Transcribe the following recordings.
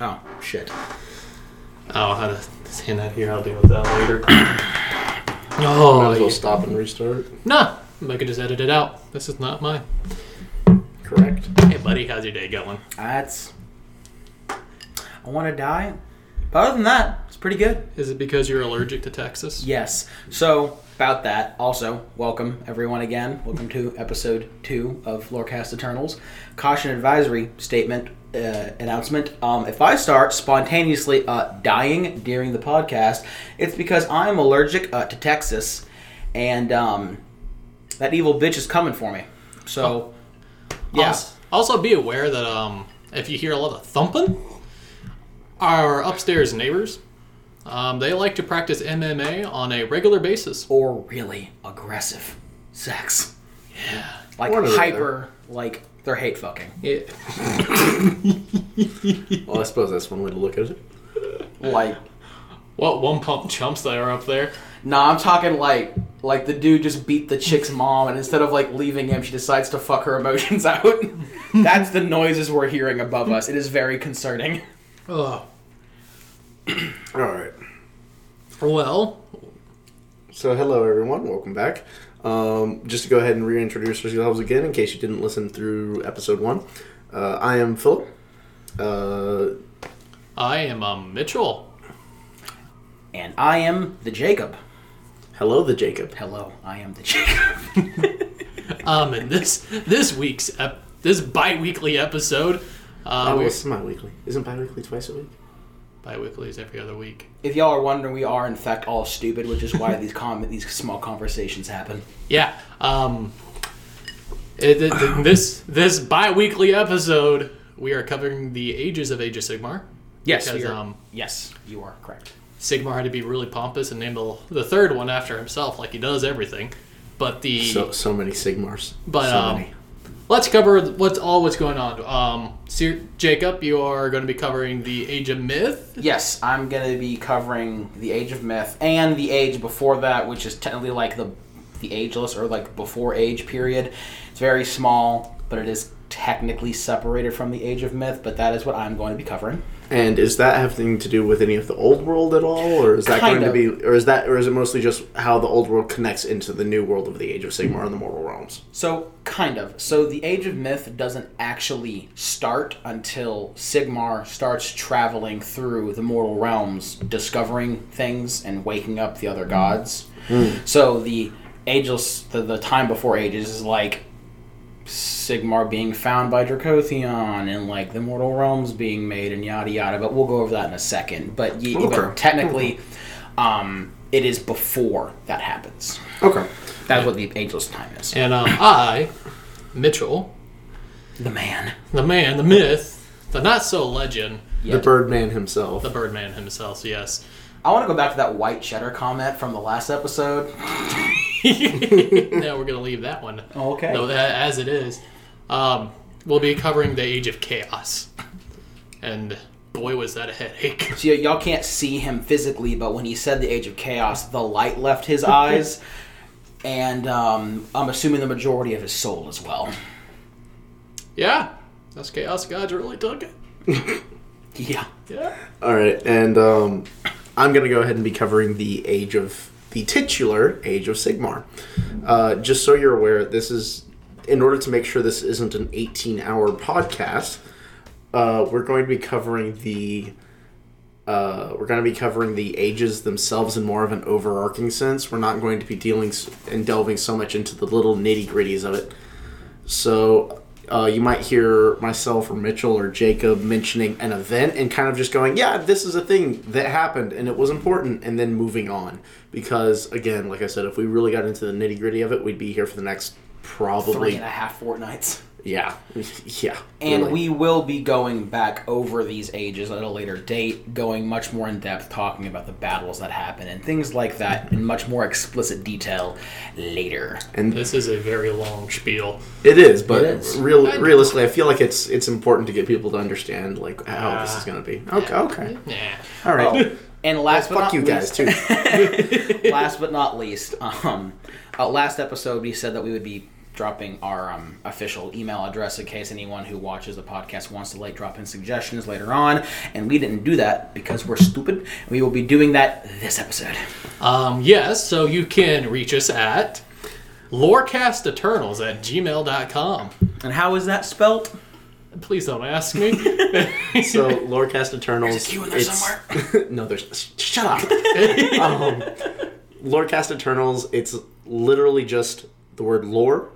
Oh shit. Oh, I'll have to hand that here. I'll deal with that later. oh, Might oh, as well yeah. stop and restart. nah. I could just edit it out. This is not mine. Correct. Hey, buddy, how's your day going? That's. I want to die. But other than that, it's pretty good. Is it because you're allergic to Texas? Yes. So about that, also welcome everyone again. Welcome to episode two of Lorecast Eternals. Caution advisory statement uh, announcement. Um, if I start spontaneously uh, dying during the podcast, it's because I'm allergic uh, to Texas, and um, that evil bitch is coming for me. So, yeah. Also, also be aware that um, if you hear a lot of thumping, our upstairs neighbors, um, they like to practice MMA on a regular basis. or really aggressive sex. Yeah. Like One or the hyper, like they're hate fucking. Yeah. Well, I suppose that's one way to look at it. Like, What one pump chumps that are up there? nah, I'm talking like, like the dude just beat the chick's mom, and instead of like leaving him, she decides to fuck her emotions out. That's the noises we're hearing above us. It is very concerning. Oh. All right. Well, So, hello everyone. Welcome back. Um, just to go ahead and reintroduce yourselves again, in case you didn't listen through episode one. Uh, I am Philip. Uh, I am um, Mitchell. And I am the Jacob. hello, the Jacob. Hello, I am the Jacob. Um, and this this week's ep- this bi-weekly episode, uh, Oh, we're- it's semi-weekly. Isn't bi-weekly twice a week? Bi-weekly is every other week. if y'all are wondering, we are in fact all stupid, which is why these com- these small conversations happen. Yeah. Um, it, it- this this bi-weekly episode, we are covering the ages of Age of Sigmar. Yes, Because, um, yes, you are correct. Sigmar had to be really pompous and name the, the third one after himself, like he does everything. But the So, so many Sigmars. But, so um, many. Let's cover what's all what's going on. Um, Sir, Jacob, you are going to be covering the Age of Myth. Yes, I'm going to be covering the Age of Myth and the age before that, which is technically like the the ageless or like before age period. It's very small, but it is technically separated from the Age of Myth. But that is what I'm going to be covering. And is that having to do with any of the old world at all, or is that Kind going of. to be, or is that, or is it mostly just how the old world connects into the new world of the Age of Sigmar and the Mortal Realms? So, kind of. So, the Age of Myth doesn't actually start until Sigmar starts traveling through the mortal realms, discovering things and waking up the other gods. Hmm. So, the ageless, the, the time before ages is like Sigmar being found by Dracothion and like the mortal realms being made and yada yada. But we'll go over that in a second. But, ye, Okay. but technically, um, it is before that happens. Okay. That's what the ageless time is. And um, I, Mitchell, The man. the man, the myth, the not so legend, The Birdman himself. the Birdman himself. Yes. I want to go back to that white cheddar comment from the last episode. no, we're gonna leave that one. Okay. No, that, as it is. Um, we'll be covering the Age of Chaos, and boy, was that a headache. So y- y'all can't see him physically, but when he said the Age of Chaos, the light left his eyes, and um, I'm assuming the majority of his soul as well. yeah, those Chaos gods really took it. Yeah. Yeah. All right, and um, I'm going to go ahead and be covering the age of the titular age of Sigmar. Uh, just so you're aware, this is in order to make sure this isn't an 18 hour podcast. Uh, we're going to be covering the uh, we're going to be covering the ages themselves in more of an overarching sense. We're not going to be dealing and delving so much into the little nitty gritties of it. So uh, you might hear myself or Mitchell or Jacob mentioning an event and kind of just going, "Yeah, this is a thing that happened and it was important," and then moving on. Because again, like I said, if we really got into the nitty gritty of it, we'd be here for the next probably and a half fortnights. Yeah yeah. And really. we will be going back over these ages at a later date, going much more in depth, talking about the battles that happen and things like that in much more explicit detail later. and This is a very long spiel. It is, but It is. real realistically, I feel like it's it's important to get people to understand like how this is going to be. Okay, okay, Yeah. all right. Oh, and last but Fuck not you guys too. last but not least, um, uh, last episode we said that we would be dropping our um, official email address in case anyone who watches the podcast wants to like drop in suggestions later on. And we didn't do that because we're stupid. We will be doing that this episode. Um, yes, so you can reach us at lorecasteternals at gmail.com. And how is that spelt? Please don't ask me. So Lorecast Eternals. There's a Q in there it's- no, there's. Shut up. um, Lorecast Eternals. It's literally just the word lore,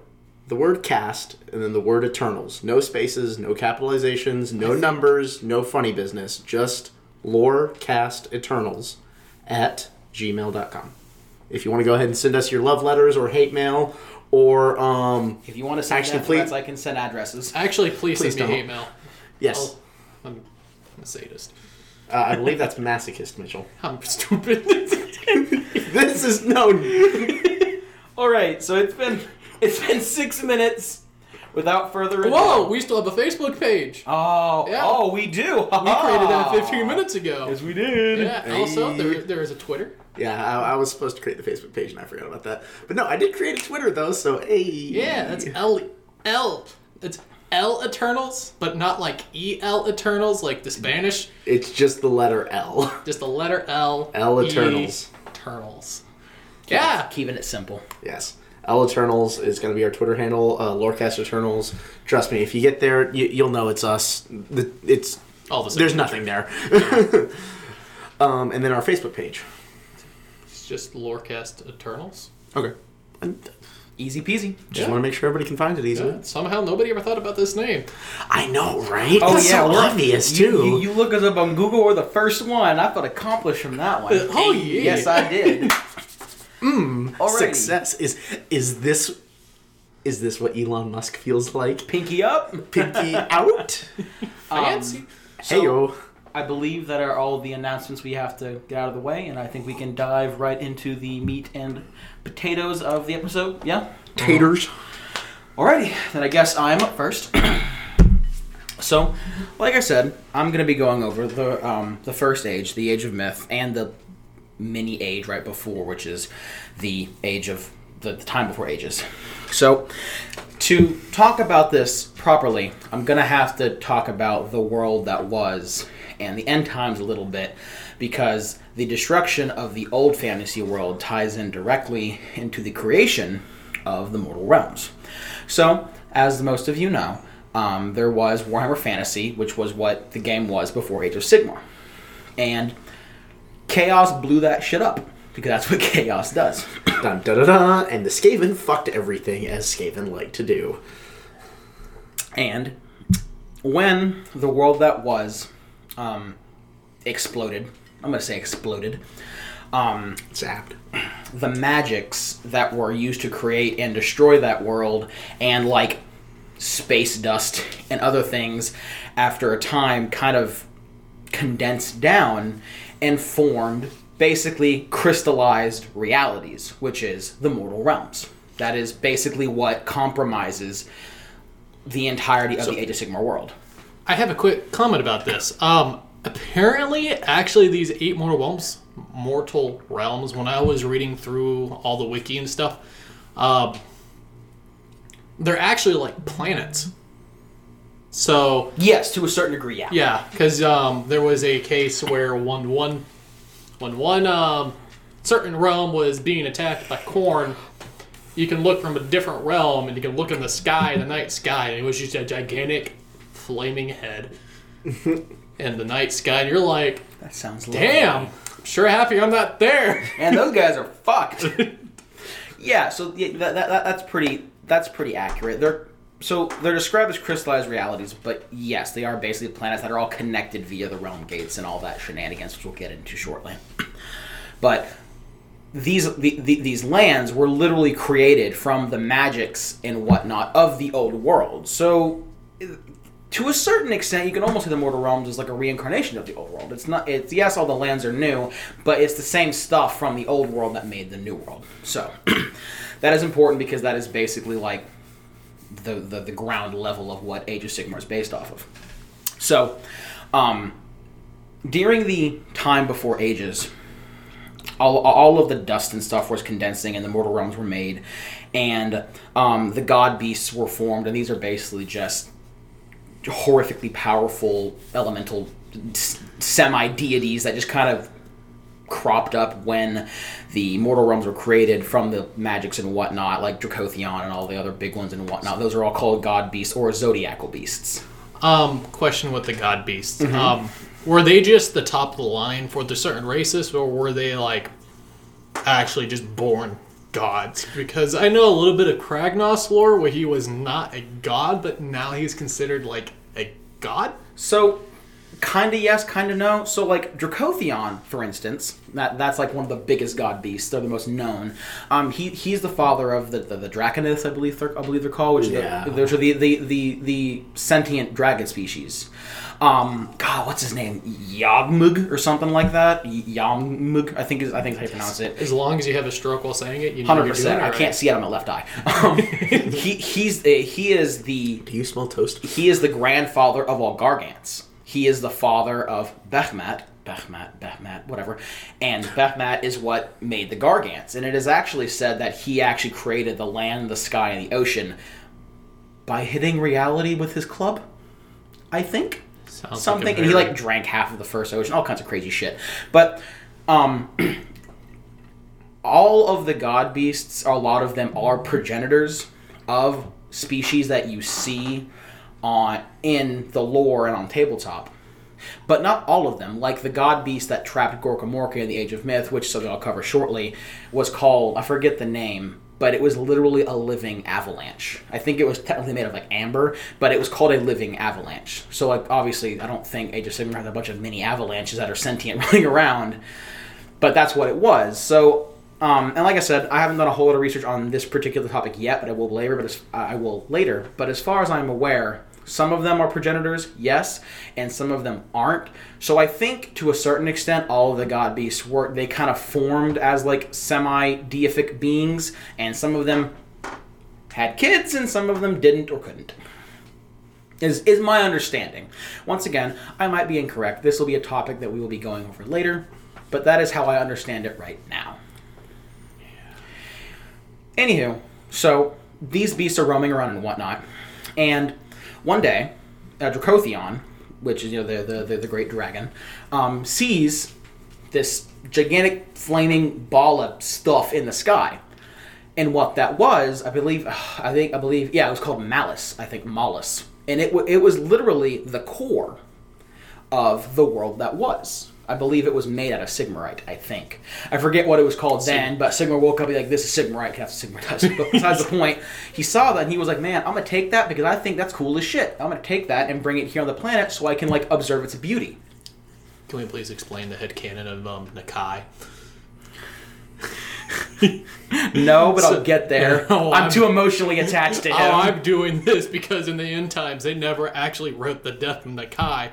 the word cast, and then the word Eternals. No spaces, no capitalizations, no numbers, no funny business. Just lore cast Eternals at gmail.com. If you want to go ahead and send us your love letters or hate mail, or um, If you want to send Actually, that please- threats, I can send addresses. Actually, please, Please send me don't. hate mail. yes, Oh, I'm a sadist. uh, I believe that's masochist, Mitchell. I'm stupid. This is no. All right, so it's been it's been six minutes. Without further ado. Whoa, we still have a Facebook page. Oh, Yeah. oh, we do. We created that 15 minutes ago. Yes, we did. Yeah, also, there, there is a Twitter. Yeah, I, I was supposed to create the Facebook page and I forgot about that. But no, I did create a Twitter though, so hey. Yeah, that's L. L. It's L Eternals, but not like E L Eternals, like the Spanish. It's just the letter L. Just the letter L. L Eternals. Eternals. Yeah. Keeping it simple. Yes. L Eternals is going to be our Twitter handle. Uh, Lorecast Eternals. Trust me, if you get there, you, you'll know it's us. The, it's All the same. there's nothing there. um, and then our Facebook page. It's just Lorecast Eternals. Okay. And Easy peasy. just Yeah. want to make sure everybody can find it easily. Yeah, somehow nobody ever thought about this name. I know, right? Oh That's yeah, so we're- obvious you, too. You, you look us up on Google. We're the first one. I felt accomplished from that one. Uh, oh, yeah. Yes, I did. Mmm. Alrighty. Success is is this is this what Elon Musk feels like? Pinky up. Pinky out. Um, Fancy. Hey yo. I believe that are all the announcements we have to get out of the way, and I think we can dive right into the meat and potatoes of the episode. Yeah. Taters. Uh-huh. Alrighty, then I guess I'm up first. so, like I said, I'm gonna be going over the um, the first age, the age of myth, and the mini age right before, which is the age of the, the time before ages. So, to talk about this properly, I'm gonna have to talk about the world that was and the end times a little bit because the destruction of the old fantasy world ties in directly into the creation of the mortal realms. So, as most of you know, um, there was Warhammer Fantasy, which was what the game was before Age of Sigmar. And Chaos blew that shit up because that's what Chaos does. Dun da da da. And the Skaven fucked everything as Skaven like to do. And when the world that was um, exploded, I'm going to say exploded, um, Zapped. the magics that were used to create and destroy that world, and like space dust and other things, after a time kind of condensed down and formed basically crystallized realities, which is the mortal realms. That is basically what compromises the entirety of the Age of Sigmar world. I have a quick comment about this. Um, apparently, actually, these eight mortal realms, mortal realms. When I was reading through all the wiki and stuff, um, they're actually like planets. So Yes, to a certain degree, yeah. yeah, because um, there was a case where one one when one um, certain realm was being attacked by Khorne. You can look from a different realm, and you can look in the sky, the night sky, and it was just a gigantic flaming head in the night sky, and you're like, That sounds lovely. "Damn, I'm sure happy I'm not there." and those guys are fucked. yeah, so yeah, that, that, that- that's pretty that's pretty accurate. They're so they're described as crystallized realities, but yes, they are basically planets that are all connected via the realm gates and all that shenanigans, which we'll get into shortly. But these the, the, these lands were literally created from the magics and whatnot of the old world. So to a certain extent, you can almost say the Mortal Realms is like a reincarnation of the old world. It's not. It's yes, all the lands are new, but it's the same stuff from the old world that made the new world. So that is important because that is basically like the the, the ground level of what Age of Sigmar is based off of. So, um, during the time before Ages, all, all of the dust and stuff was condensing, and the mortal realms were made, and um, the god beasts were formed, and these are basically just horrifically powerful elemental semi deities that just kind of cropped up when the mortal realms were created from the magics and whatnot, like Dracothion and all the other big ones and whatnot. Those are all called god beasts or zodiacal beasts. Um, question with the god beasts. Mm-hmm. Um, were they just the top of the line for the certain races, or were they like actually just born gods? Because I know a little bit of Kragnos lore where he was not a god, but now he's considered like a god. So, kind of yes, kind of no. So, like Dracothion, for instance, that that's like one of the biggest god beasts. They're the most known. Um, he he's the father of the the, the Draconiths, I believe they're, I believe they're called, which Yeah. are the, those are the, the the the sentient dragon species. Um, God, what's his name? Yagmug or something like that. Y- Yamug, I think is I think how you pronounce it. As long as you have a stroke while saying it, you Hundred percent. I right. can't see out of my left eye. Um, he he's he is the Do you smell toast? he is the grandfather of all Gargants. He is the father of Behmat, Behmat, Behmat, whatever. And Behmat is what made the Gargants. And it is actually said that he actually created the land, the sky, and the ocean by hitting reality with his club. I think Sounds like something, and he like drank half of the first ocean, all kinds of crazy shit. But um, all of the god beasts, a lot of them are progenitors of species that you see on in the lore and on tabletop. But not all of them, like the god beast that trapped Gorka Morka in the Age of Myth, which something I'll cover shortly, was called I forget the name, but it was literally a living avalanche. I think it was technically made of like amber, but it was called a living avalanche. So like obviously I don't think Age of Sigmar has a bunch of mini avalanches that are sentient running around but that's what it was. So, um, and like I said, I haven't done a whole lot of research on this particular topic yet, but I will later. But as, I will later. But as far as I'm aware, some of them are progenitors, yes, and some of them aren't. So I think to a certain extent, all of the god beasts were they kind of formed as like semi-deific beings, and some of them had kids, and some of them didn't or couldn't is is my understanding. Once again, I might be incorrect. This will be a topic that we will be going over later, but that is how I understand it right now. Anywho, so these beasts are roaming around and whatnot, and one day, uh, Dracothion, which is you know the the, the, the great dragon, um, sees this gigantic flaming ball of stuff in the sky. And what that was, I believe, I think, I believe, yeah, it was called Malice. I think Mallus, and it wa- it was literally the core of the world that was. I believe it was made out of Sigmarite. I think I forget what it was called then, but Sigmar woke up and be like, "This is Sigmarite." Sigmar does. But besides the point, he saw that and he was like, "Man, I'm gonna take that because I think that's cool as shit. I'm gonna take that and bring it here on the planet so I can like observe its beauty." Can we please explain the headcanon of um, Nakai? No, but I'll get there. Oh, I'm, I'm- too emotionally attached to oh, him. Oh, I'm doing this because in the end times they never actually wrote the death of Nakai.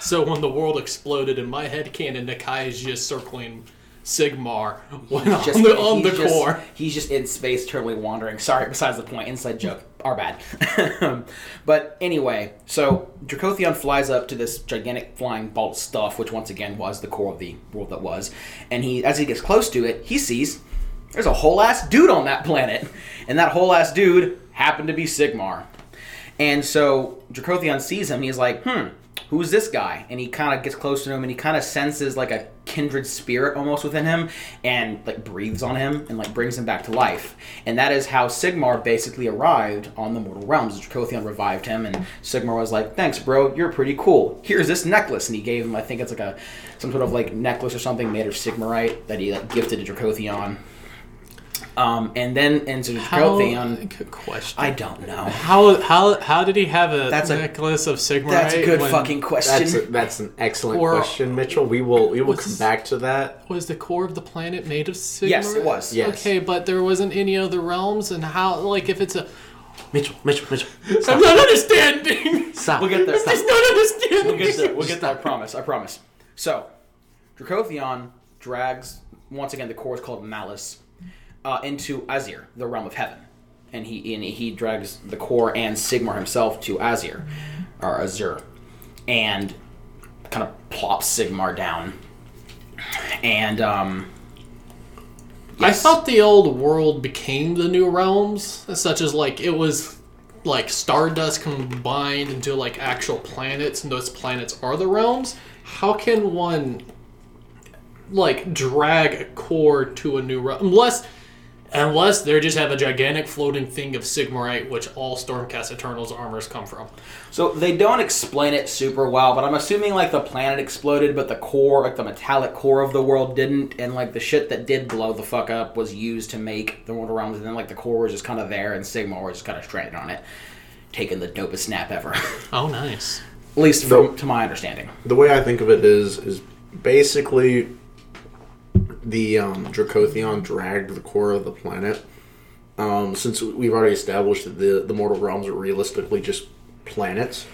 So when the world exploded in my head canon, Nakai is just circling Sigmar when on Just- the, on the just- core. He's just in space, totally wandering. Sorry, besides the point. Inside joke. Our bad. but anyway, so Dracothion flies up to this gigantic flying ball of stuff, which once again was the core of the world that was. And he, as he gets close to it, he sees there's a whole ass dude on that planet, and that whole ass dude happened to be Sigmar. And so Dracothion sees him. He's like, hmm, who's this guy? And he kind of gets close to him, and he kind of senses like a kindred spirit almost within him, and like breathes on him and like brings him back to life. And that is how Sigmar basically arrived on the mortal realms. Dracothion revived him, and Sigmar was like, "Thanks, bro. You're pretty cool. Here's this necklace." And he gave him, I think it's like a some sort of like necklace or something made of Sigmarite that he like gifted to Dracothion. Um, and then and so Dracothion, good question. I don't know. how how how did he have a That's a- necklace of Sigmar? That's a good fucking question. That's a, that's an excellent Or- question, Mitchell. We will we will come back to that. Was the core of the planet made of Sigmar? Yes, it was. Yes. Okay, but there wasn't any other realms, and how? Like, if it's a, Mitchell, Mitchell, Mitchell. I'm not understanding. Stop. We'll get there. I'm just not understanding. We'll get there. We'll get there. I promise. I promise. So, Dracothion drags once again the core is called Malice uh, into Azyr, the realm of heaven, and he and he drags the core and Sigmar himself to Azyr, or Azur, and kind of plops Sigmar down, and um, I thought the old world became the new realms, such as like it was like stardust combined into like actual planets, and those planets are the realms. How can one like drag a core to a new realm? Unless unless they just have a gigantic floating thing of Sigmarite, which all Stormcast Eternals armors come from? So they don't explain it super well, but I'm assuming like the planet exploded, but the core, like the metallic core of the world didn't, and like the shit that did blow the fuck up was used to make the world around, and then like the core was just kind of there, and Sigmar was just kind of stranded on it, taking the dopest snap ever. Oh, nice. At least from, to my understanding. The way I think of it is is basically the um, Dracothion dragged the core of the planet. Um, since we've already established that the the mortal realms are realistically just planets.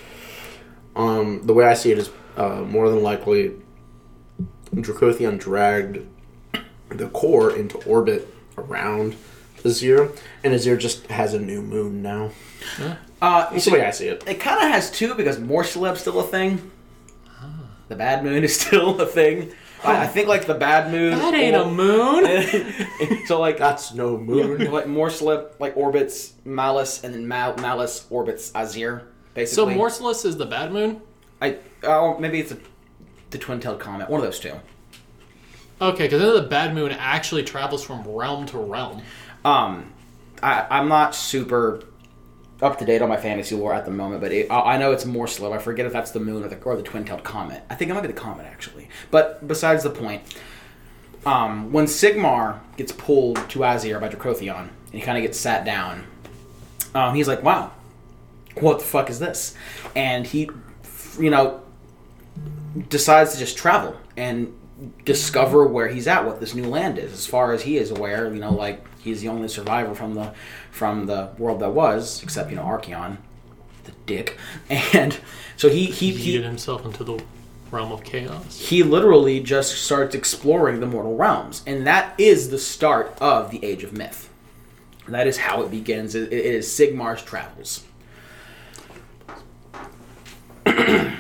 Um, the way I see it is uh, more than likely Dracothion dragged the core into orbit around Azyr, and Azyr just has a new moon now. Uh, That's the way I see it. It kind of has two because Morrslieb's still a thing. The Bad Moon is still a thing. I, I think like the Bad Moon. That ain't a moon. so like That's no moon. like Morrslieb like orbits Malice, and then Mal- Malice orbits Azyr. Basically. So Morrslieb is the bad moon. I oh maybe it's a, the twin-tailed comet. One of those two. Okay, because then the bad moon actually travels from realm to realm. Um, I I'm not super up to date on my fantasy lore at the moment, but it, I know it's more slow. I forget if that's the moon or the or the twin-tailed comet. I think it might be the comet actually. But besides the point, um, when Sigmar gets pulled to Azyr by Dracothion, and he kind of gets sat down, um, he's like, "Wow, what the fuck is this?" And he, you know, decides to just travel and discover where he's at, what this new land is. As far as he is aware, you know, like he's the only survivor from the from the world that was, except you know Archaon, the dick. And so he he He he, himself into the realm of chaos. he literally just starts exploring the mortal realms, and that is the start of the Age of Myth. That is how it begins. It, it is Sigmar's travels.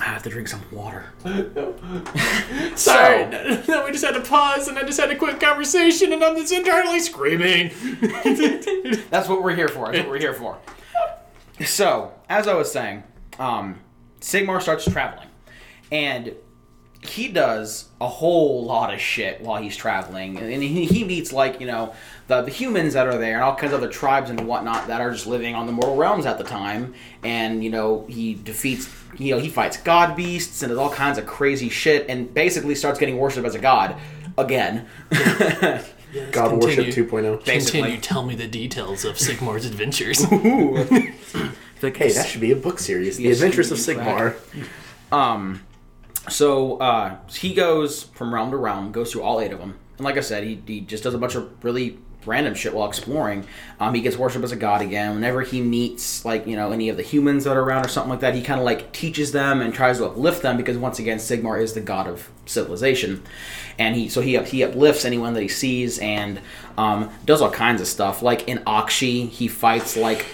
I have to drink some water. Sorry, no, we just had to pause, and I just had a quick conversation, and I'm just internally screaming. That's what we're here for. That's what we're here for. So, as I was saying, um, Sigmar starts traveling, and he does a whole lot of shit while he's traveling, and he, he meets like you know the, the humans that are there and all kinds of other tribes and whatnot that are just living on the mortal realms at the time, and you know he defeats you know he fights god beasts and does all kinds of crazy shit, and basically starts getting worshipped as a god again. God Continue. Worship oh. 2.0. Basically. Continue, tell me the details of Sigmar's adventures. like, Hey, that should be a book series. The Adventures of Sigmar. Um, so uh, he goes from realm to realm, goes through all eight of them, and like I said, he, he just does a bunch of really random shit while exploring. Um, he gets worshipped as a god again. Whenever he meets like you know any of the humans that are around or something like that, he kind of like teaches them and tries to uplift them because once again, Sigmar is the god of civilization, and he so he up, he uplifts anyone that he sees and um, does all kinds of stuff. Like in Aqshy, he fights like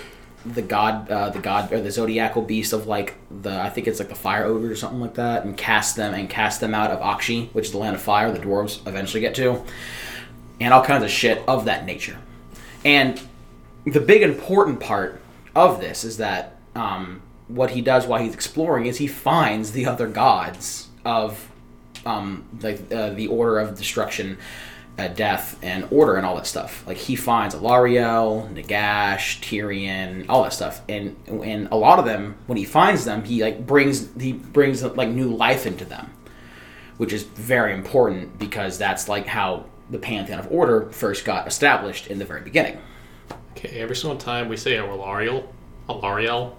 the god uh, the god or the zodiacal beast of like the I think it's like the fire ogre or something like that and cast them and cast them out of Aqshy which is the land of fire the dwarves eventually get to and all kinds of shit of that nature and the big important part of this is that um, what he does while he's exploring is he finds the other gods of um, like uh, the order of destruction, uh, death, and order, and all that stuff. Like he finds Alarielle, Nagash, Tyrion, all that stuff, and and a lot of them, when he finds them, he like brings he brings like new life into them, which is very important because that's like how the pantheon of order first got established in the very beginning. Okay, every single time we say Alarielle, Alarielle,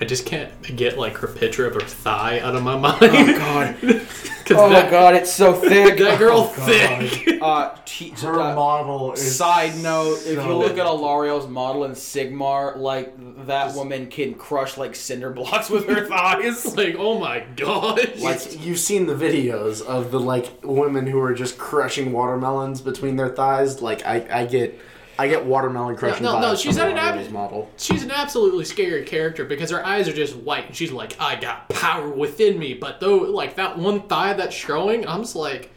I just can't get like her picture of her thigh out of my mind. Oh God! 'Cause Oh that, God! It's so thick. that girl God. thick. Uh, t- Her uh, model is. Side note: If you look at Alarielle's model in Sigmar, like that woman can crush like cinder blocks with her thighs. like, oh my god. Like you've seen the videos of the like women who are just crushing watermelons between their thighs. Like I, I get, I get watermelon crushing. no, no, she's at an ab- model. She's an absolutely scary character because her eyes are just white and she's like, I got power within me. But though, like that one thigh that's showing, I'm just like,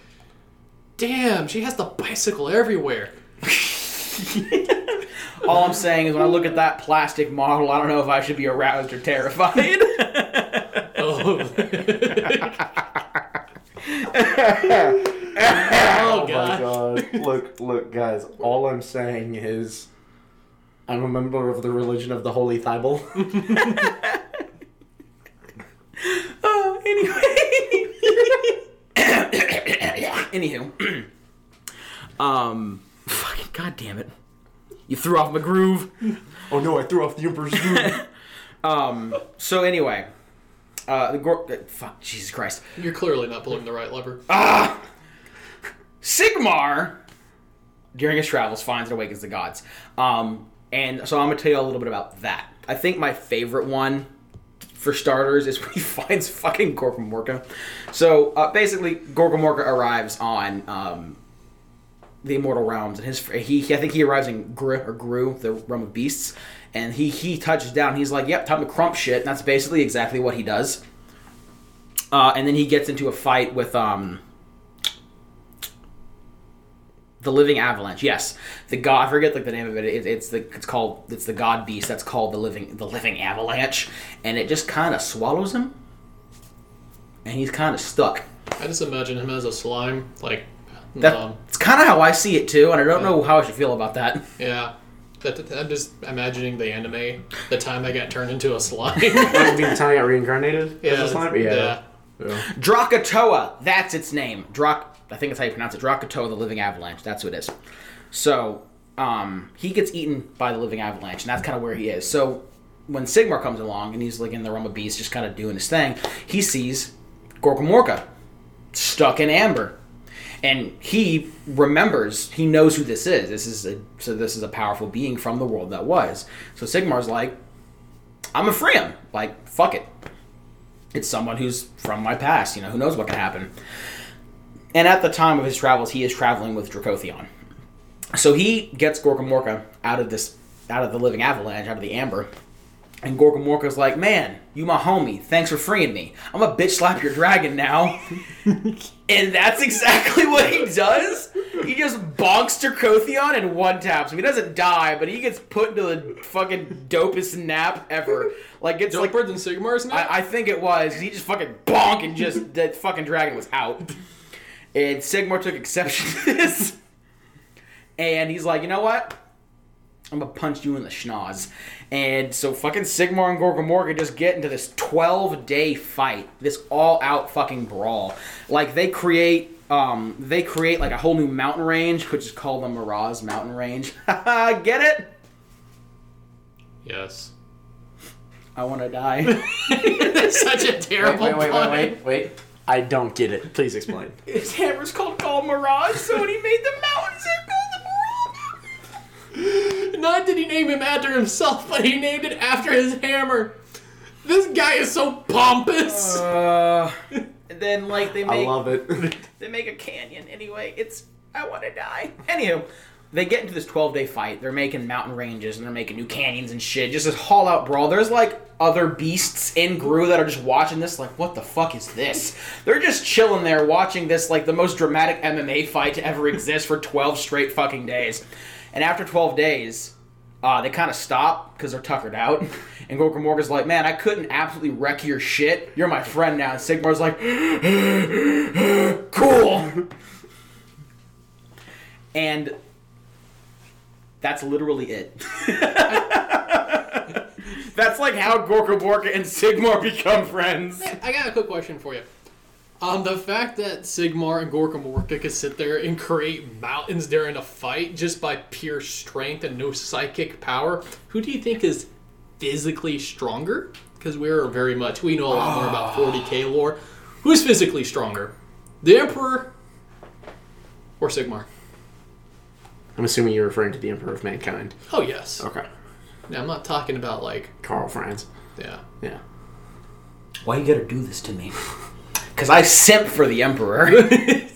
Damn, she has the bicycle everywhere. All I'm saying is when I look at that plastic model, I don't know if I should be aroused or terrified. Oh, Oh oh god. god. look, look, guys. All I'm saying is, I'm a member of the religion of the Holy Thibel. oh, anyway. Anywho. um, fucking god damn it. You threw off my groove. oh no, I threw off the Emperor's groove. Um, so anyway. Uh, the Gor- uh, fuck, Jesus Christ. You're clearly not pulling the right lever. Ah! Sigmar, during his travels, finds and awakens the gods. Um, and so I'm going to tell you a little bit about that. I think my favorite one, for starters, is when he finds fucking Gorkamorka. So uh, basically, Gorkamorka arrives on um, the Immortal Realms, and his he, he I think he arrives in Ghur, or Ghur, the realm of beasts, and he he touches down. He's like, "Yep, time to crump shit." And that's basically exactly what he does. Uh, and then he gets into a fight with um, the living avalanche. Yes, the god. I forget like the name of it. it. It's the it's called it's the god beast. That's called the living the living avalanche, and it just kind of swallows him, and he's kind of stuck. I just imagine him as a slime, like, That, um, it's kind of how I see it too, and I don't know how I should feel about that. yeah. That, that- I'm just imagining the anime, the time I got turned into a slime. I mean, the time I got reincarnated as a slime? yeah. Yeah. yeah. Drakatoa, that's its name. Drak, I think that's how you pronounce it. Drakatoa, the living avalanche. That's who it is. So, um, he gets eaten by the living avalanche, and that's kind of where he is. So, when Sigmar comes along and he's like in the realm of beasts, just kind of doing his thing, he sees Gorkamorka stuck in amber, and he remembers. He knows who this is. This is a so this is a powerful being from the world that was. So Sigmar's like, I'm gonna free him. Like, fuck it it's someone who's from my past. You know, who knows what can happen. And at the time of his travels, he is traveling with Dracothion. So he gets Gorkamorka out of this, out of the living avalanche, out of the amber. And Gorkamorka's like, "Man, you my homie. Thanks for freeing me. I'm a bitch slap your dragon now." and that's exactly what he does. He just bonks Dracothion and one taps him. He doesn't die, but he gets put into the fucking dopest nap ever. Like it's like Doper than Sigmar's now? I, I think it was. He just fucking bonk and just that fucking dragon was out. And Sigmar took exception to this. And he's like, you know what? I'm gonna punch you in the schnoz. And so fucking Sigmar and Gorkamorka just get into this 12 day fight. This all out fucking brawl. Like they create um they create like a whole new mountain range, which is called the Miraz Mountain Range. get it? yes. I wanna die. That's such a terrible wait, wait, pun. wait, wait, wait. I don't get it. Please explain. His hammer's called called Mirage, so when he made the mountains, they're called the Mirage. Not did he name him after himself, but he named it after his hammer. This guy is so pompous. Uh, then like they I make love it. they make a canyon. Anyway, it's I want to die. Anywho, they get into this 12 day fight. They're making mountain ranges and they're making new canyons and shit. Just this haul out brawl. There's like other beasts in Ghur that are just watching this, like, what the fuck is this? They're just chilling there watching this, like, the most dramatic MMA fight to ever exist for 12 straight fucking days. And after 12 days, uh, they kind of stop because they're tuckered out. And Gorka Morka's like, man, I couldn't absolutely wreck your shit. You're my friend now. And Sigmar's like, cool. And that's literally it. that's like how Gorka Morka and Sigmar become friends. I got a quick question for you. Um, the fact that Sigmar and Gorka Morka could sit there and create mountains during a fight just by pure strength and no psychic power, who do you think is physically stronger? Because we're very much, we know a lot more about 40k lore. Who's physically stronger? The Emperor or Sigmar? I'm assuming you're referring to the Emperor of Mankind. Oh, yes. Okay. Now, I'm not talking about, like, Karl Franz. yeah. Yeah. Why you gotta do this to me? Because I simp for the Emperor. Is-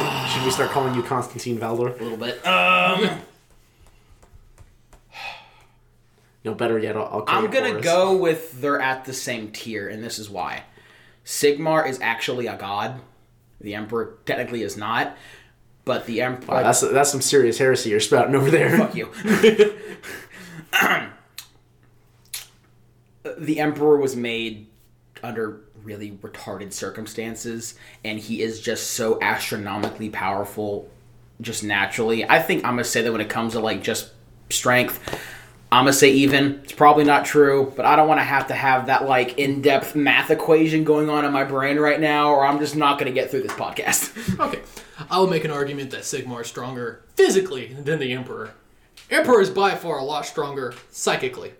is- should we start calling you Constantine Valdor? a little bit. Um, No, better yet, I'll, I'll call I'm you gonna Horus. go with they're at the same tier, and this is why. Sigmar is actually a god. The Emperor technically is not, but the Emperor. Wow, that's that's some serious heresy you're spouting over there. Fuck you. the Emperor was made under really retarded circumstances, and he is just so astronomically powerful, just naturally. I think I'm gonna say that when it comes to like just strength, I'm gonna say even. It's probably not true, but I don't want to have to have that like in-depth math equation going on in my brain right now, or I'm just not gonna get through this podcast. Okay, I will make an argument that Sigmar is stronger physically than the Emperor. Emperor is by far a lot stronger psychically.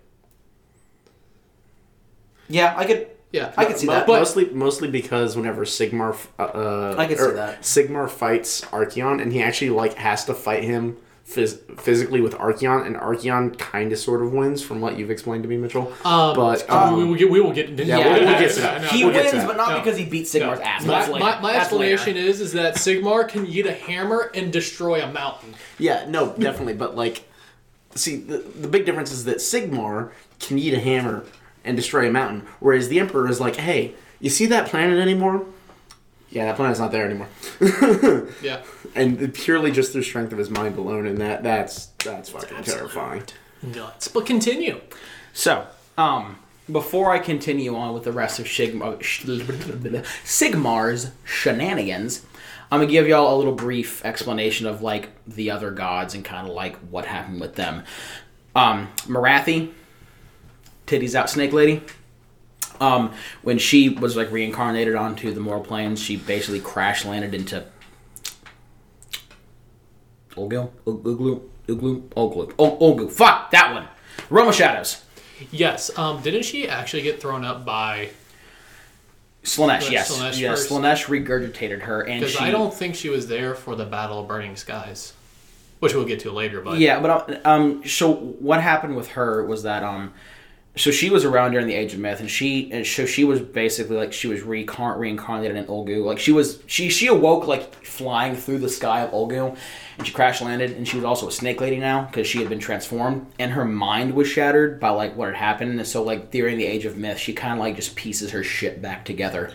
yeah, I could. Yeah, I could see Mo- that. but- mostly, mostly because whenever Sigmar, uh, uh, I can see that. Sigmar fights Archaon, and he actually like has to fight him phys- physically with Archaon, and Archaon kind of sort of wins from what you've explained to me, Mitchell. Um, but we, um, we, will get, we will get into Yeah, we'll- we'll get to that. He We'll wins, that. but not No. because he beat Sigmar's no. ass. My, later. my, my That's later. explanation is is that Sigmar can use a hammer and destroy a mountain. yeah, no, definitely. but like, see, the, the big difference is that Sigmar can eat a hammer and destroy a mountain, whereas the Emperor is like, hey, you see that planet anymore? Yeah, that planet's not there anymore. Yeah. and purely just through strength of his mind alone, and that that's that's fucking terrifying. Nuts. But continue. So, um, before I continue on with the rest of Sigmar, Sigmar's shenanigans, I'm gonna give y'all a little brief explanation of like the other gods and kind of like what happened with them. Um, Morathi, titties out, snake lady. Um, when she was like reincarnated onto the moral planes, she basically crash landed into Olgu, Uglu, Uglu, Oglu, Oh, Olgu. Fuck that one. Roma Shadows. Yes. Um. Didn't she actually get thrown up by? Slaanesh, Slaanesh yes, first. yes. Slaanesh regurgitated her, and Because she. I don't think she was there for the Battle of Burning Skies, which we'll get to later. But Yeah, but um, so what happened with her was that um, so she was around during the Age of Myth, and she and so she was basically like she was reincarn- reincarnated in Olgu. Like she was she she awoke like flying through the sky of Olgu, and she crash landed, and she was also a snake lady now because she had been transformed, and her mind was shattered by like what had happened, and so like during the Age of Myth, she kind of like just pieces her shit back together.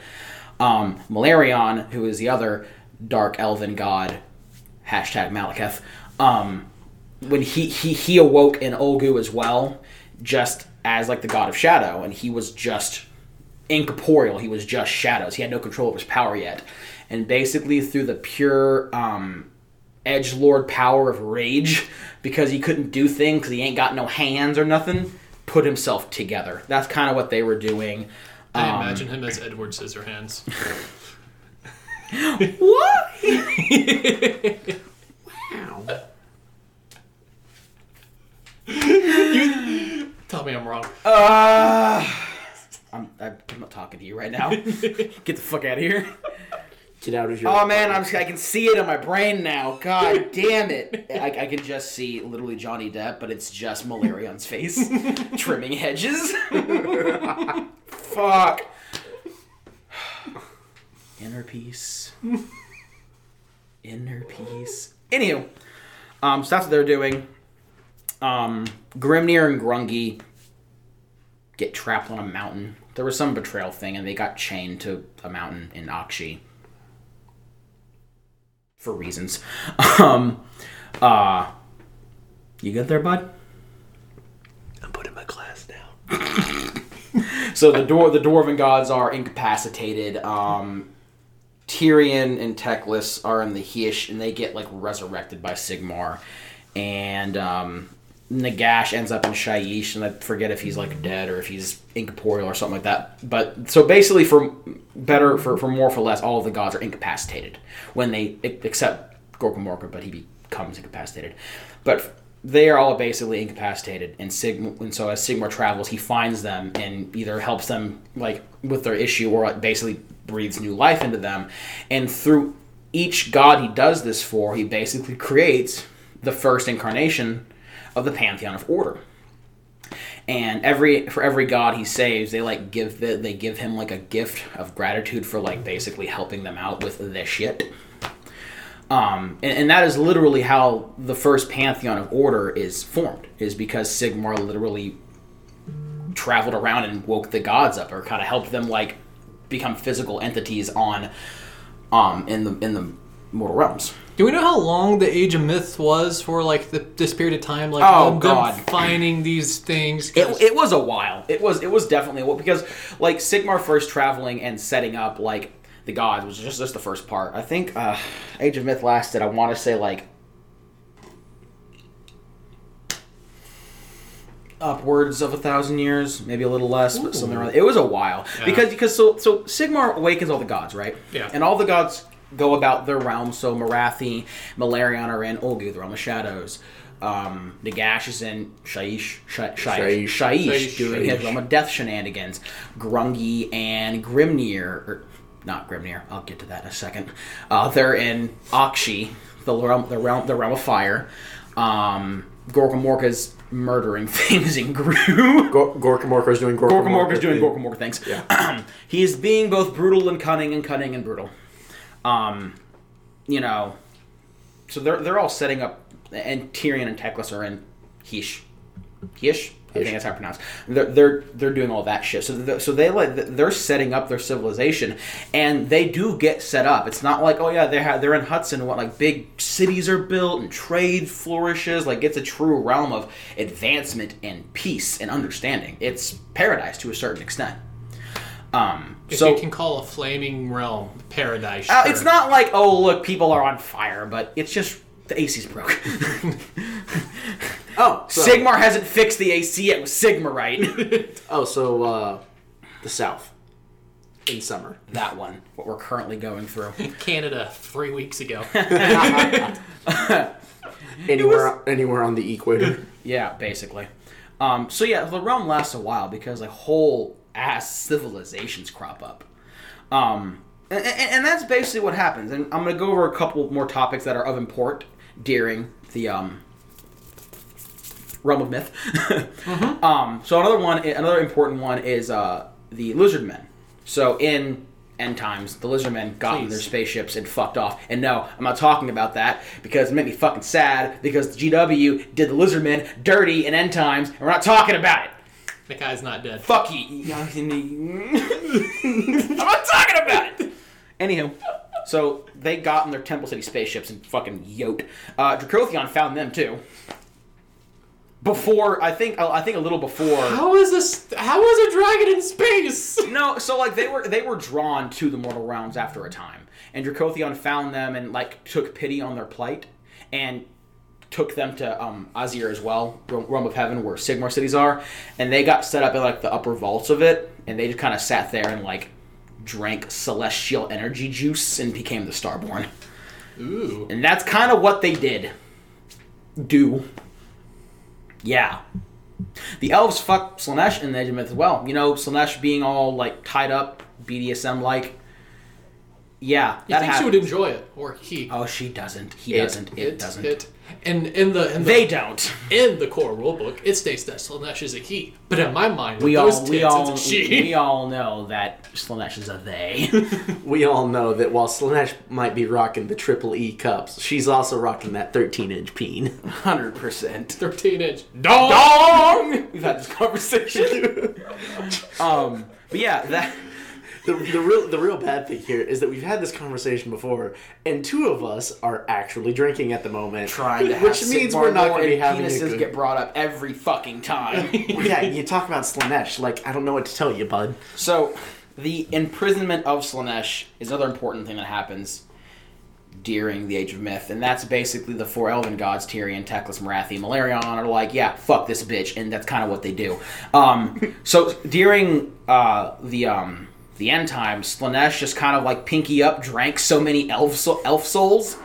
Um, Malerion, who is the other dark elven god, hashtag Malekith, um, when he, he he awoke in Olgu as well, just as like the god of shadow, and he was just incorporeal. He was just shadows. He had no control over his power yet, and basically through the pure um, edge lord power of rage, because he couldn't do things because he ain't got no hands or nothing, put himself together. That's kind of what they were doing. I Um, imagine him as Edward Scissorhands. What? Wow. Tell me I'm wrong. Uh, I'm, I'm not talking to you right now. Get the fuck out of here. Get out of here. Oh man, I'm just, I can see it in my brain now. God damn it! I, I can just see literally Johnny Depp, but it's just Malerion's face trimming hedges. Fuck. Inner peace. Inner peace. Anywho, um, so that's what they're doing. Um, Grimnir and Grungni get trapped on a mountain. There was some betrayal thing, and they got chained to a mountain in Aqshy for reasons. Um, uh, you good there, bud? I'm putting my glass down. So the door, the dwarven gods are incapacitated. Um, Tyrion and Teclis are in the Hysh, and they get like resurrected by Sigmar, and um, Nagash ends up in Shyish, and I forget if he's like dead or if he's incorporeal or something like that. But so basically, for better, for, for more, for less, all of the gods are incapacitated when they except Gorkamorka, but he becomes incapacitated. But they are all basically incapacitated, and Sig, and so as Sigmar travels, he finds them and either helps them like with their issue or basically breathes new life into them. And through each god he does this for, he basically creates the first incarnation of the pantheon of order. And every for every god he saves, they like give the, they give him like a gift of gratitude for like basically helping them out with the shit. Um, and, and that is literally how the first pantheon of order is formed, is because Sigmar literally traveled around and woke the gods up, or kind of helped them like become physical entities on um in the in the mortal realms. Do we know how long the Age of Myth was for, like the, this period of time? Like Oh, them, God. finding these things. It, it was a while. It was it was definitely a while because like Sigmar first traveling and setting up like the gods was just just the first part. I think uh, Age of Myth lasted. I want to say like upwards of a thousand years, maybe a little less, but something around. It was a while because because so so Sigmar awakens all the gods, right? Yeah. And all the gods go about their realms. So Morathi, Malerion are in Ulgu, the realm of shadows. Um, Nagash is in Shyish, Shyish, Shyish, Shyish. Shyish, Shyish. doing his realm of death shenanigans. Grungni and Grimnir, or not Grimnir, I'll get to that in a second. Uh, they're in Aqshy, the realm, the realm, the realm of fire. Um, Gorkamorka's murdering things in Ghur. Gor- Gorka Morka's doing Gorka, Gorka Morka's doing thing. Gorka Morka things. he is being both brutal and cunning and cunning and brutal. Um, you know, so they're they're all setting up, and Tyrion and Teclis are in Hysh. Hysh? I think that's how I pronounce. They're they're they're doing all that shit. So so they like they're setting up their civilization, and they do get set up. It's not like oh yeah they have they're in Hudson and what like big cities are built and trade flourishes. Like it's a true realm of advancement and peace and understanding. It's paradise to a certain extent. Um, if so you can call a flaming realm paradise. uh, it's not like oh look people are on fire, but it's just the AC's broke. Oh, so, Sigmar hasn't fixed the AC yet with Sigma, right? Oh, so uh, the South in summer. that one, what we're currently going through. Canada three weeks ago. Anywhere, anywhere on the equator. yeah, basically. Um, so yeah, the realm lasts a while because a whole ass civilizations crop up. Um, and, and, that's basically what happens. And I'm gonna go over a couple more topics that are of import during the um, realm of myth. um, so another one, another important one is uh, the lizard men. So in end times, the lizard men got in their spaceships and fucked off. And no, I'm not talking about that because it made me fucking sad because the GW did the lizard men dirty in end times, and we're not talking about it. The guy's not dead. Fuck you. I'm not talking about it. Anywho, so they got in their Temple City spaceships and fucking yoked. Uh, Dracothion found them too. Before I think I think a little before. How is this? How is a dragon in space? No, so like they were they were drawn to the mortal realms after a time, and Dracothion found them and like took pity on their plight and took them to um, Azyr as well, Realm of Heaven, where Sigmar cities are, and they got set up in like the upper vaults of it, and they just kind of sat there and like drank celestial energy juice and became the Starborn, Ooh. and that's kind of what they did. Do. Yeah. The elves fuck Slaanesh in the Age of Myth as well. You know, Slaanesh being all like tied up, BDSM like. Yeah, You that think happens. she would enjoy it, or he? Oh, she doesn't. He It- doesn't. It, doesn't. It. And in the in the They don't. in the core rulebook, it states that Slaanesh is a he. But in my mind, We all tits, we all it's a she. we all know that Slaanesh is a they. We all know that while Slaanesh might be rocking the triple E cups, she's also rocking that 13 inch peen. Hundred percent. Thirteen inch dog. Dong. We've had this conversation. um, but yeah, that The, the real the real bad thing here is that we've had this conversation before, and two of us are actually drinking at the moment, trying to have which means we're not going to be having penises good. get brought up every fucking time. yeah, you talk about Slaanesh, like I don't know what to tell you, bud. So, the imprisonment of Slaanesh is another important thing that happens during the Age of Myth, and that's basically the four elven gods, Tyrion, Teclis, Morathi, Malerion, are like, yeah, fuck this bitch, and that's kind of what they do. Um, so during uh, the um, the end times, Slaanesh just kind of like pinky up, drank so many elf so- elf souls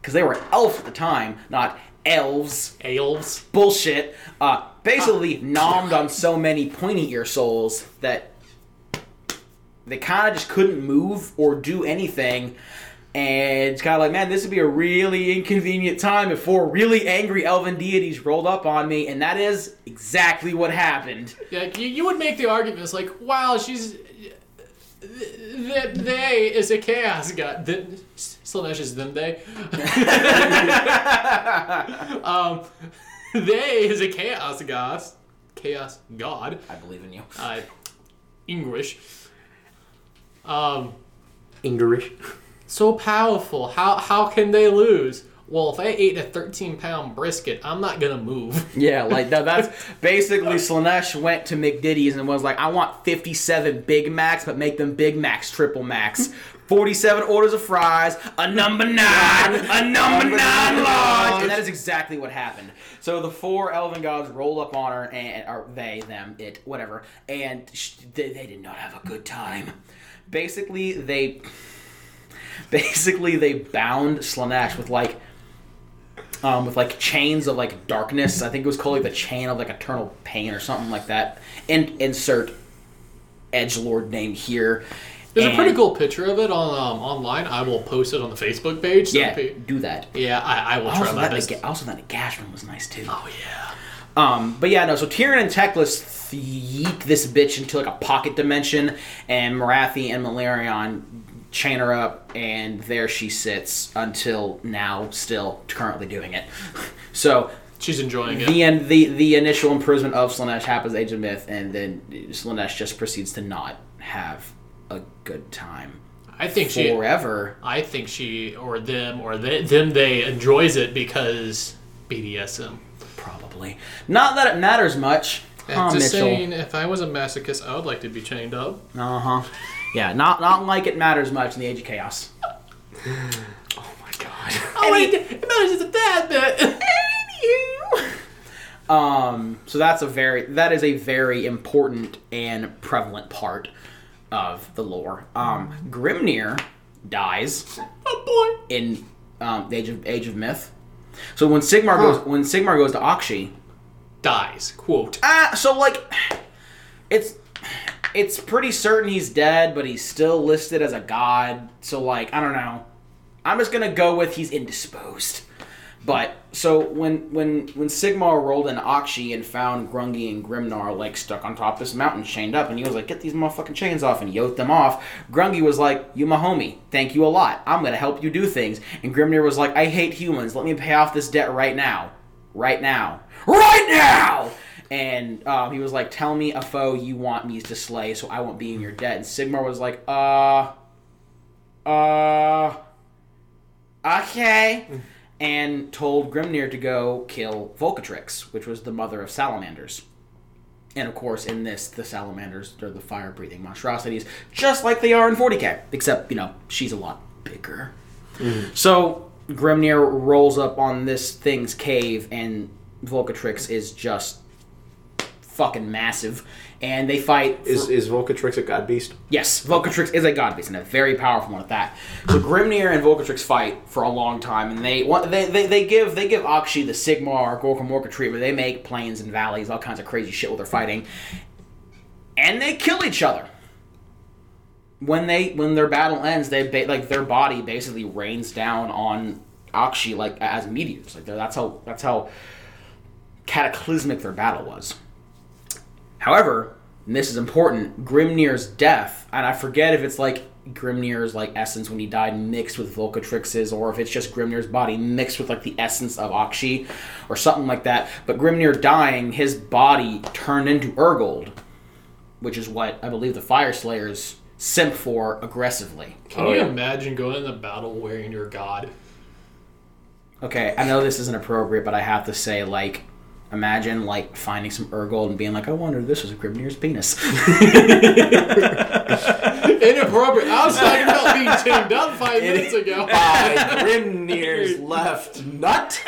because they were elf at the time, not elves Elves. bullshit. Uh, basically, nommed on so many pointy ear souls that they kind of just couldn't move or do anything. And it's kind of like, man, this would be a really inconvenient time if four really angry elven deities rolled up on me, and that is exactly what happened. Yeah, you, you would make the argument. It's like, wow, she's th- they is a chaos god. Th- Slaanesh is them they. um, they is a chaos god. Chaos god. I believe in you. Uh, English. Um, Ingerish. so powerful. How how can they lose? Well, if I ate a 13 pound brisket, I'm not gonna move. Yeah, like that, that's basically Slaanesh went to McDiddy's and was like, I want 57 Big Macs, but make them Big Macs triple max. 47 orders of fries, a number nine, a number nine large. And that is exactly what happened. So the four elven gods roll up on her, and or they, them, it, whatever, and sh- they, they did not have a good time. Basically, they basically they bound Slanesh with like um, with like chains of like darkness. I think it was called like the chain of like eternal pain or something like that. And insert edge lord name here. There's And- a pretty cool picture of it on um, online. I will post it on the Facebook page. so Yeah, do that. yeah, I, I will try my that, best. the, also, that the Gashman was nice too. Oh yeah. Um, but yeah, no. So Tyrion and Teclis yeet this bitch into like a pocket dimension, and Morathi and Malerion chain her up, and there she sits until now, still currently doing it. so She's enjoying it. the end, the the initial imprisonment of Slaanesh happens, Age of Myth, and then Slaanesh just proceeds to not have a good time I think she. forever. I think she or them or they, them they enjoys it because BDSM. Probably not that it matters much. Huh, Just Mitchell. saying, if I was a masochist, I would like to be chained up. Uh huh. Yeah, not not like it matters much in the Age of Chaos. Oh my god. Oh wait, it matters just a tad bit. Um, so that's a very that is a very important and prevalent part of the lore. Um, Grimnir dies oh boy. in um, the Age of Age of Myth. So when Sigmar goes when Sigmar goes to Aqshy, Dies. Quote. ah, so like it's it's pretty certain he's dead, but he's still listed as a god. So like I don't know. I'm just gonna go with he's indisposed. But so when when when Sigmar rolled in Aqshy and found Grungni and Grimnir like stuck on top of this mountain, chained up, and he was like, "Get these motherfucking chains off!" and yoked them off. Grungni was like, "You my homie, thank you a lot. I'm gonna help you do things." And Grimnir was like, "I hate humans. Let me pay off this debt right now, right now, right now." And um, he was like, "Tell me a foe you want me to slay, so I won't be in your debt." And Sigmar was like, "Uh, uh." okay. And told Grimnir to go kill Vulcatrix, which was the mother of salamanders. And of course, in this, the salamanders are the fire breathing monstrosities, just like they are in 40k, except, you know, she's a lot bigger. So Grimnir rolls up on this thing's cave, and Vulcatrix is just fucking massive. And they fight. Is for- is Vulcatrix a god beast? Yes, Vulcatrix is a god beast and a very powerful one at that. So Grimnir and Vulcatrix fight for a long time, and they they, they, they give they give Aqshy the Sigmar Gorkamorka treatment. They make plains and valleys, all kinds of crazy shit while they're fighting, and they kill each other. When they when their battle ends, they ba- like their body basically rains down on Aqshy like as meteors. Like that's how that's how cataclysmic their battle was. However, and this is important, Grimnir's death, and I forget if it's like Grimnir's like essence when he died mixed with Vulcatrix's, or if it's just Grimnir's body mixed with like the essence of Aqshy, or something like that. But Grimnir dying, his body turned into Urgold, which is what I believe the Fyreslayers simp for aggressively. Can Oh, you yeah. imagine going into battle wearing your god? Okay, I know this isn't appropriate, but I have to say, like, imagine like finding some Urgold and being like, I wonder if this was a Grimnir's penis. Inappropriate. I was talking about being chained up five minutes ago. By Grimnir's left nut.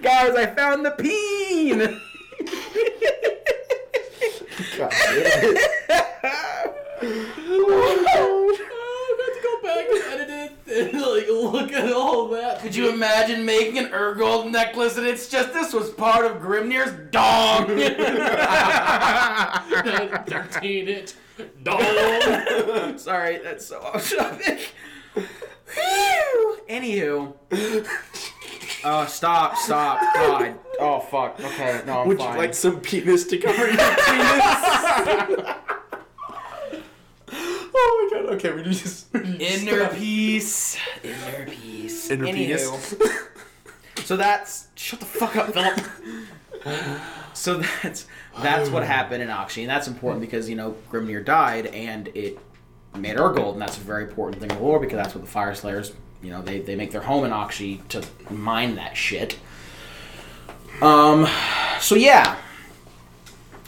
Guys, I found the peen. God, I'm going to go back and edit it and like look at all that. Could you imagine making an Urgold necklace and it's just this was part of Grimnir's dong? 13 inch dog. Sorry, that's so off topic. Whew. Anywho. Oh, stop, stop. God. Oh, fuck. Okay, no, I'm Would you like some penis to cover your penis? oh my god. Okay, we need to. we need Inner stop. peace. Inner peace. Inner Anywho. penis. So that's. Shut the fuck up, Philip. so that's that's what happened in Aqshy, and that's important because you know Grimnir died, and it made Urgold, and that's a very important thing in the lore because that's what the Fyreslayers, you know, they, they make their home in Aqshy to mine that shit. Um, so yeah,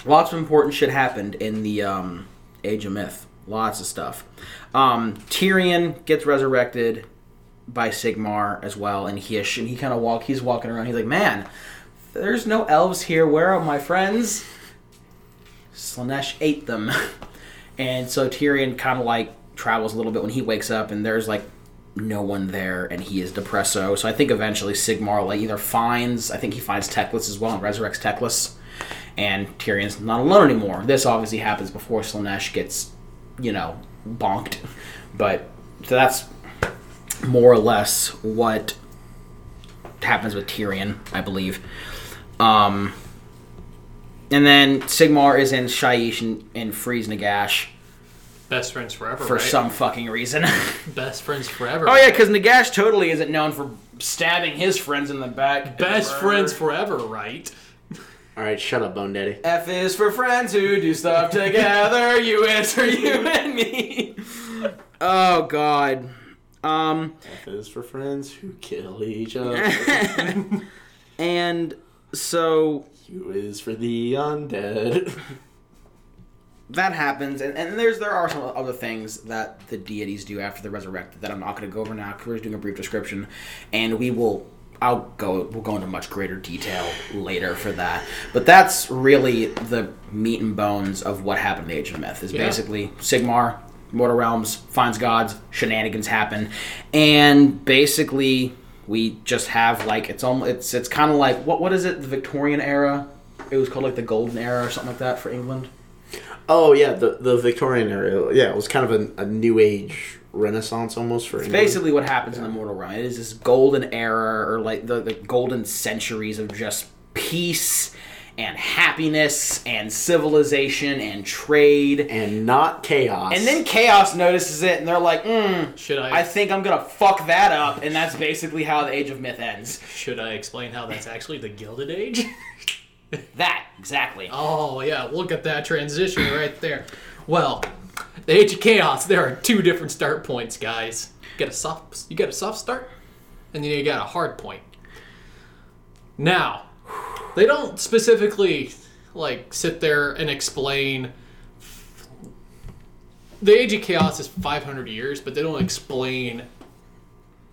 lots of important shit happened in the um, Age of Myth. Lots of stuff. Um, Tyrion gets resurrected by Sigmar as well, and Hysh, and he kind of walk. He's walking around. He's like, "Man, there's no elves here. Where are my friends?" Slaanesh ate them, and so Tyrion kind of like travels a little bit when he wakes up, and there's like no one there, and he is depresso. So I think eventually Sigmar like either finds, I think he finds Teclis as well and resurrects Teclis, and Tyrion's not alone anymore. This obviously happens before Slaanesh gets, you know, bonked, but so that's more or less what happens with Tyrion, I believe. Um, and then Sigmar is in Shyish and, and frees Nagash Best friends forever, for right? some fucking reason. Best friends forever. oh yeah, because Nagash totally isn't known for stabbing his friends in the back. Best friends forever, right? All right, shut up, Bone Daddy. F is for friends who do stuff together. U is for you and me. Oh God. Um. F is for friends who kill each other. And so U is for the undead. that happens, and, and there's there are some other things that the deities do after they're resurrected that I'm not going to go over now. 'cause We're just doing a brief description, and we will. I'll go. We'll go into much greater detail later for that. But that's really the meat and bones of what happened in the Age of Myth. Is Yeah. basically Sigmar, Mortal Realms, finds gods, shenanigans happen, and basically we just have like it's almost it's it's kind of like what what is it the Victorian era? It was called like the Golden Era or something like that for England. oh yeah, the the Victorian era. Yeah, it was kind of a, a new age renaissance almost for England. basically what happens in the mortal realm. It is this golden era, or like the, the golden centuries of just peace and happiness and civilization and trade. and not chaos. And then chaos notices it, and they're like, mm, Should I, "I think I'm gonna fuck that up," and that's basically how the Age of Myth ends. should I explain how that's actually the Gilded Age? That exactly. Oh yeah, look at that transition right there. Well, the Age of Chaos. There are two different start points, guys. You got a soft, you got a soft start, and then you got a hard point. Now, they don't specifically like sit there and explain. The Age of Chaos is 500 years, but they don't explain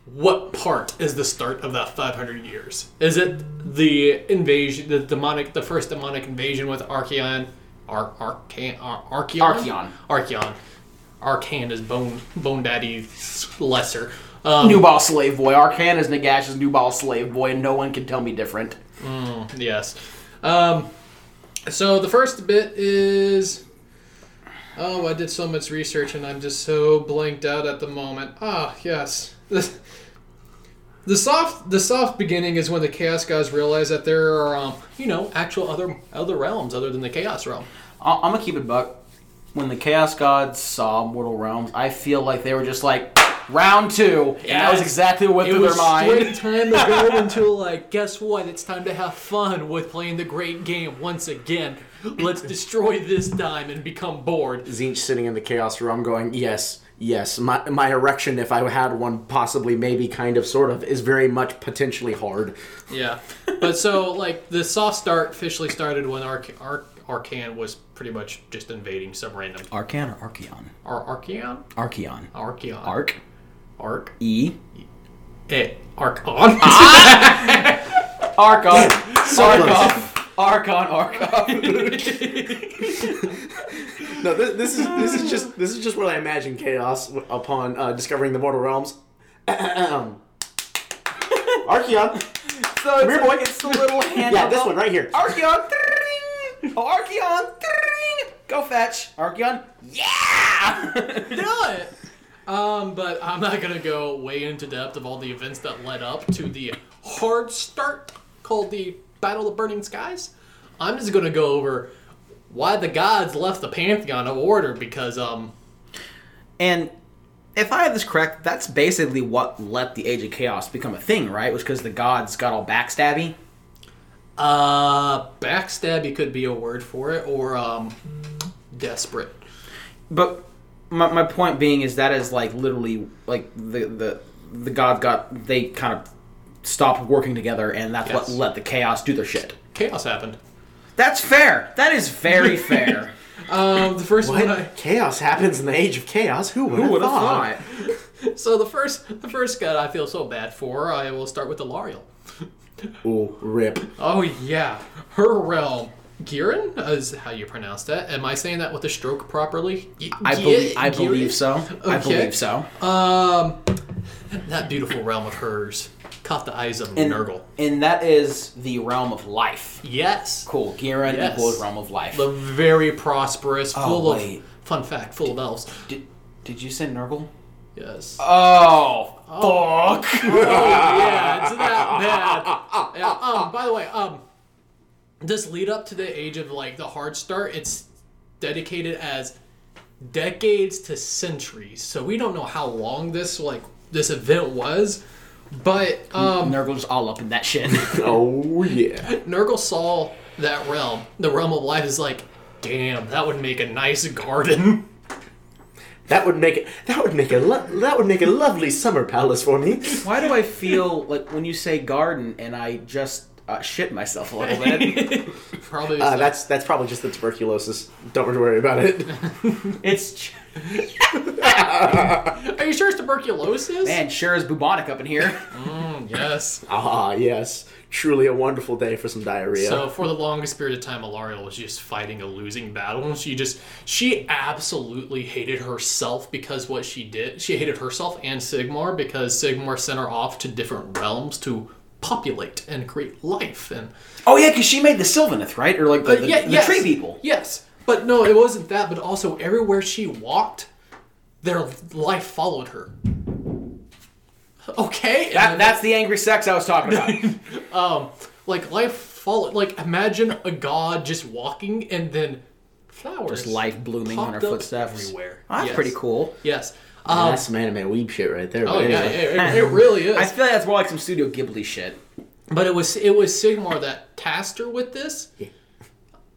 what part is the start of that 500 years? Is it the invasion, the demonic, the first demonic invasion with Archaon, Ar- Arkhan, Ar- Archaon, Archaon. Archaon, Arkhan is Bone Bone Daddy's lesser. Um, Nubal slave boy. Arkhan is Nagash's Nubal slave boy, and no one can tell me different. Yes. Um, so the first bit is. Oh, I did so much research and I'm just so blanked out at the moment. Ah, yes. The, the soft the soft beginning is when the Chaos Gods realize that there are, um, you know, actual other other realms other than the Chaos realm. I- I'm gonna keep it buck. When the Chaos Gods saw Mortal Realms, I feel like they were just like round two, and that was exactly what went It through was their mind. straight time to go until like, guess what? It's time to have fun with playing the great game once again. Let's destroy this time and become bored. Tzeentch sitting in the chaos realm going, yes, yes, my, my erection, if I had one, possibly, maybe, kind of, sort of, is very much potentially hard. Yeah, but so like the soft start officially started when Arc- Arc- Arcan was pretty much just invading some random Arcan or Archaon? Ar- Archaon, Archaon. Archeon, Arc. Arc, E. eh, Archon. Archon. So Archon. Archon. Archon. No, this, this is this is just this is just what I imagine chaos upon uh, discovering the mortal realms. Archaon, so it's, here, boy. it's the little hand. yeah, this one right here. Archaon. Tring. Oh, Archaon. Tring. Go fetch. Archaon. Yeah. do it. Um, but I'm not gonna go way into depth of all the events that led up to the hard start called the Battle of Burning Skies. I'm just gonna go over why the gods left the Pantheon of Order because um And if I have this correct, that's basically what let the Age of Chaos become a thing, right? Was because the gods got all backstabby. Uh, backstabby could be a word for it, or um, desperate. But my, my point being is that is like literally like the the the gods got they kind of stopped working together, and that's what let the chaos do their shit. Chaos happened. That's fair. That is very fair. Um, the first one. I, Chaos happens in the age of chaos. Who would have thought? thought? so the first, the first god I feel so bad for. I will start with Alarielle. Ooh, rip. Oh yeah, her realm. Ghyran is how you pronounce that. Am I saying that with a stroke properly? Gi- I believe I believe so. I believe so. Um, that beautiful realm of hers caught the eyes of And, Nurgle. and that is the realm of life. Yes, Cool. Ghyran Yes. equals realm of life. the very prosperous, Oh, full wait. of fun fact, full of elves. Did, did you send Nurgle? Yes. Oh, fuck. Oh yeah, it's that bad. Yeah, um, by the way, um, this lead up to the age of like the hard start, it's dedicated as decades to centuries. So we don't know how long this like this event was, but um, Nurgle's all up in that shit. Oh yeah. Nurgle saw that realm. The realm of life is like, damn, that would make a nice garden. That would make it. That would make a. Lo- that would make a lovely summer palace for me. Why do I feel like when you say garden and I just uh, shit myself a little bit? Probably. Uh, that's that's probably just the tuberculosis. Don't worry about it. it's Are you sure it's tuberculosis? man, sure is bubonic up in here. Mm, yes. ah, yes. Truly a wonderful day for some diarrhea. So for the longest period of time, Alarielle was just fighting a losing battle. and She just she absolutely hated herself because what she did. She hated herself and Sigmar because Sigmar sent her off to different realms to populate and create life. And Oh yeah, because she made the Sylvaneth, right? Or like the, Uh, the, the yes. tree people. Yes, but no, it wasn't that. But also everywhere she walked, their life followed her. Okay, That, then- that's the angry sex I was talking about. um, like life followed. Like imagine a god just walking and then flowers, Just life blooming on her popped up footsteps. everywhere. Oh, that's Yes. pretty cool. Yes. Um, that's some anime weeb shit right there. oh but yeah, it, it, it really is. I feel like that's more like some Studio Ghibli shit. But it was it was Sigmar that tasked her with this,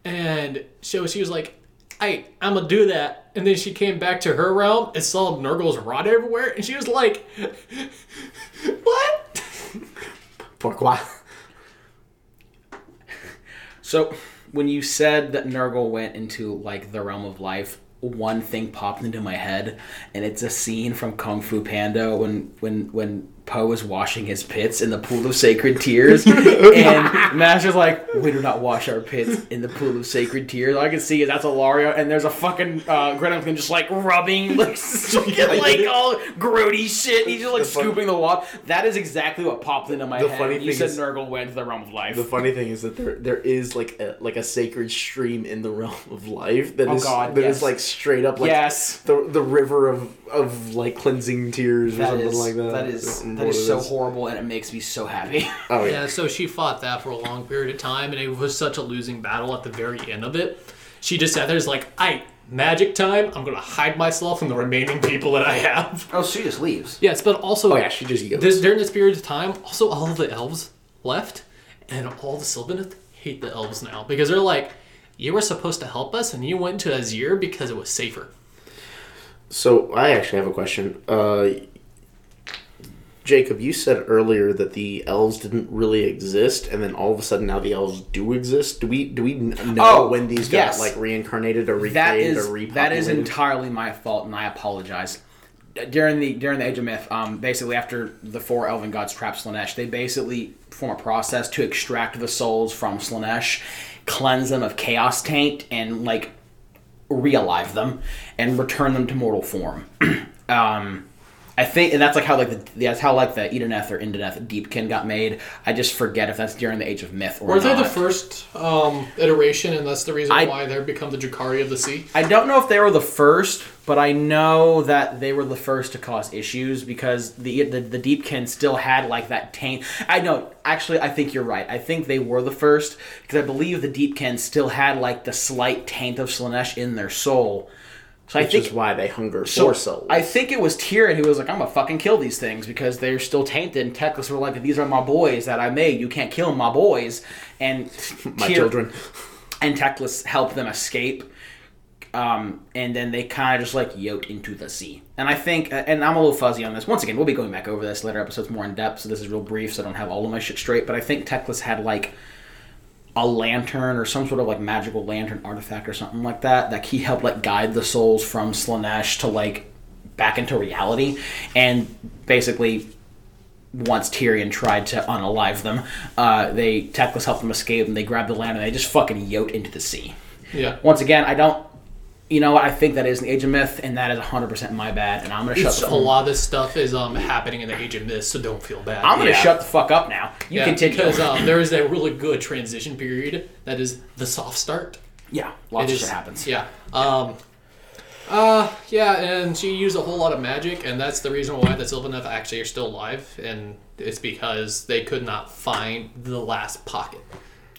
and so she was like, "Hey, I'm gonna do that." And then she came back to her realm and saw Nurgle's rod everywhere, and she was like, "What?" Pourquoi? So when you said that Nurgle went into like the realm of life, one thing popped into my head, and it's a scene from Kung Fu Panda when when when Po is washing his pits in the pool of sacred tears, and Master's like, "We do not wash our pits in the pool of sacred tears." All I can see is that's Alaria, and there's a fucking uh, Grenadine just like rubbing, like, like all grody shit. He's just like The scooping the water. That is exactly what popped into my The head. funny you thing said is- Nurgle went to the realm of life. The funny thing is that there there is like a like a sacred stream in the realm of life that Oh, is God, that is yes. like straight up like yes. the the river of of like cleansing tears or something is like that. that is don't know that what is it so horrible, and it makes me so happy. Oh yeah. Yeah, so she fought that for a long period of time, and it was such a losing battle at the very end of it. She just sat there, is like, "I magic time. I'm gonna hide myself from the remaining people that I have." oh, she just leaves. Yes, but also Oh yeah, she just goes. this, during this period of time, also all of the elves left, and all the Sylvaneth hate the elves now because they're like, "You were supposed to help us, and you went to Azyr because it was safer." So I actually have a question. Uh, Jacob, you said earlier that the elves didn't really exist, and then all of a sudden now the elves do exist. Do we do we know Oh, when these yes. got like reincarnated or recreated That is or repopulated? that is entirely my fault, and I apologize. During the during the Age of Myth, um, basically after the four elven gods trap Slaanesh, they basically form a process to extract the souls from Slaanesh, cleanse them of chaos taint, and like realive them and return them to mortal form. um, I think, and that's like how like the that's how like the Edeneth or Indeneth Deepkin got made. I just forget if that's during the Age of Myth or Were they the first um, iteration, and that's the reason I- why they become the Jukari of the Sea? I don't know if they were the first, but I know that they were the first to cause issues because the the, the Deepkin still had like that taint. I know, actually, I think you're right. I think they were the first because I believe the Deepkin still had like the slight taint of Slaanesh in their soul. So I which think is why they hunger so for souls. I think it was Tyrion who was like, "I'm gonna fucking kill these things because they're still tainted." And Teclis were like, "These are my boys that I made. You can't kill my boys." And My Tyr- children. and Teclis helped them escape. Um, and then they kind of just like yote into the sea. And I think, uh, and I'm a little fuzzy on this. Once again, we'll be going back over this later episodes more in depth. So this is real brief, so I don't have all of my shit straight. But I think Teclis had like a lantern or some sort of like magical lantern artifact or something like that that he helped like guide the souls from Slaanesh to like back into reality. And basically, once Tyrion tried to unalive them, uh, they Teclis helped them escape, and they grabbed the lantern. and They just fucking yote into the sea. Yeah. Once again, I don't. You know, what? I think that is an Age of Myth, and that is 100% my bad. And I'm gonna shut. It's, The, a lot of this stuff is um happening in the Age of Myth, so don't feel bad. I'm gonna Yeah. shut the fuck up now. You yeah, continue. because um, there is a really good transition period that is the soft start. yeah, lots It of is- shit happens. Yeah. Um. Uh, yeah, and she used a whole lot of magic, and that's the reason why the Sylvaneth actually are still alive, and it's because they could not find the last pocket.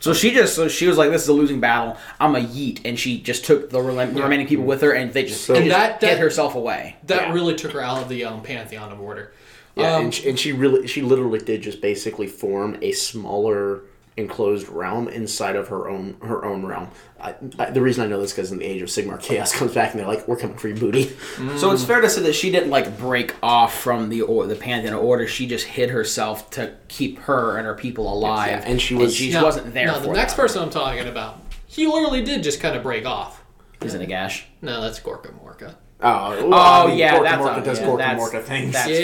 So she just, so she was like, "This is a losing battle. I'm a yeet," and she just took the, rela- the remaining people with her, and they just, So- And just that- hid that- herself away. That Yeah. really took her out of the um, pantheon of order. Yeah, Um, and, she, and she really, she literally did just basically form a smaller enclosed realm inside of her own her own realm. I, I, the reason I know this because in the Age of Sigmar, Chaos comes back and they're like, "We're coming for your booty." So it's fair to say that she didn't like break off from the or the pantheon order. She just hid herself to keep her and her people alive. Yeah, and she was- she now- wasn't there. Now, for the next them. person I'm talking about, he literally did just kind of break off. is it a gash? No, that's Gorka Morka. Oh, Oh yeah, that's Morka a, does yeah, Gorka that's, Morka things. That's yeah,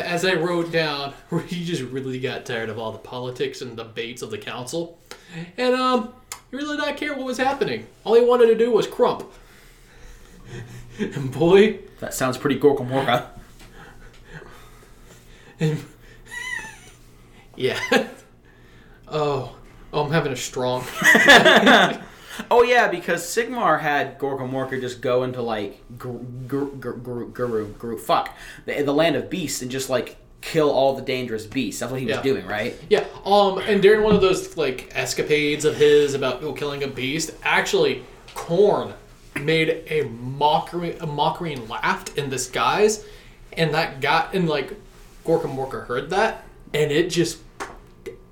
fair. as I wrote down, he just really got tired of all the politics and debates of the council, and um, he really did not care what was happening. All he wanted to do was crump. And boy, That sounds pretty Gorkamorka. and yeah. Oh, oh, I'm having a strong. Oh yeah, because Sigmar had Gorkamorka just go into like Ghur, fuck the, the land of beasts and just like kill all the dangerous beasts. That's what he was Yeah. doing, right? Yeah, um, and during one of those like escapades of his about oh, killing a beast, actually, Khorne made a mockery, a mockery and laughed in disguise, and that got and like Gorka Morka heard that, and it just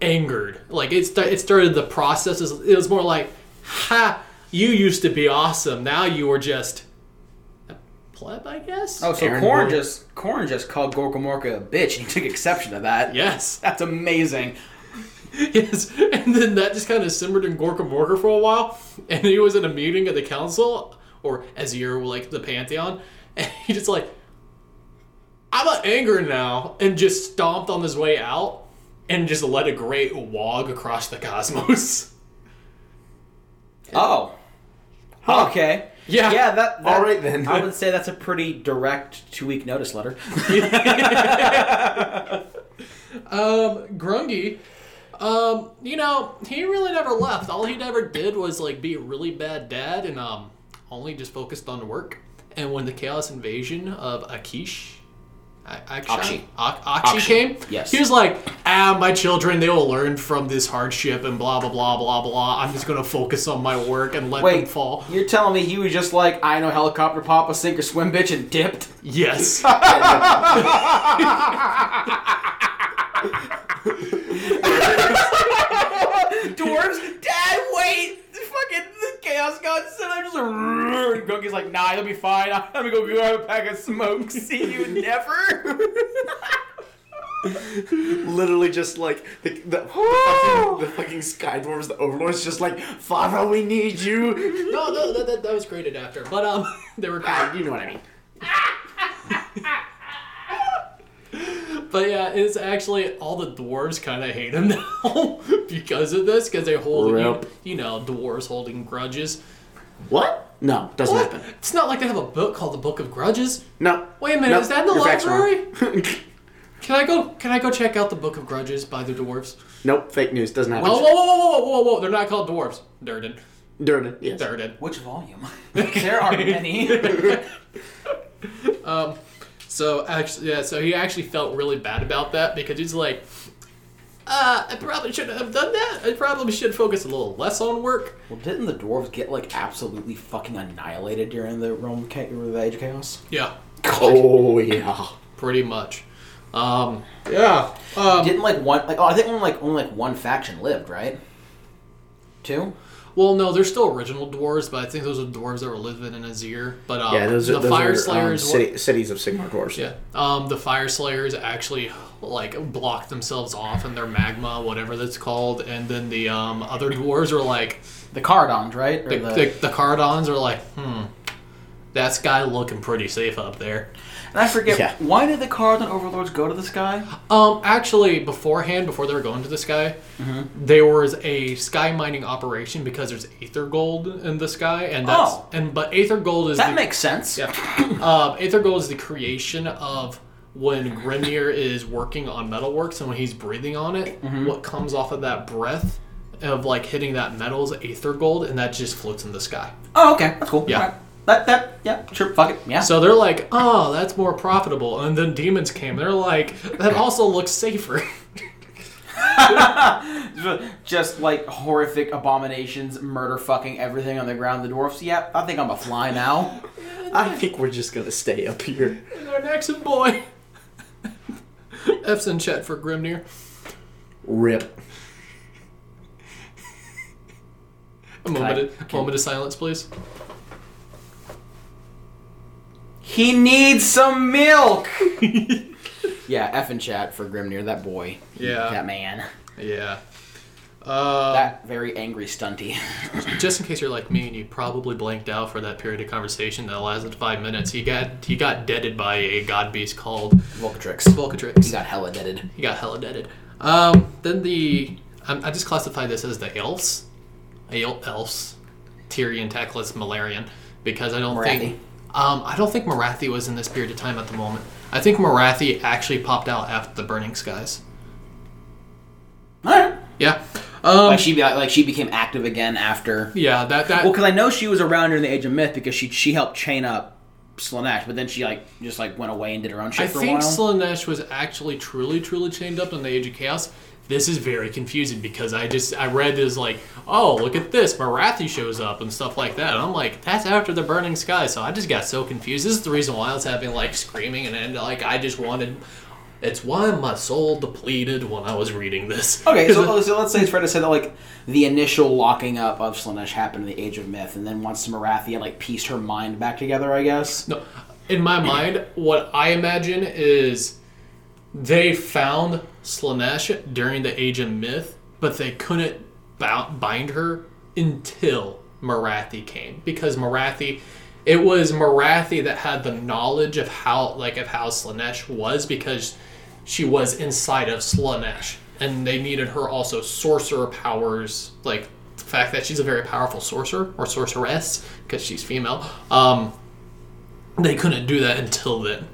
angered. Like it, sta- it started the process. It was more like, "Ha, you used to be awesome. Now you are just a pleb, I guess." Oh, so Aaron Khorne Boy. just Khorne just called Gorkamorka a bitch and he took exception to that. yes. That's amazing. Yes, and then that just kind of simmered in Gorka Morka for a while, and he was in a meeting at the council, or as you're like the Pantheon, and he just like, I'm not angry now, and just stomped on his way out, and just led a great wog across the cosmos. Oh. Okay. Yeah. Yeah, that, that All right, then. I would say that's a pretty direct two week notice letter. Um, Grungni, um, you know, he really never left. All he ever did was like be a really bad dad, and um, only just focused on work. And when the Chaos Invasion of Akish, A- Aqshy. Akshan? Aqshy, Aqshy, came, yes. he was like, "Ah, my children, they will learn from this hardship and blah blah blah blah blah. I'm just gonna focus on my work and let them Wait, fall." you're telling me he was just like, I know helicopter papa, sink or swim bitch, and dipped? Yes. Dwarves, Dad, wait! The fucking the chaos god said I'm just and Gunky's like, nah, you'll be fine. I'm gonna go grab a pack of smoke. See you never. Literally, just like the, the, the, fucking, the fucking Sky Dwarves, the Overlords, just like, Father, we need you. no, no, that, that, that was created after, but um, they were. Ah, you know what I mean. But yeah, it's actually all the dwarves kind of hate him now because of this, because they hold, you, you know, dwarves holding grudges. What? No, doesn't What? happen. It's not like they have a book called the Book of Grudges. No. Wait a minute, No, is that in the your library? Can I go? Can I go check out the Book of Grudges by the dwarves? nope, fake news. Doesn't happen. Whoa, whoa, whoa, whoa, whoa, whoa, whoa! They're not called dwarves. Duardin. Duardin, yes. Duardin. Which volume? there are many. Um, So actually, yeah. So he actually felt really bad about that because he's like, Uh, I probably shouldn't have done that. I probably should focus a little less on work. Well, didn't the dwarves get like absolutely fucking annihilated during the Rome or the Age of Chaos? Yeah, Oh yeah. pretty much. Um, yeah. Um, Didn't like one like oh I think only like only like one faction lived, right? Two? Well, no, they're still original dwarves, but I think those are dwarves that were living in Azyr. But um, Yeah, those are the those Fire are, um, Slayers. were- city, cities of Sigmar dwarves. Yeah. Um, the Fyreslayers actually like block themselves off in their magma, whatever that's called, and then the um, other dwarves are like The Kharadrons, right? Or the, the, the, the Kharadrons are like, hmm, that sky looking pretty safe up there. and I forget Yeah. why did the Kharadron overlords go to the sky? Um, actually, beforehand, before they were going to the sky, Mm-hmm. there was a sky mining operation because there's aether gold in the sky, and that's Oh. and but aether gold is That the, makes sense. Yeah. um, Aether Gold is the creation of when Grimnir is working on metalworks and when he's breathing on it, Mm-hmm. what comes off of that breath of like hitting that metal is Aether Gold, and that just floats in the sky. Oh, okay, that's cool. Yeah. Alright. That that yeah, sure, fuck it. Yeah. So they're like, oh, that's more profitable. And then demons came. They're like, that also looks safer. just like horrific abominations, murder fucking everything on the ground. The dwarfs. Yeah, I think I'm a fly now. I think we're just gonna stay up here. and our next boy. F's in chat for Grimnir. Rip. A moment, I- of, moment of silence, please. He needs some milk. yeah, F in chat for Grimnir. That boy. Yeah. That man. Yeah. Uh, That very angry stunty. just in case you're like me and you probably blanked out for that period of conversation that lasted five minutes, he got he got deaded by a god beast called Vulcatrix. Vulcatrix. He got hella deaded. He got hella deaded. Um, then the I, I just classify this as the elves, El- elves, Tyrion, Teclis, Malerion, because I don't Morathi. think um I don't think Morathi was in this period of time at the moment. I think Morathi actually popped out after the Burning Skies. Alright. Yeah. Um, Like she like she became active again after. yeah, that that Well, because I know she was around during the Age of Myth because she she helped chain up Slaanesh, but then she like just like went away and did her own shit I for think a while. Slaanesh was actually truly, truly chained up in the Age of Chaos. This is very confusing because I just I read this like, oh look at this, Morathi shows up and stuff like that. And I'm like, that's after the Burning Sky. So I just got so confused. This is the reason why I was having like screaming and, and like I just wanted. It's why my soul depleted when I was reading this. Okay, so, so let's say it's fair to say that like the initial locking up of Slaanesh happened in the Age of Myth, and then once Morathi had like pieced her mind back together, I guess. No, in my mind, what I imagine is they found Slaanesh during the Age of Myth, but they couldn't bind her until Morathi came because Morathi. It was Morathi that had the knowledge of how, like, of how Slaanesh was because she was inside of Slaanesh, and they needed her also sorcerer powers, like the fact that she's a very powerful sorcerer or sorceress because she's female. Um, they couldn't do that until then.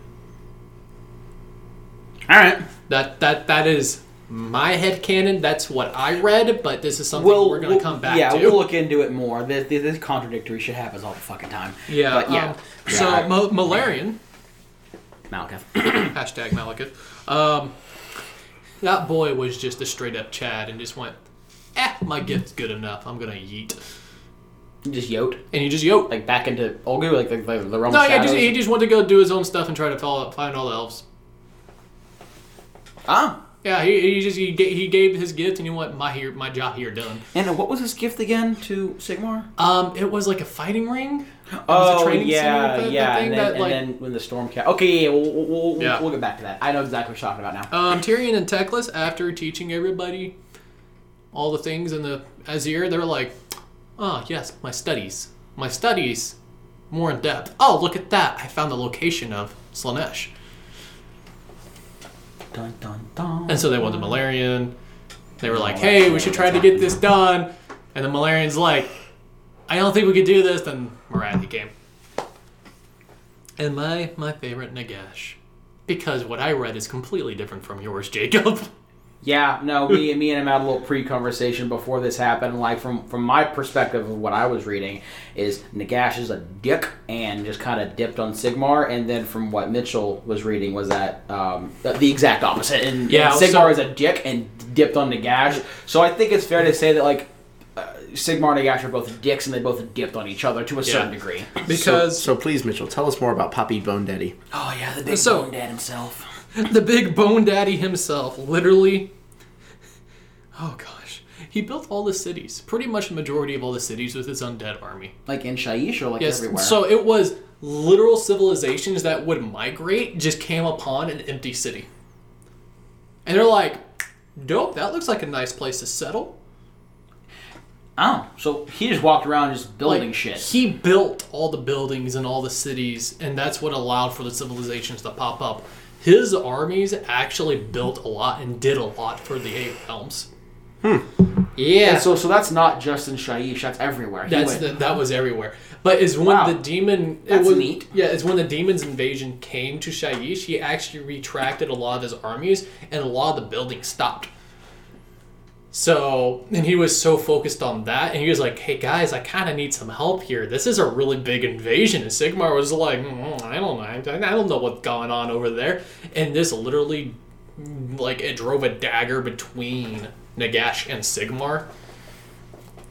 All right. That that that is my head canon. That's what I read, but this is something We'll, we're gonna we'll- come back yeah, to. we'll look into it more. This, this, this contradictory shit happens all the fucking time. yeah, but yeah. um, so Yeah, I- Ma- Malerion Malekith. hashtag Malekith. Um, that boy was just a straight up Chad and just went, "Eh, my gift's good enough. I'm gonna yeet," just yoked and he just yoked. like back into Ulgu, like the, the, the realm No, yeah, just, he just wanted to go do his own stuff and try to follow, find all the elves. Ah. Yeah, he, he just he gave, he gave his gift and he went, "My here, my job here done." And what was his gift again to Sigmar? Um, it was like a fighting ring. Oh yeah, that- yeah, that and, then, that, and like- then when the storm came. Okay, yeah, we'll, we'll, we'll, Yeah. we'll get back to that. I know exactly what you're talking about now. Um, Tyrion and Teclis, after teaching everybody all the things in the Azyr, they're like, "Oh yes, my studies, my studies, more in depth. Oh look at that! I found the location of Slaanesh." Dun, dun, dun. And so they went to Malerion. They were like, oh, "Hey, we should try to get this done." And the Malerion's like, "I don't think we could do this." Then Morathi came. And my my favorite Nagash, because what I read is completely different from yours, Jacob. Yeah, no, me, me and him had a little pre-conversation before this happened. Like from from my perspective of what I was reading, is Nagash is a dick and just kind of dipped on Sigmar, and then from what Mitchell was reading was that um, the the exact opposite. And, Yeah, and Sigmar so- is a dick and dipped on Nagash. So I think it's fair to say that like uh, Sigmar and Nagash are both dicks, and they both dipped on each other to a certain degree. Because So, so please, Mitchell, tell us more about Poppy Bone Daddy. Oh yeah, the big So- bone dad himself. the big bone daddy himself literally oh gosh he built all the cities pretty much the majority of all the cities with his undead army Like in Shyish or like yes everywhere. so it was literal civilizations that would migrate just came upon an empty city and they're like dope that looks like a nice place to settle oh, so he just walked around just building Like, shit. He built all the buildings and all the cities, and that's what allowed for the civilizations to pop up. His armies actually built a lot and did a lot for the Eight Realms. Hmm. Yeah, Yeah, so so that's not just in Shyish. That's everywhere. He that's the, that was everywhere. But is when Wow. the demon. That's was, neat. Yeah, it's when the demon's invasion came to Shyish. He actually retracted a lot of his armies, and a lot of the buildings stopped. So, and he was so focused on that, and he was like, "Hey guys, I kind of need some help here. This is a really big invasion." And Sigmar was like, "Mm, "I don't know, I don't know what's going on over there." And this literally, like, it drove a dagger between Nagash and Sigmar,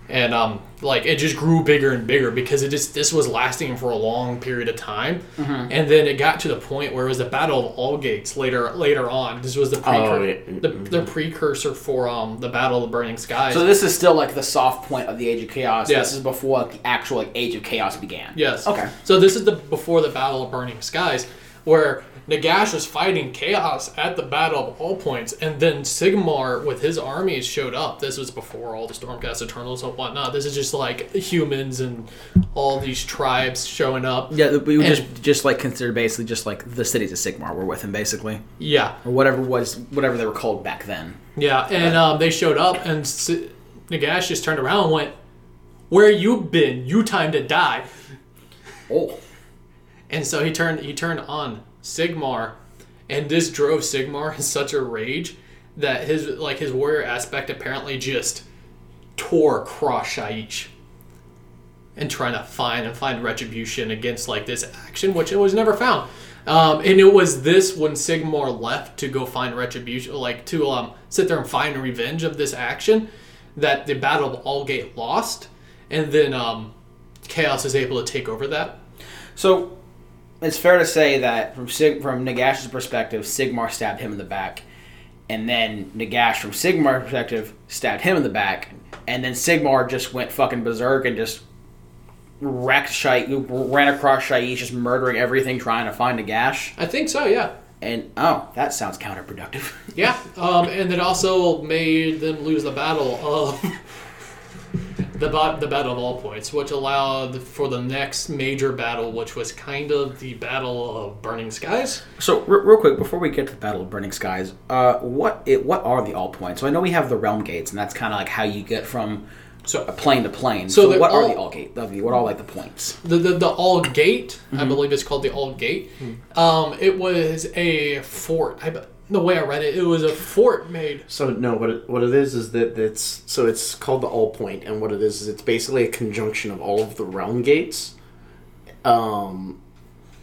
and um, like it just grew bigger and bigger because it just this was lasting for a long period of time, and then it got to the point where it was the Battle of All Gates later later on. This was the Oh, precursor, yeah. the, the precursor for um the Battle of the Burning Skies. So this is still like the soft point of the Age of Chaos. Yes. This is before like, the actual like Age of Chaos began. Yes. Okay. So this is the before the Battle of Burning Skies, where Nagash was fighting chaos at the Battle of All Points, and then Sigmar with his armies showed up. This was before all the Stormcast Eternals and whatnot. This is just like humans and all these tribes showing up. Yeah, we would And- just just like consider basically just like the cities of Sigmar were with him basically, Yeah. or whatever was whatever they were called back then. Yeah, and um, they showed up, and S- Nagash just turned around and went, "Where you been? You time to die." Oh, And so he turned he turned on Sigmar, and this drove Sigmar in such a rage that his like his warrior aspect apparently just tore across Shyish and trying to find and find retribution against like this action, which it was never found. Um, and it was this when Sigmar left to go find retribution, like to um, sit there and find revenge of this action, that the Battle of Allgate lost, and then um, Chaos is able to take over that. so it's fair to say that from Sig- from Nagash's perspective, Sigmar stabbed him in the back, and then Nagash from Sigmar's perspective stabbed him in the back, and then Sigmar just went fucking berserk and just wrecked Shai, ran across Shyish, just murdering everything, trying to find Nagash. I think so, yeah. And oh, that sounds counterproductive. Yeah, um, and it also made them lose the battle of the ba- the battle of all points, which allowed for the next major battle, which was kind of the battle of burning skies. So, re- real quick, before we get to the Battle of Burning Skies, uh, what it, what are the all points? So, I know we have the realm gates, and that's kind of like how you get from So- a plane to plane. So So, what are the all gate? What are all like the points? The the, the all gate, I believe it's called the all gate. Um, it was a fort. I, the way I read it, it was a fort made. So no, what it, what it is is that it's so it's called the All Point, and what it is is it's basically a conjunction of all of the realm gates, um,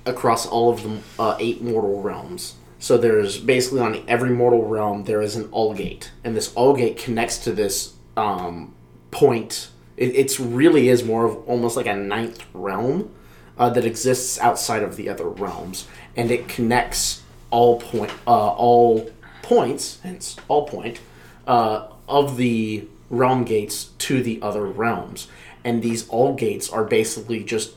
across all of the uh, eight mortal realms. So there's basically on every mortal realm there is an All Gate, and this All Gate connects to this um, point. It it's really is more of almost like a ninth realm uh, that exists outside of the other realms, and it connects all point uh, all points, hence all point, uh, of the realm gates to the other realms, and these all gates are basically just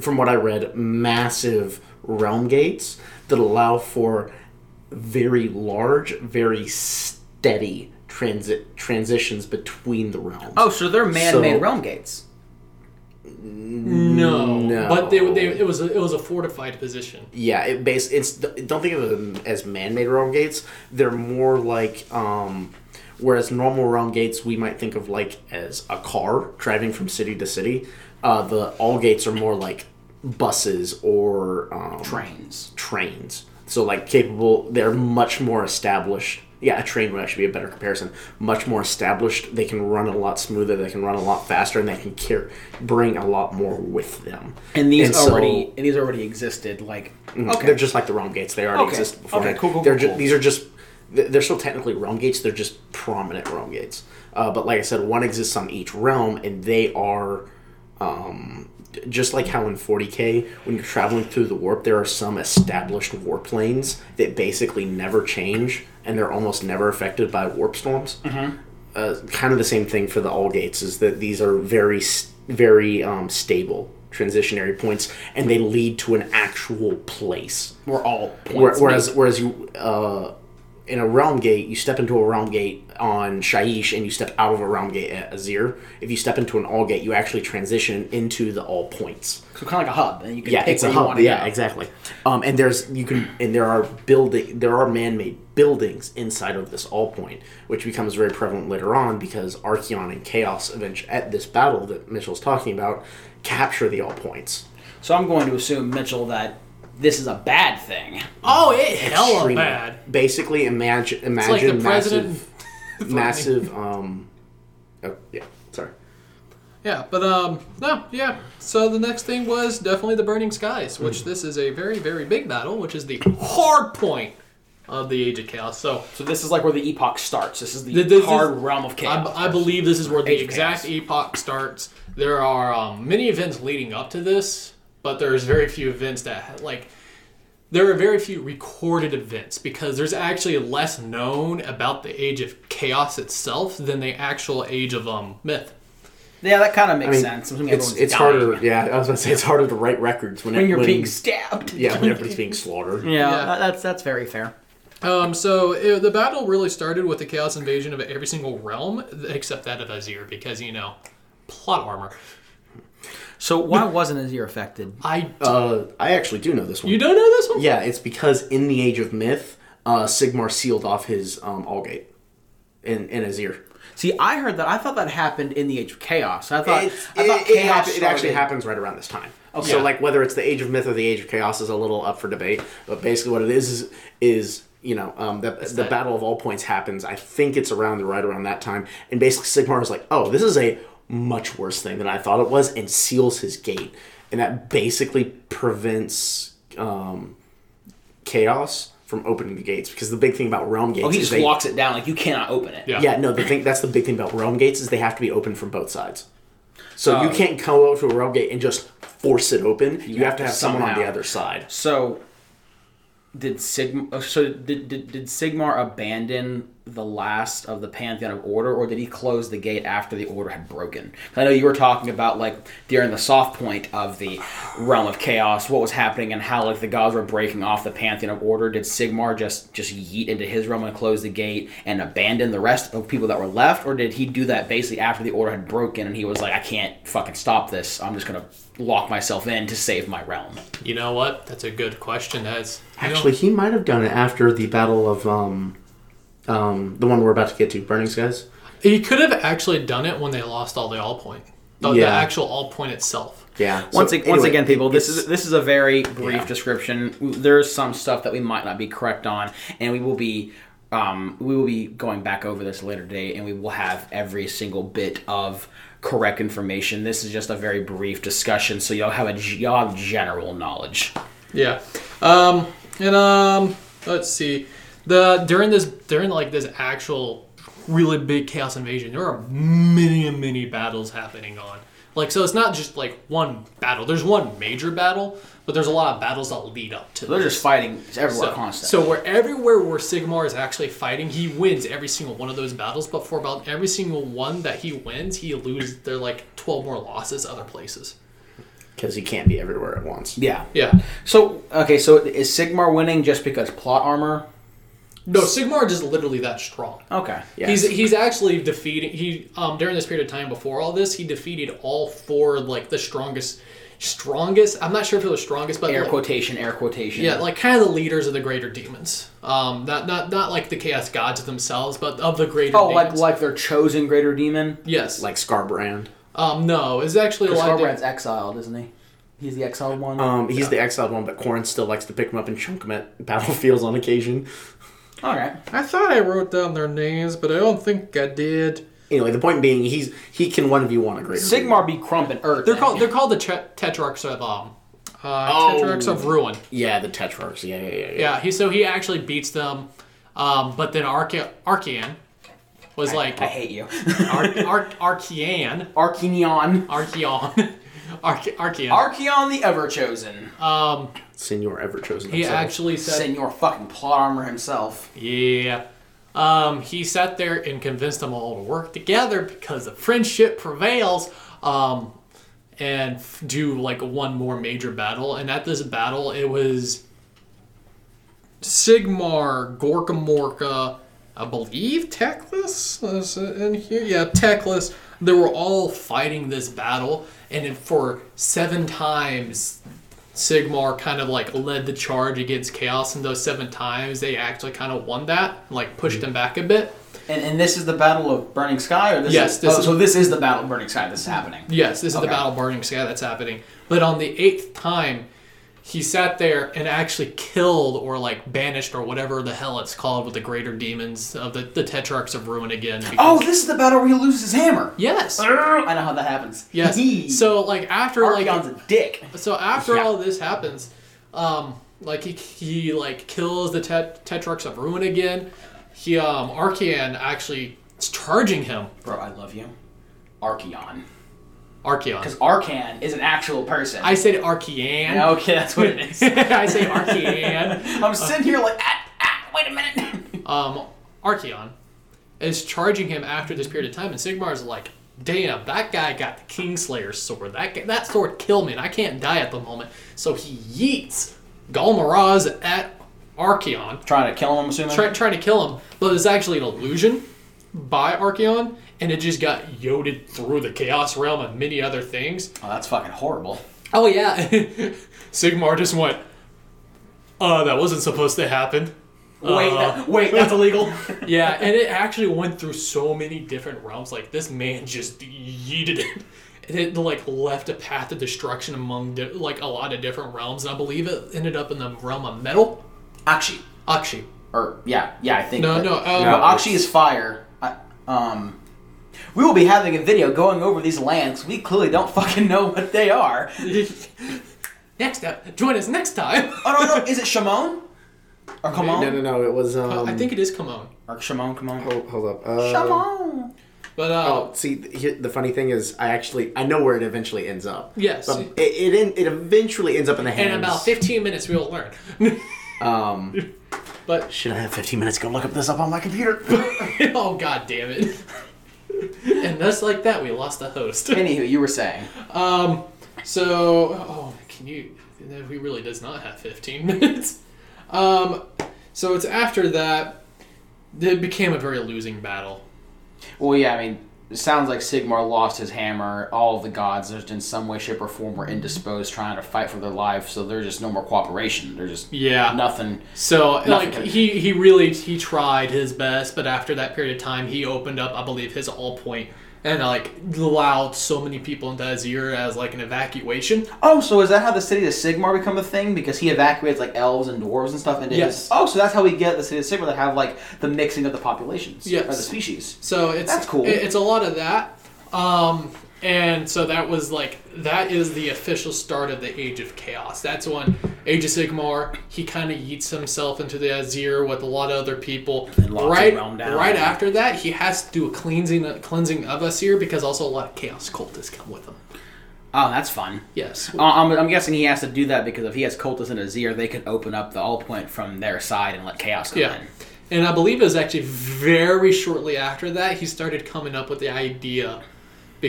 from what I read, massive realm gates that allow for very large, very steady transit transitions between the realms. Oh, so they're man-made So- realm gates. No, No. but they, they it was a, it was a fortified position. Yeah, it base it's don't think of them as man-made realm gates. They're more like um whereas normal realm gates we might think of like as a car driving from city to city. Uh, the all gates are more like buses or um, Trains. trains. So like capable, they're much more established yeah, a train would actually be a better comparison. Much more established. They can run a lot smoother. They can run a lot faster, and they can care, bring a lot more with them. And these so- already and these already existed. Like okay, They're just like the realm gates. They already Okay. existed before. Okay, cool, cool, They're cool, ju- These are just. They're still technically realm gates. They're just prominent realm gates. Uh, but like I said, one exists on each realm, and they are. Um, just like how in 40k, when you're traveling through the warp, there are some established warp lanes that basically never change, and they're almost never affected by warp storms. Mm-hmm. Uh, kind of the same thing for the all gates is that these are very, very um, stable transitionary points, and they lead to an actual place. we're all points. Whereas, whereas you uh, in a realm gate, you step into a realm gate on Shaiish, and you step out of a realm gate at Azyr. If you step into an all gate, you actually transition into the all points. so kind of like a hub, and you can Yeah, it's a hub. Yeah, go. exactly. Um, and there's you can and there are building there are man-made buildings inside of this all point, which becomes very prevalent later on because Archaon and Chaos eventually at this battle that Mitchell's talking about capture the all points. So I'm going to assume Mitchell that this is a bad thing. Oh, it hella Extremely. bad. Basically, imagine It's imagine like the president. massive, massive. Um, oh, yeah, sorry. Yeah, but um, no, yeah. So the next thing was definitely the Burning Skies, which this is a very, very big battle, which is the hard point of the Age of Chaos. So So this is like where the epoch starts. This is the Th- this is- hard realm of I, chaos. I believe this is where the Age of exact Chaos. epoch starts. There are um, many events leading up to this, but there's very few events that like. There are very few recorded events because there's actually less known about the Age of Chaos itself than the actual Age of um, Myth. yeah, that kind of makes I mean, sense. It's it's harder. Yeah, I was gonna say it's harder to write records when, when it, you're when, being stabbed. yeah when everybody's being slaughtered. yeah, Yeah. that- that's that's very fair. Um, so it, the battle really started with the chaos invasion of every single realm except that of Azyr because you know plot armor. So why wasn't Azyr affected? I Uh, I actually do know this one. you don't know this one? Yeah, it's because in the Age of Myth, uh, Sigmar sealed off his um, Allgate in in Azyr. See, I heard that. I thought that happened in the Age of Chaos. I thought. It's- I thought it, it, chaos happen- it actually happens right around this time. Okay. So like whether it's the Age of Myth or the Age of Chaos is a little up for debate. But basically, what it is is, is you know um, the the Battle of All Points happens. I think it's around the right around that time, and basically Sigmar is like, oh, this is a much worse thing than I thought it was, and seals his gate, and that basically prevents um, chaos from opening the gates because the big thing about realm gates Oh, he is just they, locks it down. Like you cannot open it. Yeah. yeah, no, the thing that's the big thing about realm gates is they have to be open from both sides. So you Oh. can't come out to a realm gate and just force it open. You, have, have to to have someone on the other side. So, did Sigmar? So did, did did Sigmar abandon the last of the pantheon of order, or did he close the gate after the order had broken? I know you were talking about like during the soft point of the realm of chaos, what was happening, and how like the gods were breaking off the pantheon of order. Did Sigmar just just yeet into his realm and close the gate and abandon the rest of people that were left, or did he do that basically after the order had broken and he was like, I can't fucking stop this. I'm just gonna lock myself in to save my realm. You know what? That's a good question. That's you know- Actually, he might have done it after the battle of um, um, the one we're about to get to, Burning Skies. he could have actually done it when they lost all the all point, the, the actual all point itself. Yeah. Once, So, once anyway, again, people, this is this is a very brief Yeah. description. There's some stuff that we might not be correct on, and we will be um, we will be going back over this later today, and we will have every single bit of correct information. This is just a very brief discussion, so y'all have a y'all have general knowledge. Yeah. Um, and um, let's see. The during this during like this actual really big chaos invasion, there are many and many battles happening on. Like so, it's not just like one battle. There's one major battle, but there's a lot of battles that lead up to. They're this. just fighting everywhere So, constantly. so where everywhere where Sigmar is actually fighting, he wins every single one of those battles. But for about every single one that he wins, he loses. There are like twelve more losses other places. because he can't be everywhere at once. yeah. Yeah. So okay, so is Sigmar winning just because plot armor? No, Sigmar is literally that strong. Okay. Yeah. He's he's actually defeating he um during this period of time before all this he defeated all four like the strongest strongest I'm not sure if it was strongest but Air like, quotation, air quotation. yeah like kind of the leaders of the greater demons um not not not like the chaos gods themselves but of the greater Oh, like demons like their chosen greater demon. yes Like Skarbrand. um no it's actually a lot of Skarbrand's exiled, isn't he? He's the exiled one. Um, he's the exiled one, but Khorne still likes to pick him up and chunk him at battlefields on occasion. All right. I thought I wrote down their names, but I don't think I did. Anyway, the point being, he's he can one of you want a greater. Sigmar be Crump and Earth. They're called they're called the tre- Tetrarchs of um, uh, Oh. Tetrarchs of Ruin. Yeah, the Tetrarchs. Yeah, yeah, yeah. yeah. Yeah, he so he actually beats them, um, but then Arche- Archean was like I hate you. Ar- Ar- Archean Archenion. Archaon Arche- Archean. Archaon the Ever Chosen. um, Senor ever chosen. he himself. actually said, Senor fucking plot armor himself. yeah. Um, he sat there and convinced them all to work together because the friendship prevails. Um, and f- do like one more major battle. And at this battle, it was Sigmar, Gorka Morka, I believe Teclis is in here. Yeah, Teclis. They were all fighting this battle, and for seven times, Sigmar kind of like led the charge against Chaos. And those seven times, they actually kind of won that, like pushed mm-hmm. them back a bit. And, and this is the Battle of Burning Sky, or this Yes, is, this oh, is- so this is the Battle of Burning Sky. This is happening. Yes, this is Okay. the Battle of Burning Sky that's happening. But on the eighth time, he sat there and actually killed or like banished or whatever the hell it's called with the greater demons of the, the Tetrarchs of Ruin again. because- Oh, this is the battle where he loses his hammer. yes, I know how that happens. yes. so like after like Archaon's a dick. so after Yeah. all this happens, um, like he, he like kills the tet- Tetrarchs of Ruin again. He um Archean actually is charging him. Bro, I love you. Archaon. Archaon. Because Arkhan is an actual person. I said Archean. okay, that's what it is. I say Archean. I'm sitting here like, ah, ah, wait a minute. um, Archaon is charging him after this period of time, and Sigmar's like, "Damn, that guy got the Kingslayer sword. That guy, that sword killed me, and I can't die at the moment." So he yeets Ghal Maraz at Archaon, Trying to kill him, I'm assuming? try, trying to kill him, but it's actually an illusion by Archaon, and it just got yoded through the Chaos Realm and many other things. oh, that's fucking horrible. Oh yeah, Sigmar just went. Uh, that wasn't supposed to happen. Wait, Uh, that- wait, that's illegal. Yeah, and it actually went through so many different realms. Like this man just yeeted it, and it like left a path of destruction among di- like a lot of different realms. And I believe it ended up in the realm of metal. Aqshy. Aqshy. Or, yeah, yeah, I think. No, that- no, um, no, Aqshy is fire. I, um, we will be having a video going over these lands. We clearly don't fucking know what they are. next up, join us next time. Oh, no, no, is it Shimon? Or Chamon? No, no, no. It was. Um, I think it is Chamon. Or Shimon, Chamon? Hold, hold up. Uh, Shimon! But uh, Oh, see, here, the funny thing is, I actually I know where it eventually ends up. Yes. but it it, in, it eventually ends up in the hands. in about 15 minutes we'll learn. Um, but should I have 15 minutes to go look up this up on my computer? oh god damn it. and just like that we lost the host. Anywho, you were saying. Um, so, oh, can you? He really does not have 15 minutes. Um, so it's after that. It became a very losing battle. Well, yeah, I mean, it sounds like Sigmar lost his hammer. All the gods, just in some way, shape, or form, were indisposed, trying to fight for their life. So there's just no more cooperation. There's just Yeah. nothing. So Nothing like could- he he really he tried his best, but after that period of time, he opened up, I believe, his all point and like allowed so many people into Azyr as like an evacuation. Oh, so is that how the city of Sigmar become a thing? Because he evacuates like elves and dwarves and stuff And Yes. his. Oh, so that's how we get the city of Sigmar that have like the mixing of the populations. Yes. Or the species. So it's That's cool. it- it's a lot of that. Um, and so that was like that is the official start of the Age of Chaos. That's when Age of Sigmar he kind of yeets himself into the Azyr with a lot of other people. And locks right, the realm down. right after that, he has to do a cleansing a cleansing of Azyr because also a lot of Chaos cultists come with him. Oh, that's fun. Yes. Uh, I'm, I'm guessing he has to do that because if he has cultists in Azyr, they can open up the all point from their side and let chaos come Yeah. in. And I believe it was actually very shortly after that he started coming up with the idea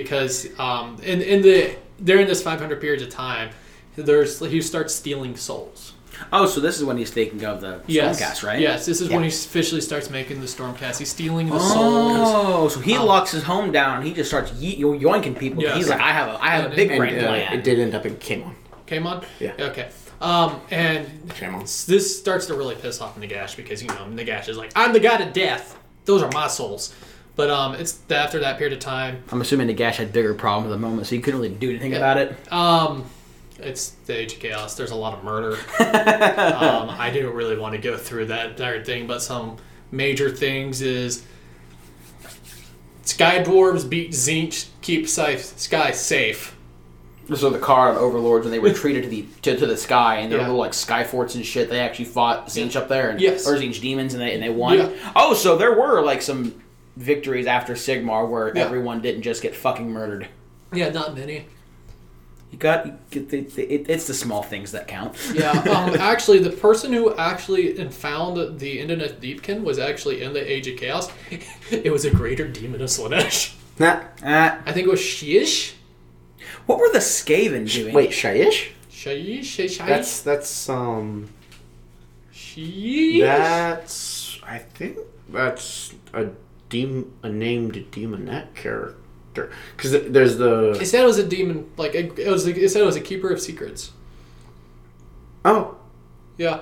because um, in, in the during this 500 periods of time, there's he starts stealing souls. Oh, so this is when he's thinking of the Yes, Stormcast, right? Yes, this is when he officially starts making the Stormcast. He's stealing the souls. Oh, so he Um, locks his home down and he just starts ye- yo- yoinking people. Yes. He's like, I have a, I have And- a big and, brain uh, plan. it did end up in Chamon. Came on. Yeah. Okay. Um, and Chamon. this starts to really piss off Nagash because you know Nagash is like, I'm the god of death. Those are my souls. But um, it's after that period of time I'm assuming Nagash had bigger problems at the moment, so he couldn't really do anything about it. Um, It's the Age of Chaos. There's a lot of murder. um, I didn't really want to go through that entire thing, but some major things is Sky Dwarves beat Tzeentch, keep Sky, Sky safe. So the Kharadron overlords, when they retreated to the to, to the sky, and their Yeah. little like sky forts and shit, they actually fought Tzeentch up there, and, Yes. or Tzeentch demons, and they and they won. Yeah. Oh, so there were like some victories after Sigmar where Yeah. everyone didn't just get fucking murdered. Yeah, not many. You got you get the, the, it, it's the small things that count. Yeah, um, actually, the person who actually found the Idoneth Deepkin was actually in the Age of Chaos. It was a greater demon of Slaanesh. Nah. Ah, I think it was Shiish? what were the Skaven doing? Wait, Shaiish? Shaiish? Shaiish? That's that's um Shiish? that's I think that's a dem a named demonette character because there's the. It said it was a demon, like, it it was, it said it was a keeper of secrets. oh Yeah.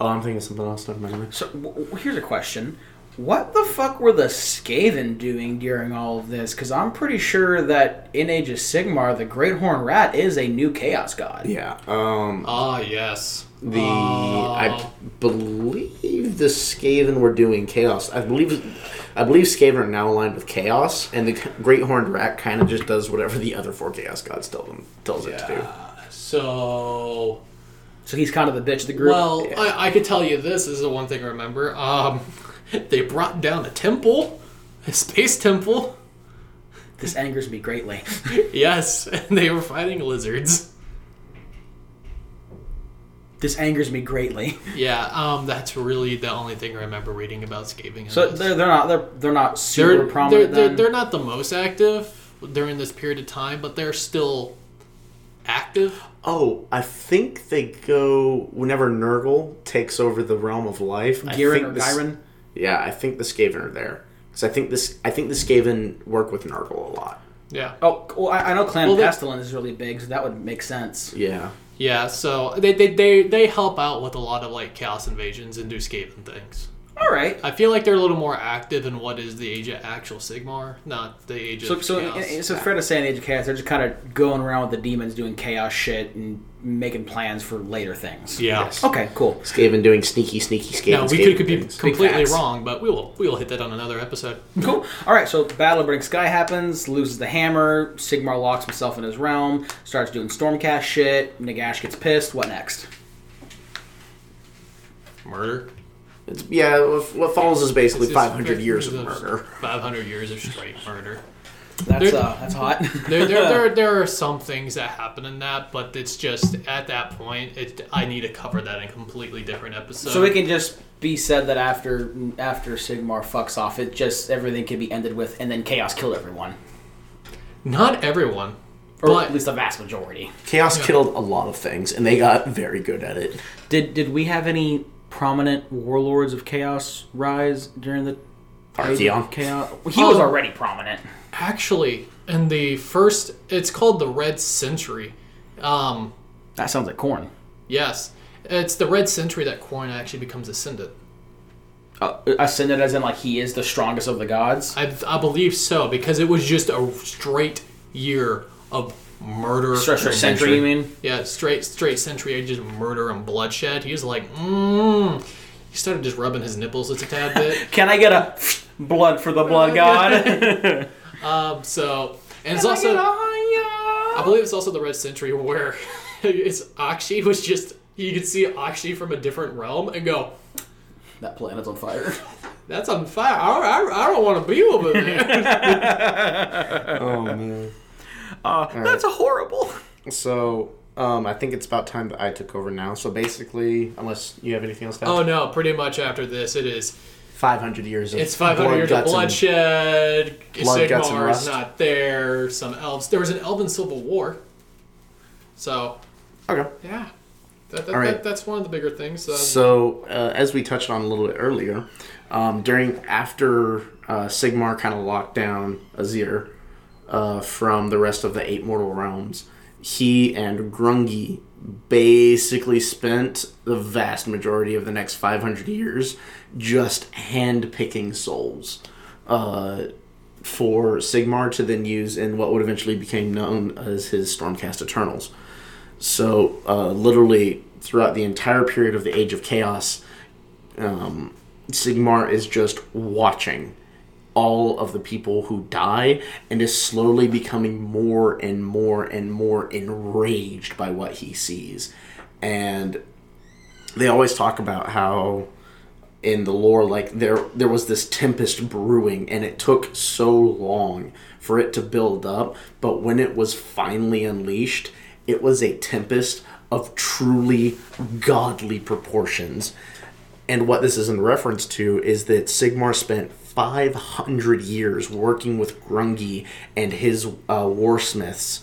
oh I'm thinking of something else. Never mind. So w- w- here's a question: What the fuck were the Skaven doing during all of this? Because I'm pretty sure that in Age of Sigmar, the Great Horn Rat is a new Chaos God. Yeah. Um. Ah, yes. The Uh, I believe the Skaven were doing chaos. I believe I believe Skaven are now aligned with chaos, and the Great Horned Rat kind of just does whatever the other four chaos gods tell them tells it to do. So, So he's kind of the bitch of the group. well, Yeah. I, I could tell you this, this is the one thing I remember. Um, they brought down a temple, a space temple. this angers me greatly. Yes, and they were fighting lizards. This angers me greatly. Yeah, um, that's really the only thing I remember reading about Skaven. in So they're they're not they're they're not they're, super they're, prominent. they're, then? they're not the most active during this period of time, but they're still active. Oh, I think they go whenever Nurgle takes over the realm of life. I think or the- Ghyran. Yeah, I think the Skaven are there because I think this I think the Skaven work with Nurgle a lot. Yeah. Oh, well, I, I know Clan Well, they- Pestilence is really big, so that would make sense. Yeah. Yeah, so they, they, they, they help out with a lot of like chaos invasions and do Skaven things. All right. I feel like they're a little more active in what is the age of actual Sigmar, not the age So, of so, chaos. in- so it's fair to say in Age of Chaos, they're just kind of going around with the demons, doing chaos shit, and making plans for later things. yeah. Yes. Okay, cool. Skaven doing sneaky, sneaky Skaven. Now we Skaven could, could be things. completely wrong, but we will we will hit that on another episode. Cool. All right, so Battle of Burning Sky happens, loses the hammer, Sigmar locks himself in his realm, starts doing Stormcast shit, Nagash gets pissed. What next? Murder. It's, yeah, what what follows is basically 500 years of murder. Five hundred years of straight murder. That's There- uh, that's hot. There, there, there, there are some things that happen in that, but it's just at that point, it, I need to cover that in a completely different episode. so it can just be said that after after Sigmar fucks off, it just everything can be ended with, and then chaos killed everyone, Not everyone, or but at least the vast majority. Chaos Yeah. killed a lot of things, and they got very good at it. Did did we have any prominent warlords of chaos rise during the Age of Archaon. Chaos? He was Um, already prominent. actually, in the first, it's called the Red Century. Um, That sounds like Khorne. yes, it's the Red Century that Khorne actually becomes ascendant. Uh, ascended as in like he is the strongest of the gods. I, I believe so because it was just a straight year of murder. Straight and century, you mean? Yeah, straight straight century of just murder and bloodshed. He was like, mmm. He started just rubbing his nipples just a tad bit. Can I get a blood for the blood god? um, so and it's also I believe it's also the Red Century where it's Aqshy was just you could see Aqshy from a different realm and go, that planet's on fire. "That's on fire. I, I, I don't want to be over there." Oh man. Uh, that's horrible. So, um, I think it's about time that I took over now. So basically, unless you have anything else to add, oh no! Pretty much after this, it is 500 years of It's 500 years of bloodshed. blood, Sigmar is not there. Some elves. There was an elven civil war. So Okay. yeah, that, that, All right. that, that's one of the bigger things. Uh, So, uh, as we touched on a little bit earlier, um, during after uh, Sigmar kind of locked down Azyr uh, from the rest of the eight mortal realms, he and Grungni basically spent the vast majority of the next 500 years just hand picking souls uh, for Sigmar to then use in what would eventually become known as his Stormcast Eternals. So, uh, literally, throughout the entire period of the Age of Chaos, um, Sigmar is just watching all of the people who die and is slowly becoming more and more and more enraged by what he sees. And they always talk about how in the lore like there there was this tempest brewing and it took so long for it to build up but when it was finally unleashed it was a tempest of truly godly proportions and what this is in reference to is that Sigmar spent 500 years working with Grungni and his uh, warsmiths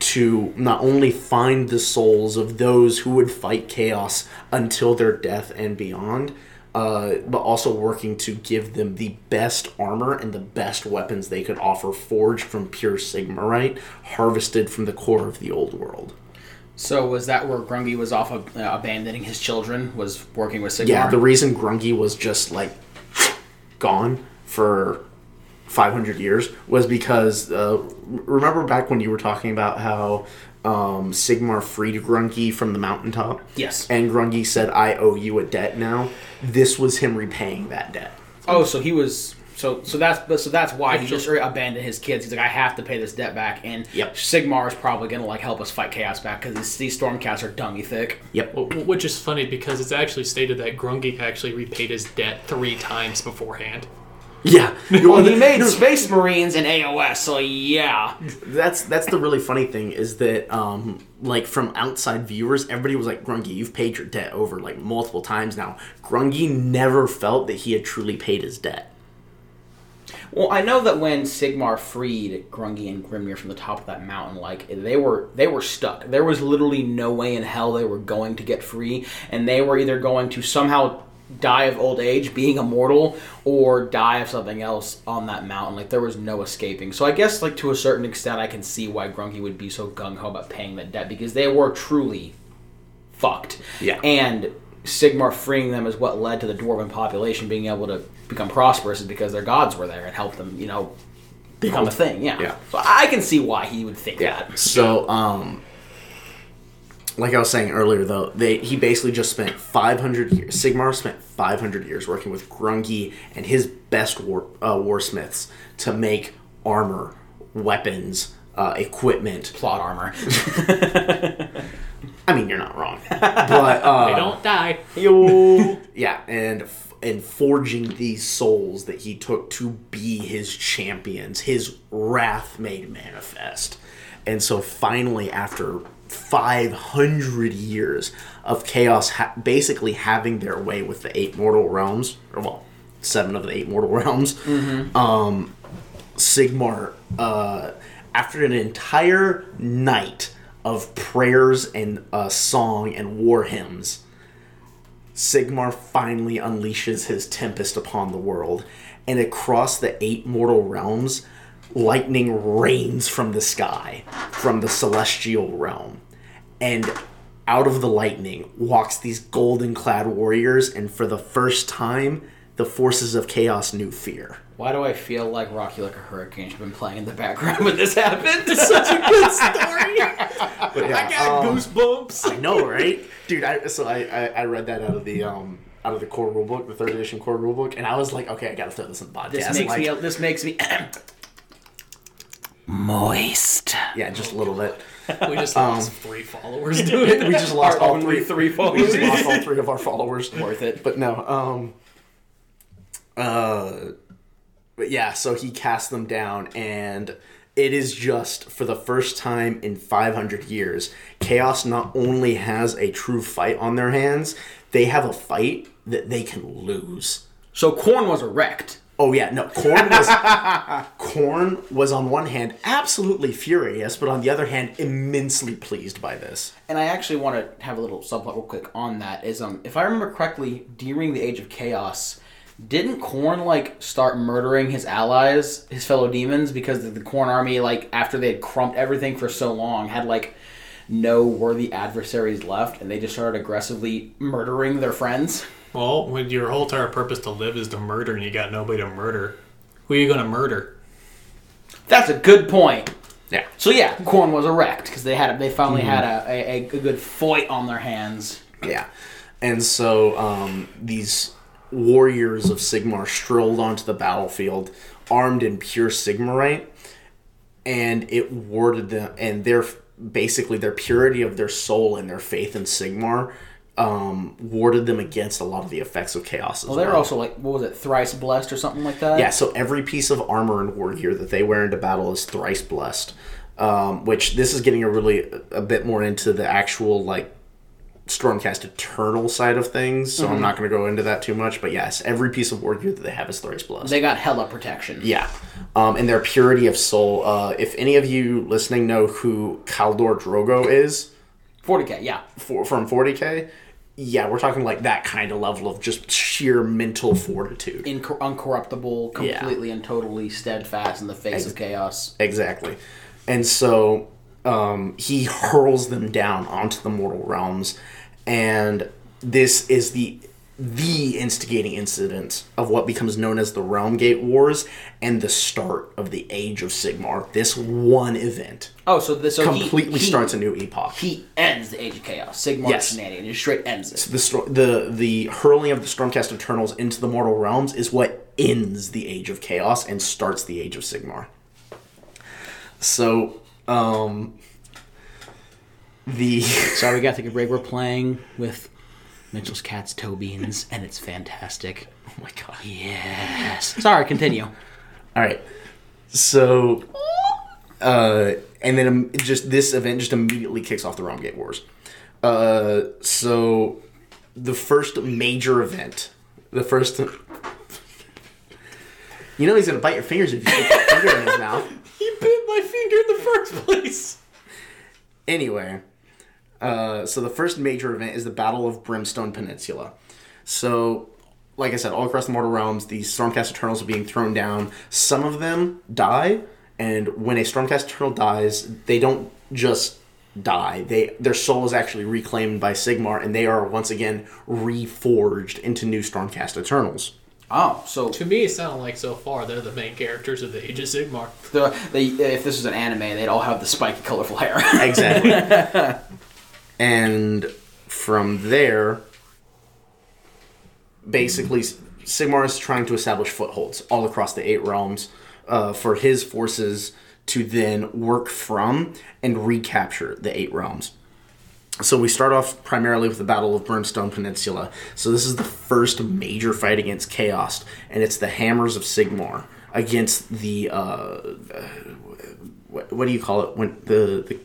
to not only find the souls of those who would fight chaos until their death and beyond, uh, but also working to give them the best armor and the best weapons they could offer, forged from pure Sigmarite, harvested from the core of the old world. So was that where Grungni was off of uh, abandoning his children? Was working with Sigmar? Yeah, the reason Grungni was just like gone for 500 years was because uh, remember back when you were talking about how um, Sigmar freed Grungni from the mountaintop? Yes. And Grungni said, I owe you a debt now. This was him repaying that debt. Oh, so he was. So, so that's but so that's why he just abandoned his kids. He's like, I have to pay this debt back, and Yep. Sigmar is probably gonna like help us fight chaos back because these, these Stormcats are dummy thick. Yep. Wh- Which is funny because it's actually stated that Grungni actually repaid his debt three times beforehand. Yeah. Well, he made Space Marines and AOS, so yeah. That's that's the really funny thing is that um like from outside viewers, everybody was like, Grungni, you've paid your debt over like multiple times now. Grungni never felt that he had truly paid his debt. Well, I know that when Sigmar freed Grungni and Grimnir from the top of that mountain, like they were they were stuck. There was literally no way in hell they were going to get free, and they were either going to somehow die of old age, being immortal, or die of something else on that mountain. Like there was no escaping. So I guess like to a certain extent, I can see why Grungni would be so gung ho about paying that debt because they were truly fucked. Yeah. And Sigmar freeing them is what led to the dwarven population being able to become prosperous is because their gods were there and helped them, you know, become a thing. Yeah. Yeah. So I can see why he would think that. So, um, like I was saying earlier, though, they he basically just spent 500 years. Sigmar spent 500 years working with Grungni and his best war uh, warsmiths to make armor, weapons, uh, equipment. Plot armor. I mean, you're not wrong, but uh, They don't die. yeah, and f- and forging these souls that he took to be his champions, his wrath made manifest. And so finally, after 500 years of chaos, ha- basically having their way with the eight mortal realms, or well, seven of the eight mortal realms, um, Sigmar, uh, after an entire night of prayers and uh, song and war hymns, Sigmar finally unleashes his tempest upon the world, and across the eight mortal realms, lightning rains from the sky, from the celestial realm. And out of the lightning walks these golden clad warriors, and for the first time, the forces of chaos knew fear. Why do I feel like Rocky Like a Hurricane should have been playing in the background when this happened? It's such a good story. But yeah, I got um, goosebumps. I know, right, dude? I so I, I I read that out of the um out of the core rulebook, the third edition core rulebook, and I was like, okay, I gotta throw this in the podcast. this makes like, me this makes me moist. yeah, just a little bit. We just lost three followers doing it. We just lost Our all only three. followers. We just lost all three of our followers. Worth it. But no, um, uh, but yeah, so he cast them down, and it is just for the first time in 500 years, Chaos not only has a true fight on their hands, they have a fight that they can lose. So Khorne was erect. Oh yeah, no. Khorne was Khorne was on one hand absolutely furious, but on the other hand immensely pleased by this. And I actually want to have a little subplot real quick on that. Is um, if I remember correctly, during the Age of Chaos, didn't Khorne like start murdering his allies, his fellow demons, because the, the Khorne army, like after they had crumped everything for so long, had like no worthy adversaries left, and they just started aggressively murdering their friends. Well, when your whole entire purpose to live is to murder, and you got nobody to murder, who are you going to murder? That's a good point. Yeah. So yeah, Khorne was erect because they had a, they finally Mm-hmm. had a, a, a good fight on their hands. Yeah. And so um, these warriors of Sigmar strolled onto the battlefield armed in pure Sigmarite, and it warded them, and their basically their purity of their soul and their faith in Sigmar um, warded them against a lot of the effects of chaos as Well, well. they were also like what was it, thrice blessed or something like that. Yeah, so every piece of armor and war gear that they wear into battle is thrice blessed. Um, which this is getting a really a bit more into the actual like Stormcast Eternal side of things, so Mm-hmm. I'm not going to go into that too much. But yes, every piece of war gear that they have is thrice blessed. They got hella protection. yeah, um, and their purity of soul. Uh, if any of you listening know who Kaldor Draigo is 40k, yeah. for, from 40k, yeah, we're talking like that kind of level of just sheer mental fortitude. Incor- uncorruptible, Yeah. completely and totally steadfast in the face of chaos. Exactly. And so um, he hurls them down onto the mortal realms, and this is the the instigating incident of what becomes known as the Realm Gate Wars and the start of the Age of Sigmar. This one event Oh, so this so completely he, starts a new epoch. He ends the Age of Chaos. Sigmar Yes. shenanigans. He just straight ends it. the the the hurling of the Stormcast Eternals into the mortal realms is what ends the Age of Chaos and starts the Age of Sigmar. So, um, the Sorry, we got to take a break. We're playing with Mitchell's Cat's toe beans, and it's fantastic. oh my god! Yes. Sorry, continue. All right, so, uh, and then um, just this event just immediately kicks off the Realm Gate Wars. Uh, so the first major event, the first. You know he's gonna bite your fingers if you put your finger in his mouth. He bit my finger in the first place. Anyway, uh, so the first major event is the Battle of Brimstone Peninsula. So, like I said, all across the Mortal Realms, these Stormcast Eternals are being thrown down. Some of them die, and when a Stormcast Eternal dies, they don't just die. They their soul is actually reclaimed by Sigmar, and they are once again reforged into new Stormcast Eternals. Oh, so To me, it sounded like so far they're the main characters of the Age of Sigmar. the, they, if this was an anime, they'd all have the spiky, colorful hair. Exactly. and from there, basically, Sigmar is trying to establish footholds all across the eight realms uh, for his forces to then work from and recapture the eight realms. So we start off primarily with the Battle of Brimstone Peninsula. So this is the first major fight against Chaos, and it's the Hammers of Sigmar against the uh, uh, what, what do you call it when the the,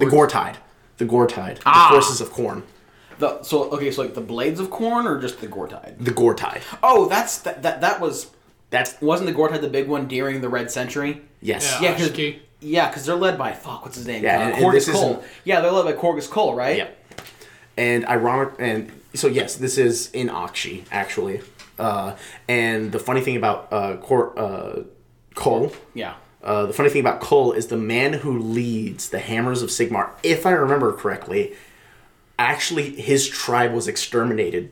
the Goretide, the Goretide, Ah. the forces of Khorne, the, so okay, so like the blades of Khorne or just the Goretide? the Goretide. Oh, that's that that, that was That's wasn't the Goretide the big one during the Red Century? yes, Yeah. Yeah, because yeah, because they're led by fuck, what's his name? Yeah, uh, and- and Korghos this Khul. isn't- Yeah, they're led by Korghos Khul, right? Yeah. And ironic, and so yes, this is in Akshi actually. Uh, and the funny thing about uh, Cor- uh, Khul, Yeah. Uh, the funny thing about Khul is the man who leads the Hammers of Sigmar, if I remember correctly, actually his tribe was exterminated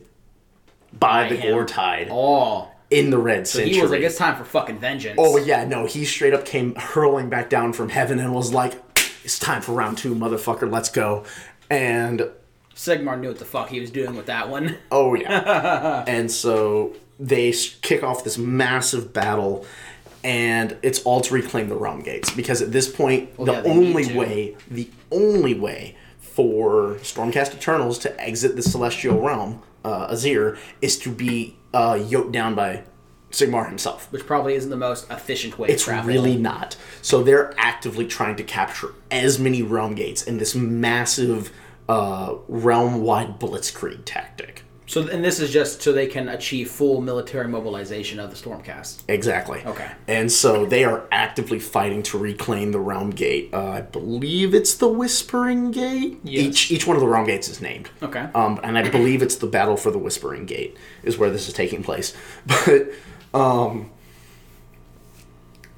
by, By the him. Goretide Oh, in the Red so Century. he was like, it's time for fucking vengeance. Oh yeah, no, he straight up came hurling back down from heaven and was like, "It's time for round two, motherfucker. Let's go." And Sigmar knew what the fuck he was doing with that one. oh yeah, and so they kick off this massive battle, and it's all to reclaim the realm gates because at this point, the yeah, only way, the only way for Stormcast Eternals to exit the celestial realm, uh, Azyr, is to be uh, yoked down by Sigmar himself. Which probably isn't the most efficient way It's to travel. really not. So they're actively trying to capture as many realm gates in this massive uh, realm-wide blitzkrieg tactic. So, and this is just so they can achieve full military mobilization of the Stormcast. Exactly. Okay. And so they are actively fighting to reclaim the realm gate. Uh, I believe it's the Whispering Gate. Yes. Each each one of the realm gates is named. Okay. Um, and I believe it's the battle for the Whispering Gate is where this is taking place. But um,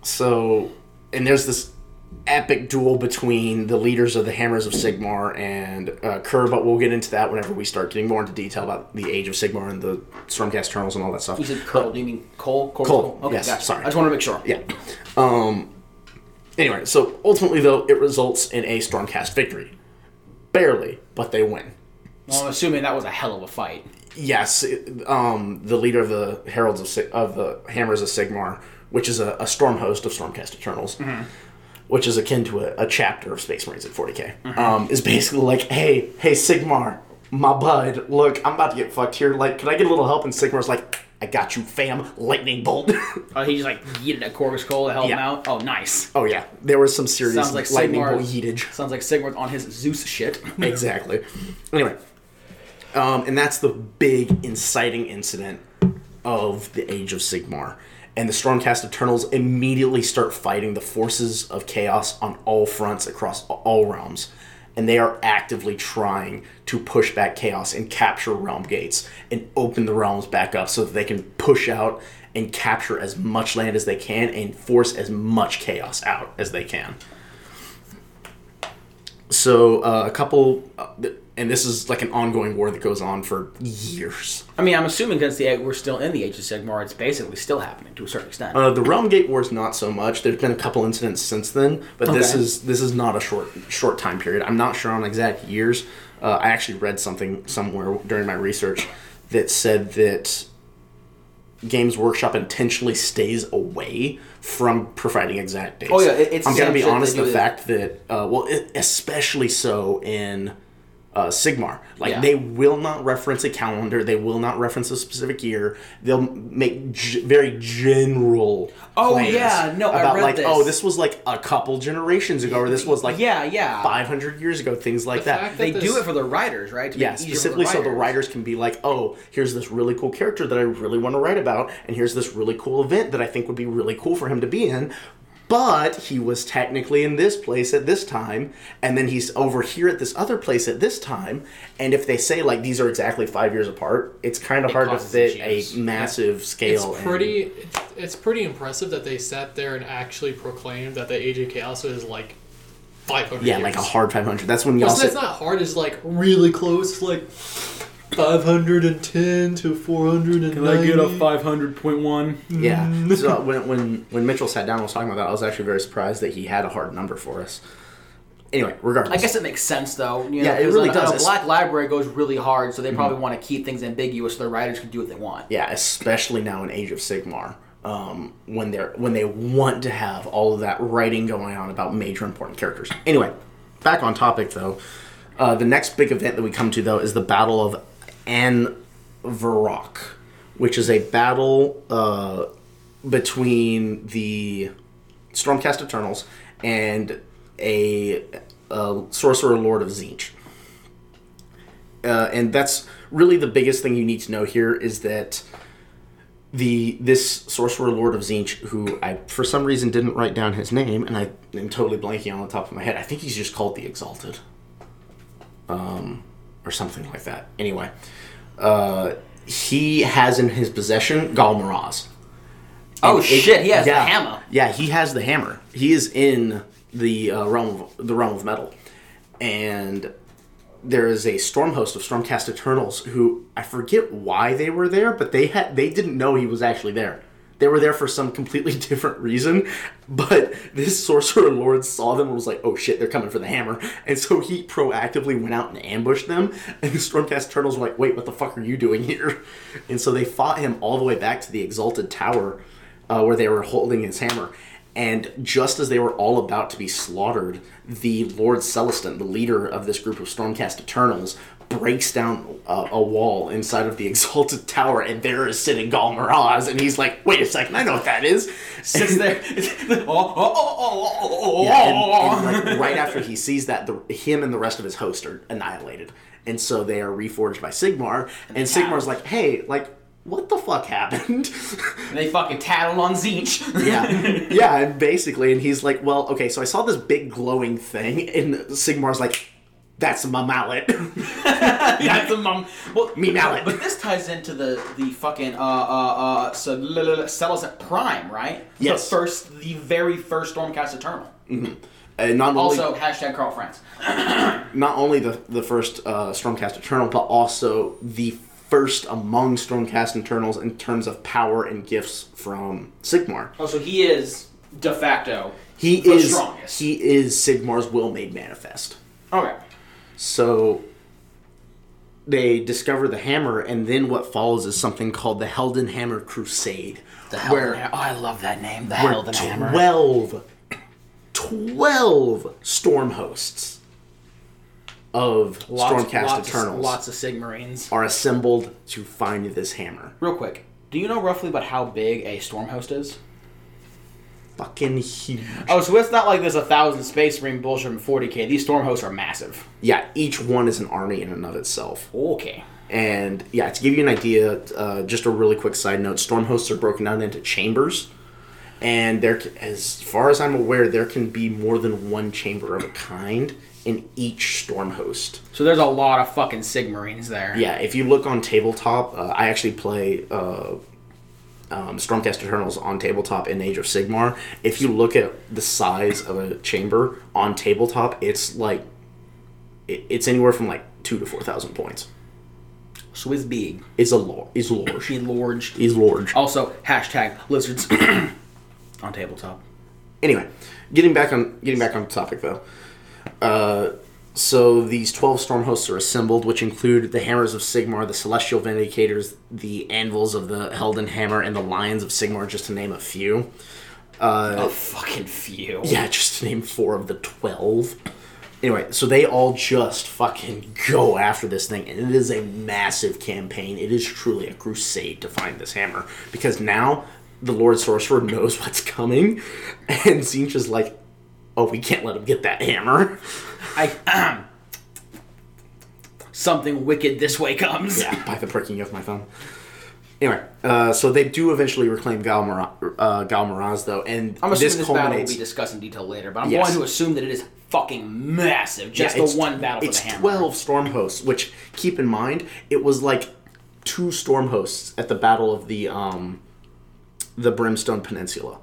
so and there's this epic duel between the leaders of the Hammers of Sigmar and uh, Kerr, but we'll get into that whenever we start getting more into detail about the Age of Sigmar and the Stormcast Eternals and all that stuff. You said Kerr, Do you mean Khul? Khul. Khul, Okay, yes, gotcha. sorry. I just want to make sure. Yeah. Um, anyway, so ultimately though, it results in a Stormcast victory. Barely, but they win. Well, I'm assuming that was a hell of a fight. Yes, it- um, the leader of the Heralds of, of the Hammers of Sigmar, which is a, a storm host of Stormcast Eternals, which is akin to a, a chapter of Space Marines at 40k, um, is basically like, hey, hey, Sigmar, my bud, look, I'm about to get fucked here. Like, can I get a little help? And Sigmar's like, I got you, fam. Lightning bolt. Oh, he just like yeeted at Korghos Khul to help him out. Oh, nice. oh yeah, there was some serious Sounds like lightning bolt yeetage. Sounds like Sigmar on his Zeus shit. exactly. Anyway, um, and that's the big inciting incident of the Age of Sigmar. And the Stormcast Eternals immediately start fighting the forces of chaos on all fronts across all realms. And they are actively trying to push back chaos and capture realm gates and open the realms back up so that they can push out and capture as much land as they can and force as much chaos out as they can. So uh, a couple, uh, and this is like an ongoing war that goes on for years. I mean, I'm assuming because the we're still in the Age of Sigmar, it's basically still happening to a certain extent. Uh, the Realm Gate Wars not so much. There's been a couple incidents since then, but this is this is not a short short time period. I'm not sure on exact years. Uh, I actually read something somewhere during my research that said that Games Workshop intentionally stays away from providing exact dates. Oh, yeah, it- it's I'm gonna be honest. The fact that uh, well, it, especially so in uh, Sigmar. Like Yeah. they will not reference a calendar. They will not reference a specific year. They'll make g- very general. Oh, yeah, no, I about read like this. oh this was like a couple generations ago or this was like yeah, yeah. 500 years ago things like The that. fact They that do it for the writers, right? To Yeah, it easier for specifically so the writers can be like, oh, here's this really cool character that I really want to write about, and here's this really cool event that I think would be really cool for him to be in. But he was technically in this place at this time, and then he's over here at this other place at this time. And if they say like these are exactly five years apart, it's kind of hard to fit issues. a massive It's scale. and- pretty. It's, it's pretty impressive that they sat there and actually proclaimed that the Age of Chaos is like 500. yeah, years. like a hard 500. That's when y'all It's, say, it's not hard. It's like really close. Like 510 to 490. 500.1? Yeah. Mm. so when, when when Mitchell sat down and was talking about that, I was actually very surprised that he had a hard number for us. Anyway, regardless. I guess it makes sense though. You know, Yeah, it 'cause really on- on does. A Black Library goes really hard, so they probably want to keep things ambiguous so the writers can do what they want. Yeah, especially now in Age of Sigmar, um, when they're when they want to have all of that writing going on about major important characters. Anyway, back on topic though. Uh, the next big event that we come to though is the Battle of An Varrock, which is a battle uh, between the Stormcast Eternals and a, uh Sorcerer Lord of Tzeentch. Uh, and that's really the biggest thing you need to know here is that the this sorcerer lord of Tzeentch, who I for some reason didn't write down his name, and I am totally blanking on the top of my head. I think he's just called the Exalted, um, or something like that. Anyway, uh, he has in his possession Ghal Maraz. Oh it- shit, he has yeah, the hammer. Yeah, he has the hammer. He is in the uh, realm of the realm of metal, and there is a storm host of Stormcast Eternals who I forget why they were there, but they had they didn't know he was actually there. They were there for some completely different reason, but this sorcerer lord saw them and was like, "Oh shit, they're coming for the hammer!" And so he proactively went out and ambushed them. And the Stormcast Eternals were like, "Wait, what the fuck are you doing here?" And so they fought him all the way back to the Exalted Tower, uh, where they were holding his hammer. And just as they were all about to be slaughtered, the Lord Celestant, the leader of this group of Stormcast Eternals, breaks down a, a wall inside of the Exalted Tower, and there is sitting Ghal Maraz, and he's like, "Wait a second, I know what that is." Sits there. Oh, oh, oh, oh, oh, oh, oh, oh, oh, Yeah, and, oh. and, like right after he sees that, the, him and the rest of his host are annihilated, and so they are reforged by Sigmar. And Sigmar's like, "Hey, like, what the fuck happened?" And they fucking tattled on Tzeentch. yeah, yeah, and basically, and he's like, "Well, okay, so I saw this big glowing thing," and Sigmar's like, "That's my mallet." That's mum. Well, Me mallet. But this ties into the the fucking uh uh uh so at Prime, right? Yes. The first, the very first Stormcast Eternal. Mm-hmm. and not only Also, hashtag Karl Franz. not only the the first uh, Stormcast Eternal, but also the first among Stormcast Eternals in terms of power and gifts from Sigmar. Oh, so he is de facto. He the is strongest. he is Sigmar's will made manifest. Okay. So they discover the hammer, and then what follows is something called the Heldenhammer Crusade. The where, Helden Oh, I love that name. The Heldenhammer. 12, 12 storm hosts of Stormcast lots Eternals Of, lots of Sigmarines. are assembled to find this hammer. Real quick, do you know roughly about how big a storm host is? Fucking huge. Oh, so it's not like there's a thousand Space Marine bullshit from 40k. These storm hosts are massive. Yeah, each one is an army in and of itself. Okay. And yeah, to give you an idea, uh, just a really quick side note: storm hosts are broken down into chambers, and there, as far as I'm aware, there can be more than one chamber of a kind in each storm host. So there's a lot of fucking Sigmarines there. Yeah, if you look on tabletop, uh, I actually play uh, um, Stormcast Eternals on tabletop in Age of Sigmar. If you look at the size of a chamber on tabletop, it's like it, it's anywhere from like two to four thousand points. So it's big. Is a lore. Is large. She large. Is large. Also, hashtag lizards on tabletop. Anyway, getting back on getting back on topic though. Uh, so these twelve storm hosts are assembled, which include the hammers of Sigmar, the celestial vindicators, the anvils of the Heldenhammer, and the lions of Sigmar, just to name a few. Uh, a fucking few. Yeah, just to name four of the twelve. Anyway, so they all just fucking go after this thing, and it is a massive campaign. It is truly a crusade to find this hammer because now the Lord Sorcerer knows what's coming, and Tzeentch is like, "Oh, we can't let him get that hammer." I something wicked this way comes. Yeah, by the pricking of my thumb. Anyway, uh, so they do eventually reclaim Galmara, uh, Ghal Maraz, though, and I'm assuming this this, battle will be discussed in detail later, but I'm Yes. going to assume that it is fucking massive. Just Yeah, the one battle for It's the hammer. twelve storm hosts, which keep in mind it was like two storm hosts at the battle of the um, the Brimstone Peninsula.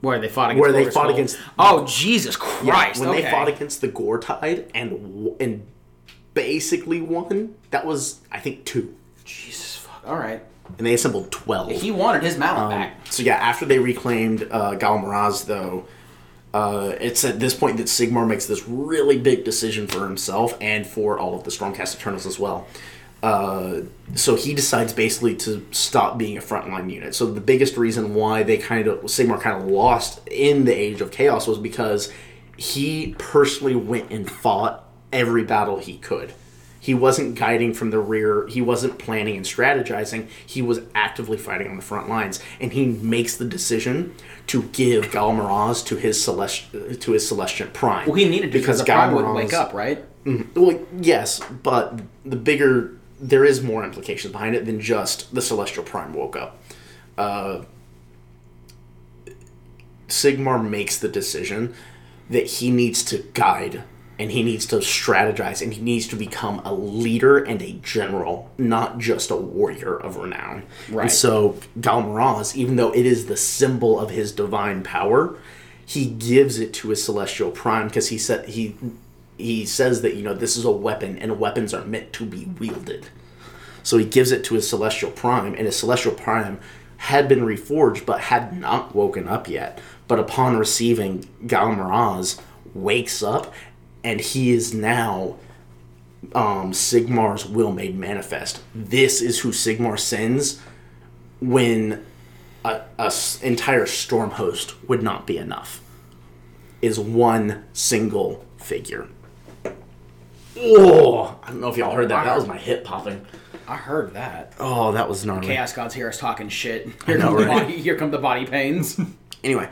Where they fought against. Where they fought against- Oh Jesus Christ! when okay. they fought against the Goretide and and basically won, that was I think two, Jesus fuck. All right. and they assembled twelve. He wanted his mallet Um, back. So yeah, after they reclaimed uh, Ghal Maraz, though, uh, it's at this point that Sigmar makes this really big decision for himself and for all of the Stormcast Eternals as well. Uh, so he decides basically to stop being a frontline unit. So the biggest reason why they kind of Sigmar kind of lost in the Age of Chaos was because he personally went and fought every battle he could. He wasn't guiding from the rear. He wasn't planning and strategizing. He was actively fighting on the front lines, and he makes the decision to give Ghal Maraz to his celest to his Celestant Prime. Well, he needed to because the prime would wake up, right? Well, yes, but the bigger there is more implications behind it than just the Celestial Prime woke up. Uh, Sigmar makes the decision that he needs to guide and he needs to strategize and he needs to become a leader and a general, not just a warrior of renown. Right. And so Ghal Maraz, even though it is the symbol of his divine power, he gives it to his celestial prime because he said he he says that you know this is a weapon and weapons are meant to be wielded. So he gives it to his celestial prime, and his celestial prime had been reforged but had not woken up yet. But upon receiving Ghal Maraz, wakes up, and he is now um, Sigmar's will made manifest. This is who Sigmar sends when a, a s- entire storm host would not be enough. Is one single figure. Oh, I don't know if y'all heard that. That was my hip popping. I heard that. Oh, that was gnarly. Chaos Gods hear us talking shit. Here know, come the right? body. Here come the body pains. Anyway,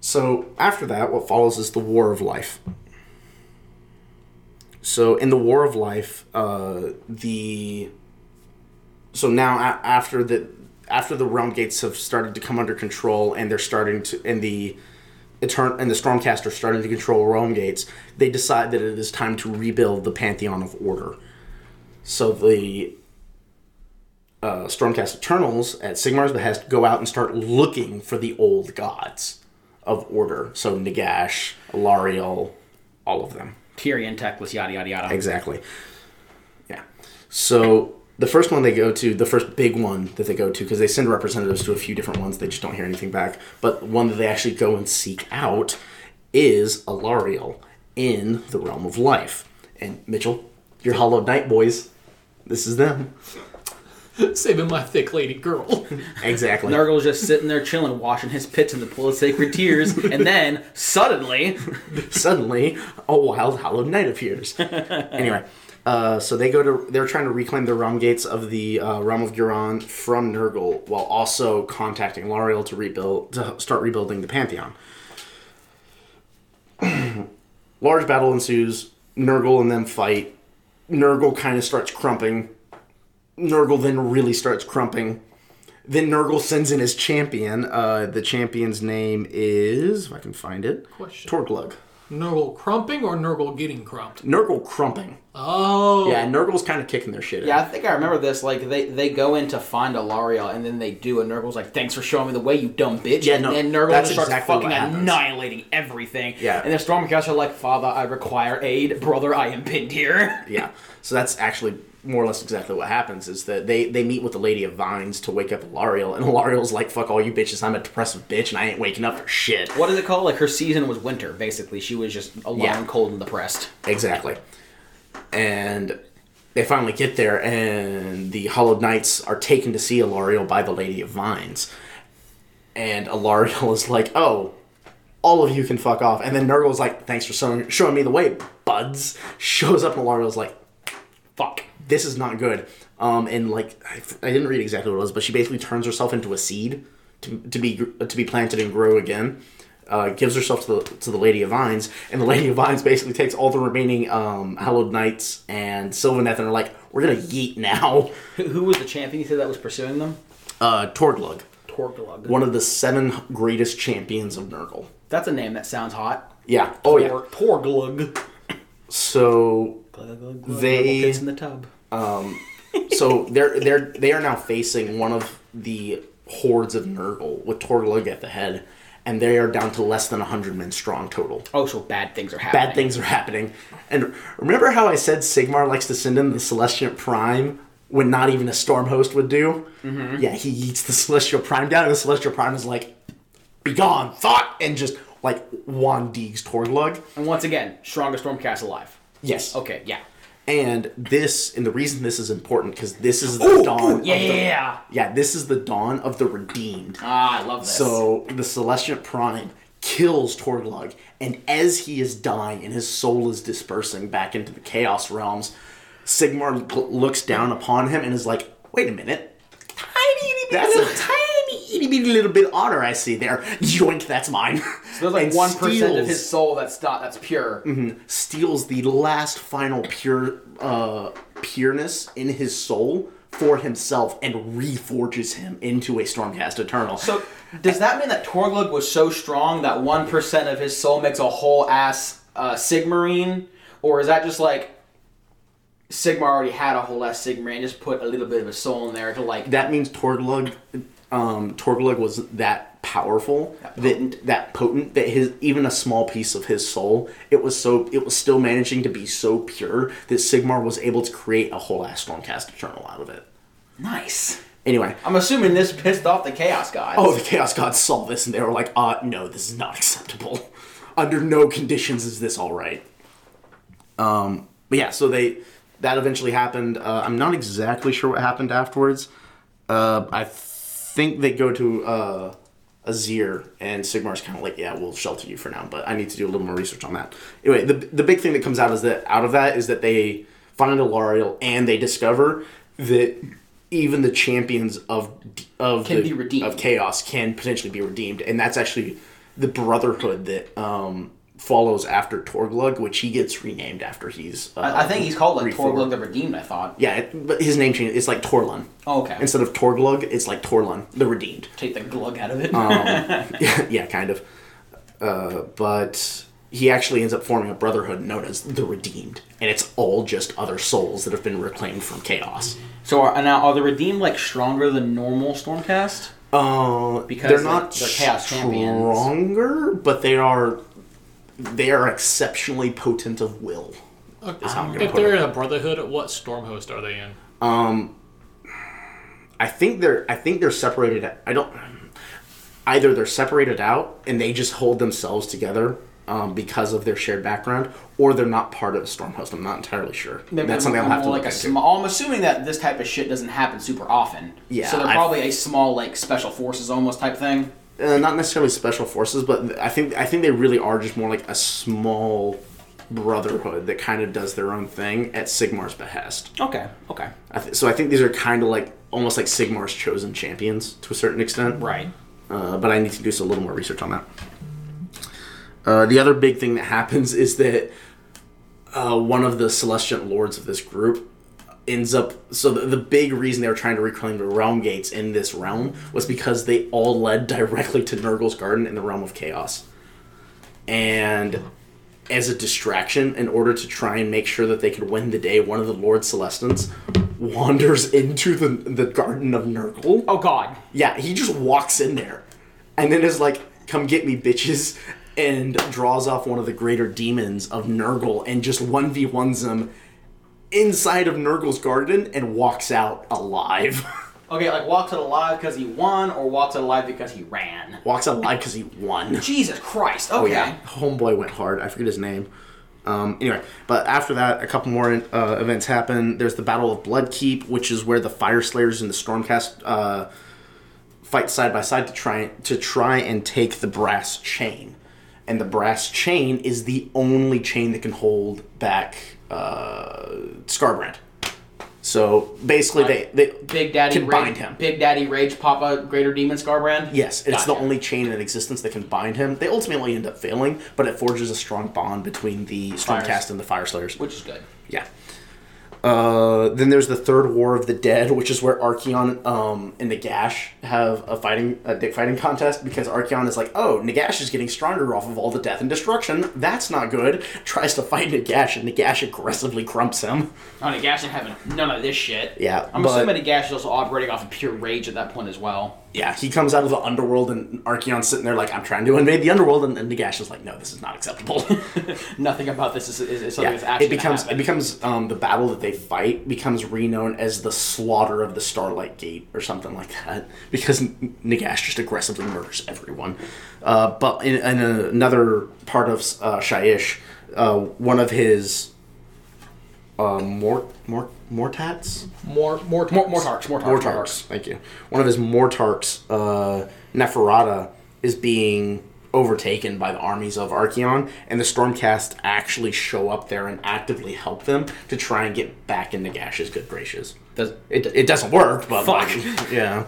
so after that, what follows is the War of Life. So in the War of Life, uh, the so now a- after the after the realm gates have started to come under control and they're starting to and the Etern- and the Stormcast are starting to control realm gates, they decide that it is time to rebuild the Pantheon of Order. So the uh, Stormcast Eternals at Sigmar's behest go out and start looking for the old gods of order. So Nagash, Alarielle, all of them. Tyrion, Teclis, yada yada yada. Exactly. Yeah. So the first one they go to, the first big one that they go to, because they send representatives to a few different ones, they just don't hear anything back. But one that they actually go and seek out is Alarielle in the realm of life. And Mitchell, your Hollow Knight boys, this is them. Saving my thick lady girl. Exactly. Nurgle's just sitting there chilling, washing his pits in the pool of sacred tears, and then suddenly, Suddenly, a wild Hollow Knight appears. anyway, uh, so they go to. They're trying to reclaim the realm gates of the uh, realm of Ghyran from Nurgle, while also contacting Lariel to rebuild to start rebuilding the Pantheon. Large battle ensues. Nurgle and them fight. Nurgle kind of starts crumping. Nurgle then really starts crumping. Then Nurgle sends in his champion. Uh, the champion's name is, if I can find it, Question. Torglug. Nurgle crumping or Nurgle getting crumped? Nurgle crumping. Oh. Yeah, Nurgle's kind of kicking their shit. yeah, I think I remember this. Like they they go in to find Alarielle, and then they do, and Nurgle's like, "Thanks for showing me the way, you dumb bitch." Yeah, no, and Nurgle that's just starts exactly fucking annihilating everything. Yeah. and the Stormcast are like, "Father, I require aid. Brother, I am pinned here." Yeah. So that's actually more or less exactly what happens is that they, they meet with the Lady of Vines to wake up Alarielle, and Alarielle's like, fuck all you bitches, I'm a depressive bitch, and I ain't waking up for shit. What is it called? Like her season was winter. Basically, she was just alone, Yeah. cold, and depressed. Exactly. And they finally get there, and the Hallowed Knights are taken to see Alarielle by the Lady of Vines. And Alarielle is like, oh, all of you can fuck off. And then Nurgle's like, thanks for showing, showing me the way, buds. Shows up, and Alarielle's like, fuck, this is not good. Um, and like, I, I didn't read exactly what it was, but she basically turns herself into a seed to, to be to be planted and grow again. Uh, gives herself to the to the Lady of Vines, and the Lady of Vines basically takes all the remaining um, Hallowed Knights and Sylvaneth and are like, "We're gonna yeet now." Who, was the champion you said that was pursuing them? Uh, Torglug, Torglug. one of the seven greatest champions of Nurgle. That's a name that sounds hot. Yeah. Oh yeah. Tor- Torglug. So Glug, glug, glug, They- in the tub. So they're they're they are now facing one of the hordes of Nurgle with Torglug at the head, and they are down to less than hundred men strong total. Oh, so bad things are happening. Bad things are happening. And remember how I said Sigmar likes to send in the Celestial Prime when not even a Storm host would do? Mm-hmm. Yeah, he eats the Celestial Prime down, and the Celestial Prime is like, "Be gone, thought," and just like one digs Torglug. And once again, strongest Stormcast alive. Yes. Okay, yeah. And this, and the reason this is important because this is the Ooh, dawn. ooh, yeah, of the, yeah, yeah. Yeah, this is the dawn of the redeemed. Ah, I love this. So the Celestial Prime kills Torglug, and as he is dying and his soul is dispersing back into the Chaos realms, Sigmar looks down upon him and is like, "Wait a minute, tiny That's a- tiny itty bitty little bit otter I see there. Yoink, that's mine." there's like one percent of his soul that's not that's pure. steals the last final pure uh, pureness in his soul for himself and reforges him into a Stormcast Eternal. So does that mean that Torglug was so strong that one percent of his soul makes a whole ass uh, Sigmarine, or is that just like Sigmar already had a whole ass Sigmarine, and just put a little bit of his soul in there to like that means Torglug, um, Torglug was that powerful, That that that potent that his even a small piece of his soul, it was so it was still managing to be so pure that Sigmar was able to create a whole ass Stormcast Eternal out of it. nice. Anyway, I'm assuming this pissed off the Chaos Gods. oh, the Chaos Gods saw this and they were like, uh, no, this is not acceptable. Under no conditions is this all right. Um, but yeah, so they that eventually happened. Uh, I'm not exactly sure what happened afterwards. Uh, I think they go to uh, Azyr, and Sigmar's kind of like, yeah, we'll shelter you for now, but I need to do a little more research on that. Anyway, the the big thing that comes out is that out of that is that they find Alarielle and they discover that even the champions of of Can the, of chaos can potentially be redeemed, and that's actually the brotherhood that um, follows after Torglug, which he gets renamed after he's. Uh, I, I think he's called like reformed. Torglug the Redeemed. I thought. Yeah, it, but his name change. It's like Tornus. Oh, okay. Instead of Torglug, it's like Tornus, the redeemed. Take the glug out of it. yeah, yeah, kind of. Uh, but he actually ends up forming a brotherhood known as the Redeemed, and it's all just other souls that have been reclaimed from chaos. so are, now are the Redeemed like stronger than normal Stormcast? Uh, Because they're they- not they're chaos champions. stronger, but they are they are exceptionally potent of will. Okay. how I'm gonna Uh, If put they're it. in a brotherhood, what storm host are they in? Um, I think they're I think they're separated. I don't. Either they're separated out and they just hold themselves together um, because of their shared background, or they're not part of the Stormhost. I'm not entirely sure. Maybe That's something I'll have to more look like a into. small. I'm assuming that this type of shit doesn't happen super often. Yeah, So they're I- probably a small like special forces almost type thing. Uh, not necessarily special forces, but I think I think they really are just more like a small brotherhood that kind of does their own thing at Sigmar's behest. Okay. Okay. I th- so I think these are kind of like almost like Sigmar's chosen champions to a certain extent. Right. Uh, but I need to do some, a little more research on that. Uh, the other big thing that happens is that uh, one of the Celestiant lords of this group ends up. So the, the big reason they were trying to reclaim the realm gates in this realm was because they all led directly to Nurgle's garden in the realm of chaos. And as a distraction, in order to try and make sure that they could win the day, one of the Lord Celestants wanders into the the garden of Nurgle. Oh God. Yeah, he just walks in there and then is like, come get me, bitches, and draws off one of the greater demons of Nurgle and just 1v1s them inside of Nurgle's garden and walks out alive. Okay, like walks out alive because he won, or walks out alive because he ran. walks out alive because he won. Jesus Christ. Okay. Oh, yeah. Homeboy went hard. I forget his name. Um, anyway, but after that, a couple more uh, events happen. There's the Battle of Bloodkeep, which is where the Fyreslayers and the Stormcast uh, fight side by side to try to try and take the brass chain. And the brass chain is the only chain that can hold back uh, Skarbrand. So basically, they, they Big Daddy can Rage, bind him. Big Daddy Rage Papa Greater Demon Skarbrand. Yes, it's the only chain in existence that can bind him. They ultimately end up failing, but it forges a strong bond between the Stormcast and the Fyreslayers. which is good. Yeah. Uh, then there's the Third War of the Dead, which is where Archaon um, and Nagash have a fighting a dick fighting contest because Archaon is like, oh, Nagash is getting stronger off of all the death and destruction. That's not good. Tries to fight Nagash, and Nagash aggressively crumps him. Oh, Nagash ain't having none of this shit. Yeah, I'm but- assuming Nagash is also operating off of pure rage at that point as well. Yeah, he comes out of the underworld, and Archaon's sitting there like, I'm trying to invade the underworld, and, and Nagash is like, no, this is not acceptable. Nothing about this is, is, is something that's yeah, actually it becomes it becomes um, the battle that they fight becomes renowned as the slaughter of the Starlight Gate or something like that because Nagash just aggressively murders everyone. Uh, but in, in another part of uh, Shyish, uh, one of his uh, Mort Mort Mortats More, more, More, more tarks, more tarks, more Mortarchs. tarks. Thank you. One of his Mortarchs, uh, Neferata, is being overtaken by the armies of Archaon, and the Stormcast actually show up there and actively help them to try and get back in Nagash's good graces. Does- It, it doesn't work, but Fuck. like, yeah.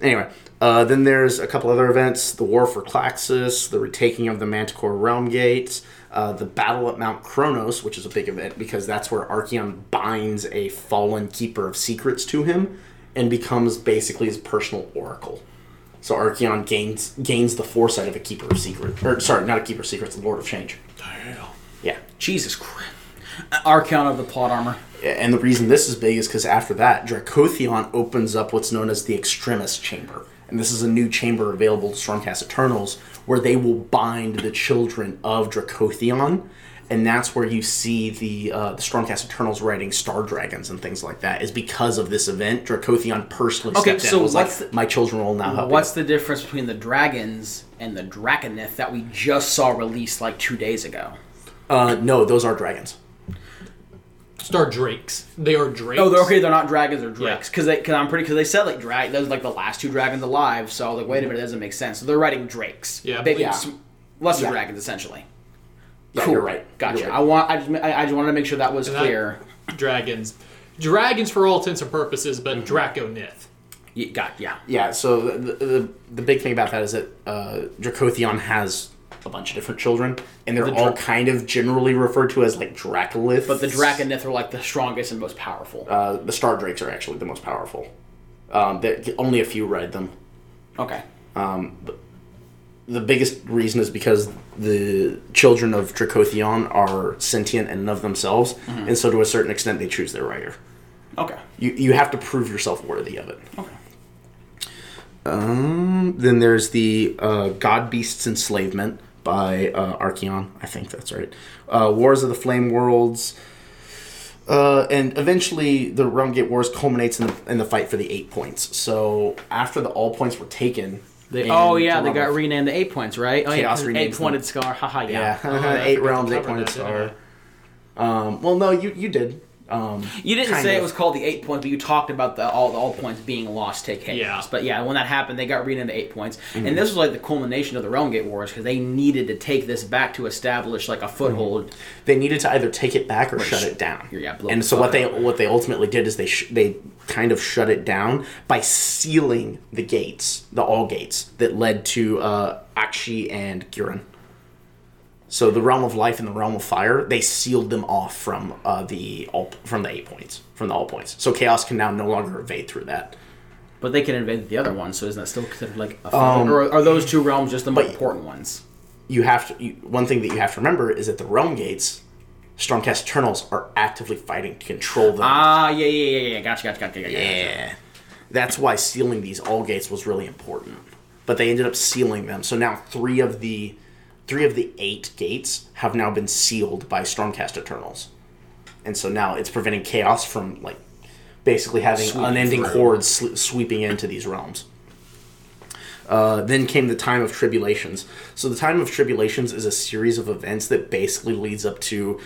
Anyway, uh, then there's a couple other events: the War for Klaxis, the retaking of the Manticore Realm Gates, uh, the Battle at Mount Kronos, which is a big event because that's where Archaon binds a fallen Keeper of Secrets to him and becomes basically his personal oracle. So Archaon gains gains the foresight of a Keeper of Secrets, or sorry, not a Keeper of Secrets, the Lord of Change. Yeah. Jesus Christ. Archaon of the plot armor. And the reason this is big is because after that, Dracothion opens up what's known as the Extremis Chamber. And this is a new chamber available to Stormcast Eternals where they will bind the children of Dracothion. And that's where you see the, uh, the Stormcast Eternals writing Star Dragons and things like that, is because of this event. Dracothion personally Okay, stepped in so and was what's like, the- My children will now help What's you. the difference between the dragons and the Draconith that we just saw released like two days ago? Uh, no, those are dragons. Star Drakes. They are Drakes. Oh, they're okay. They're not dragons. They're drakes. Because they, because I'm pretty, because they said like drag. Those are, like the last two dragons alive. So I was like, wait a minute, that doesn't make sense. So they're writing drakes. Yeah, Big, yeah. sm- lesser Yeah. dragons essentially. Yeah, Cool. you're right. Gotcha. You're I want. I just. I, I just wanted to make sure that was And that- clear. Dragons. Dragons for all intents and purposes, but Mm-hmm. Draconith. Yeah, got. Yeah. Yeah, so the, the, the big thing about that is that uh, Dracothion has a bunch of different children, and they're The all Dra- kind of generally referred to as like Dracolith. But the Draconith are like the strongest and most powerful. uh, the Star Drakes are actually the most powerful. Um, only a few ride them. okay. The biggest reason is because the children of Dracothion are sentient in and of themselves, Mm-hmm. and so to a certain extent they choose their rider. Okay. You, you have to prove yourself worthy of it. Okay. Um, then there's the uh, God Beast's Enslavement by uh, Archaon. I think that's right. Uh, Wars of the Flame Worlds. Uh, and eventually, the Realm Gate Wars culminates in the, in the fight for the eight points. So after the all points were taken, They, oh yeah, they got renamed the eight points, right? Oh yeah, Chaos renames eight them. pointed scar. Haha, yeah. yeah, Oh, eight realms, eight pointed that. Um, well, no, you you did. Um, You didn't say of. it was called the eight points, but you talked about the all the all points being lost to chaos. Yeah. But yeah, when that happened, they got renamed to eight points, Mm-hmm. and this was like the culmination of the Realm Gate Wars because they needed to take this back to establish like a foothold. they needed to either take it back or shut sh- it down. Yeah, blow and so what they up. what they ultimately did is they sh- they kind of shut it down by sealing the gates, the all gates that led to uh, Aqshy and Ghyran. So the realm of life and the realm of fire, they sealed them off from uh, the all from the eight points, from the all points. So chaos can now no longer evade through that. But they can invade the other one, so isn't that still considered like a foothold? or are those two realms just the more Um, important ones? You have to. You, one thing that you have to remember is that the realm gates, Stormcast Eternals, are actively fighting to control them. Ah, yeah, yeah, yeah, yeah. Gotcha, gotcha, gotcha, gotcha. gotcha. Yeah. That's why sealing these all gates was really important. But they ended up sealing them. So now three of the three of the eight gates have now been sealed by Stormcast Eternals. And so now it's preventing chaos from like basically having Sweeping unending through. hordes sl- sweeping into these realms. Uh, then came the time of tribulations. So the time of tribulations is a series of events that basically leads up to,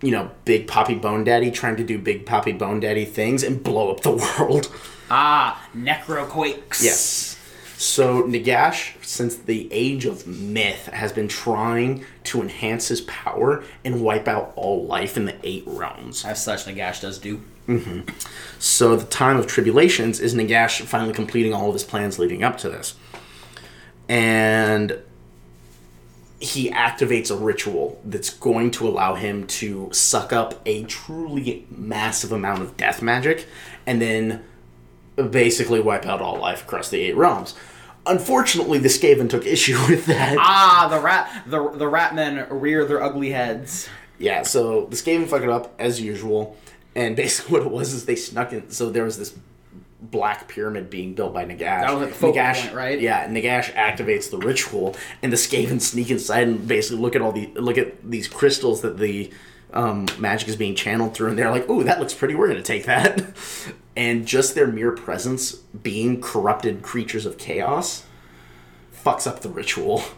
you know, Big Poppy Bone Daddy trying to do Big Poppy Bone Daddy things and blow up the world. Ah, necroquakes. Yes. So Nagash, since the age of myth, has been trying to enhance his power and wipe out all life in the eight realms. As such, Nagash does do. Mm-hmm. So the time of tribulations is Nagash finally completing all of his plans leading up to this. And he activates a ritual that's going to allow him to suck up a truly massive amount of death magic and then basically wipe out all life across the eight realms. Unfortunately, the Skaven took issue with that. Ah, the rat, the the rat men rear their ugly heads. Yeah, so the Skaven fucked it up as usual, and basically what it was is they snuck in. So there was this black pyramid being built by Nagash. That was like the focal Nagash, point, right? Yeah, Nagash activates the ritual, and the Skaven sneak inside and basically look at all the look at these crystals that the um, magic is being channeled through, and they're like, "Ooh, that looks pretty. We're gonna take that." and just their mere presence, being corrupted creatures of chaos, fucks up the ritual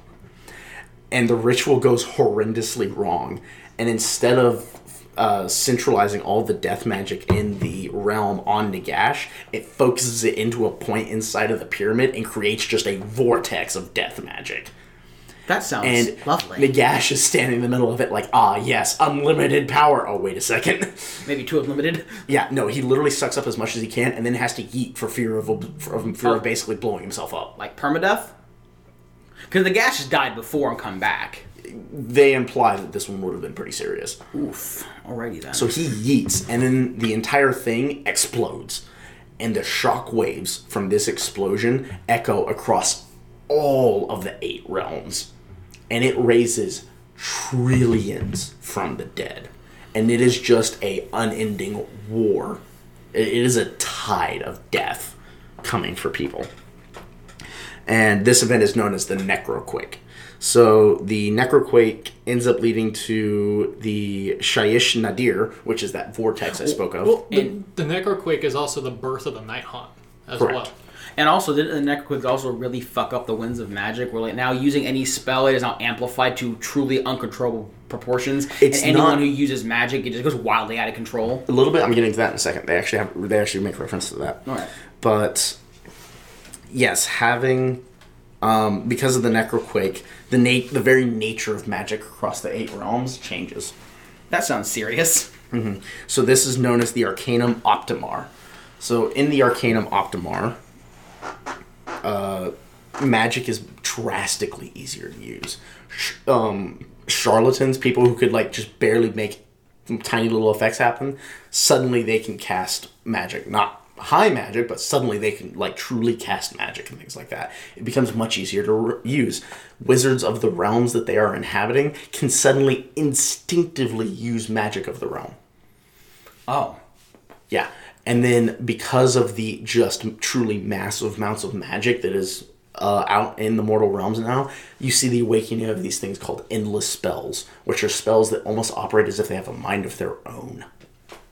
and the ritual goes horrendously wrong. And instead of uh, centralizing all the death magic in the realm on Nagash, it focuses it into a point inside of the pyramid and creates just a vortex of death magic. That sounds And lovely. Nagash is standing in the middle of it, like, ah, yes, unlimited power. Oh, wait a second. Maybe too unlimited. yeah, no, he literally sucks up as much as he can and then has to yeet for fear of, for, fear Oh. of basically blowing himself up. Like permadeath? Because Nagash has died before and come back. They imply that this one would have been pretty serious. Oof. Alrighty then. So he yeets, and then the entire thing explodes. And the shock waves from this explosion echo across all of the eight realms. And it raises trillions from the dead. And it is just a unending war. It is a tide of death coming for people. And this event is known as the Necroquake. So the Necroquake ends up leading to the Shyish Nadir, which is that vortex I spoke of. Well, the, And- the Necroquake is also the birth of the Nighthaunt as Correct. well. And also, didn't the Necroquake also really fuck up the Winds of Magic? Where like now using any spell, it is now amplified to truly uncontrollable proportions. It's and anyone not- who uses magic, it just goes wildly out of control. a little bit. I'm getting to that in a second. They actually have they actually make reference to that. Alright. But yes, having um, because of the Necroquake, the nat- the very nature of magic across the eight realms changes. That sounds serious. So this is known as the Arcanum Optimar. So in the Arcanum Optimar, uh, magic is drastically easier to use. Sh- um, charlatans, people who could like just barely make tiny little effects happen, suddenly they can cast magic. Not high magic, but suddenly they can like truly cast magic and things like that. It becomes much easier to re- use. Wizards of the realms that they are inhabiting can suddenly instinctively use magic of the realm. Oh. Yeah. And then because of the just truly massive amounts of magic that is uh, out in the mortal realms now, you see the awakening of these things called endless spells, which are spells that almost operate as if they have a mind of their own.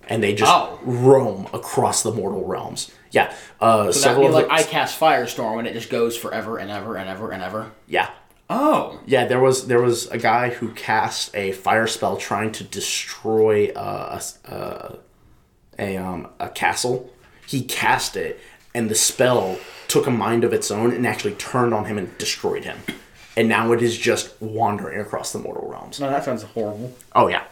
and they just Oh. roam across the mortal realms. Yeah, uh, So that'd several be like the- I cast Firestorm and it just goes forever and ever and ever and ever. yeah. Oh. Yeah, there was there was a guy who cast a fire spell trying to destroy uh, a uh, a um, a castle. He cast it, and the spell took a mind of its own and actually turned on him and destroyed him. And now it is just wandering across the mortal realms. No, that sounds horrible. Oh yeah,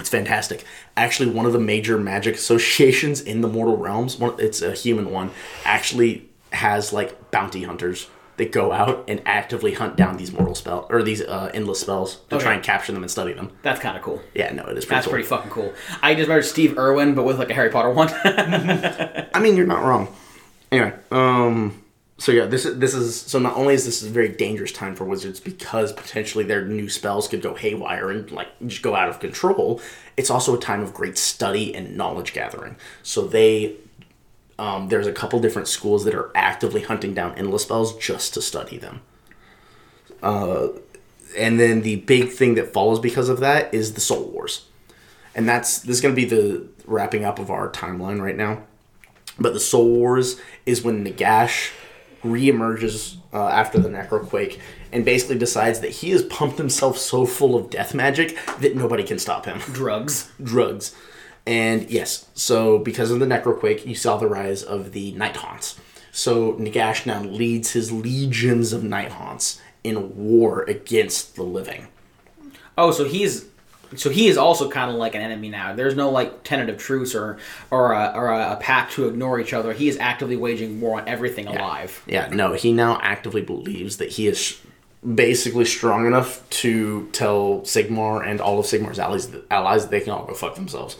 it's fantastic. Actually, one of the major magic associations in the mortal realms, one, it's a human one, actually has like bounty hunters that go out and actively hunt down these mortal spell or these uh, endless spells to try and capture them and study them. That's kind of cool. Yeah, no, it is pretty That's cool. pretty fucking cool. I just remember Steve Irwin, but with like a Harry Potter one. I mean, you're not wrong. Anyway, um, so yeah, this is this is so not only is this a very dangerous time for wizards because potentially their new spells could go haywire and like just go out of control. It's also a time of great study and knowledge gathering. So they, um, there's a couple different schools that are actively hunting down endless spells just to study them. Uh, and then the big thing that follows because of that is the Soul Wars, and that's this is going to be the wrapping up of our timeline right now. But the Soul Wars is when Nagash reemerges uh, after the Necroquake and basically decides that he has pumped himself so full of death magic that nobody can stop him. Drugs. Drugs. And yes, so because of the Necroquake, you saw the rise of the Night Haunts. So Nagash now leads his legions of Night Haunts in war against the living. Oh, so he's so he is also kind of like an enemy now. There's no like tentative truce or or a, or a, a pact to ignore each other. He is actively waging war on everything alive. Yeah, no, he now actively believes that he is basically strong enough to tell Sigmar and all of Sigmar's allies allies that they can all go fuck themselves.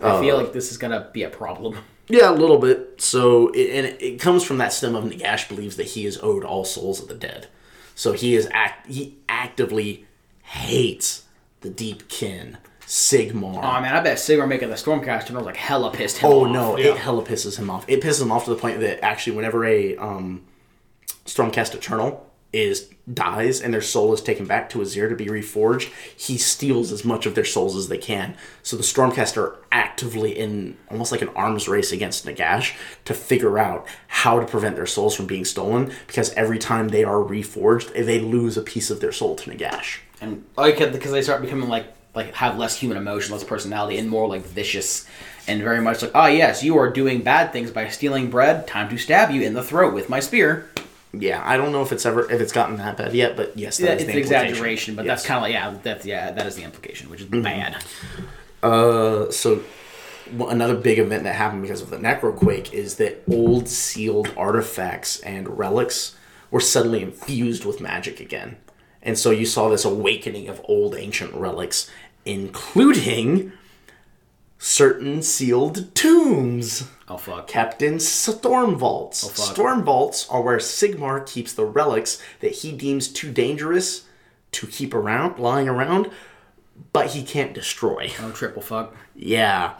I feel like this is gonna be a problem. Yeah, a little bit. So, it, and it, it comes from that stem of Nagash believes that he is owed all souls of the dead. So he is act he actively hates the deep kin, Sigmar. Oh man, I bet Sigmar making the Stormcaster was like hella pissed him off. Oh off. no, Yeah. it hella pisses him off. It pisses him off to the point that actually, whenever a um, Stormcast Eternal is dies and their soul is taken back to Azyr to be reforged, he steals as much of their souls as they can. So the Stormcast are actively in almost like an arms race against Nagash to figure out how to prevent their souls from being stolen. Because every time they are reforged, they lose a piece of their soul to Nagash. and like because they start becoming like like have less human emotion, less personality, and more like vicious, and very much like, oh yes, you are doing bad things by stealing bread. Time to stab you in the throat with my spear. Yeah, I don't know if it's ever if it's gotten that bad yet, but yes, that Yeah, it's the an exaggeration, but Yes. that's kind of like yeah, that's yeah, that is the implication, which is bad. Uh, so another big event that happened because of the necroquake is that old sealed artifacts and relics were suddenly infused with magic again and so you saw this awakening of old ancient relics including certain sealed tombs Oh fuck. kept in storm vaults. Oh, fuck. storm vaults are where Sigmar keeps the relics that he deems too dangerous to keep around, lying around, but he can't destroy. Oh triple fuck. Yeah.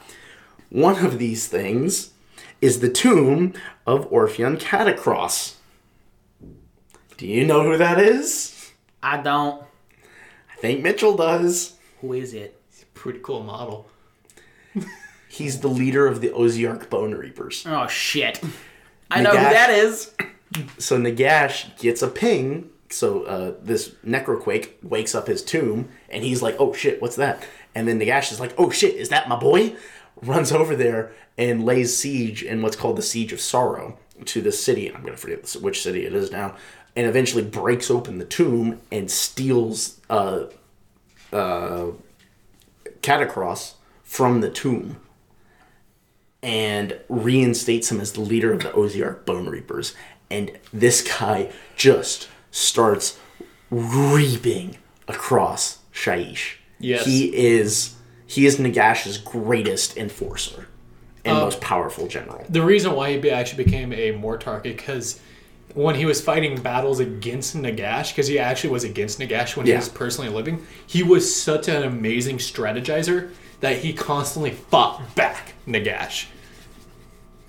One of these things is the tomb of Orpheon Katakros. Do you know who that is? I don't. I think Mitchell does. Who is it? Pretty cool model. He's the leader of the Ossiarch Bone Reapers. Oh shit. I know who that is. So Nagash gets a ping. So uh, this Necroquake wakes up his tomb, and he's like, "Oh shit, what's that?" And then Nagash is like, "Oh shit, is that my boy?" Runs over there and lays siege in what's called the Siege of Sorrow to this city. I'm gonna forget which city it is now. And eventually breaks open the tomb and steals uh, uh, Katakros from the tomb and reinstates him as the leader of the Ossiarch Bone Reapers. And this guy just starts reaping across Shyish. Yes. He is he is Nagash's greatest enforcer and uh, most powerful general. The reason why he actually became a Mortarch because when he was fighting battles against Nagash, because he actually was against Nagash when he was personally living, he was such an amazing strategizer that he constantly fought back Nagash.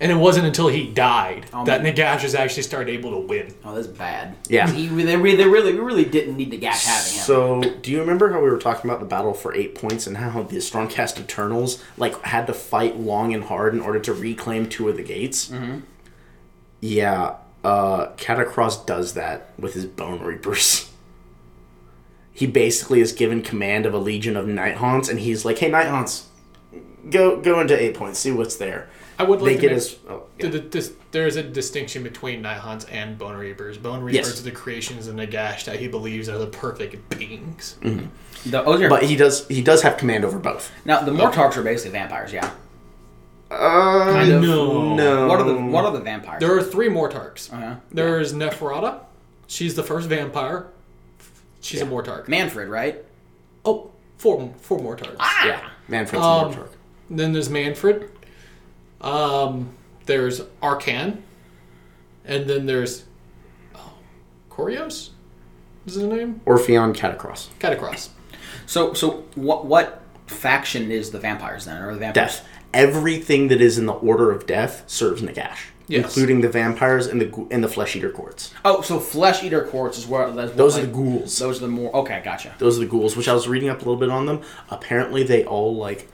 And it wasn't until he died Um, that Nagash was actually started able to win. Oh, that's bad. Yeah. He, they, re- they really, we really didn't need Nagash having him. So, do you remember how we were talking about the battle for eight points and how the Stormcast Eternals like had to fight long and hard in order to reclaim two of the gates? Mm-hmm. Yeah, uh, Katakros does that with his Bone Reapers. He basically is given command of a legion of Night Haunts, and he's like, "Hey, Night Haunts, go go into eight points, see what's there." I would like They to get make- his. Oh, yeah. the- the- this- there's a distinction between Nihons and Bone Reapers. Bone Reapers Yes. are the creations of Nagash that he believes are the perfect beings. The, oh, here. But he does he does have command over both. now the Mortarchs are basically vampires. Yeah. Uh, Kind of. no. no. What are the What are the vampires? There are three Mortarchs. Uh-huh. There's Neferata. She's the first vampire. She's a Mortarch. Mannfred, right? Oh, four, four Mortarchs. Yeah, Mannfred's Um, Mortarch. Then there's Mannfred. Um, there's Arkhan. And then there's oh, Corios? Is his name? Orpheon Katakros. Katakros. So, so what what faction is the vampires then, or the vampires? Death. Everything that is in the order of death serves Nagash, Yes. including the vampires and the and the flesh eater courts. Oh, so flesh eater courts is where that's what, Those are like, the ghouls. Those are the more okay. Gotcha. Those are the ghouls, which I was reading up a little bit on them. Apparently, they all like.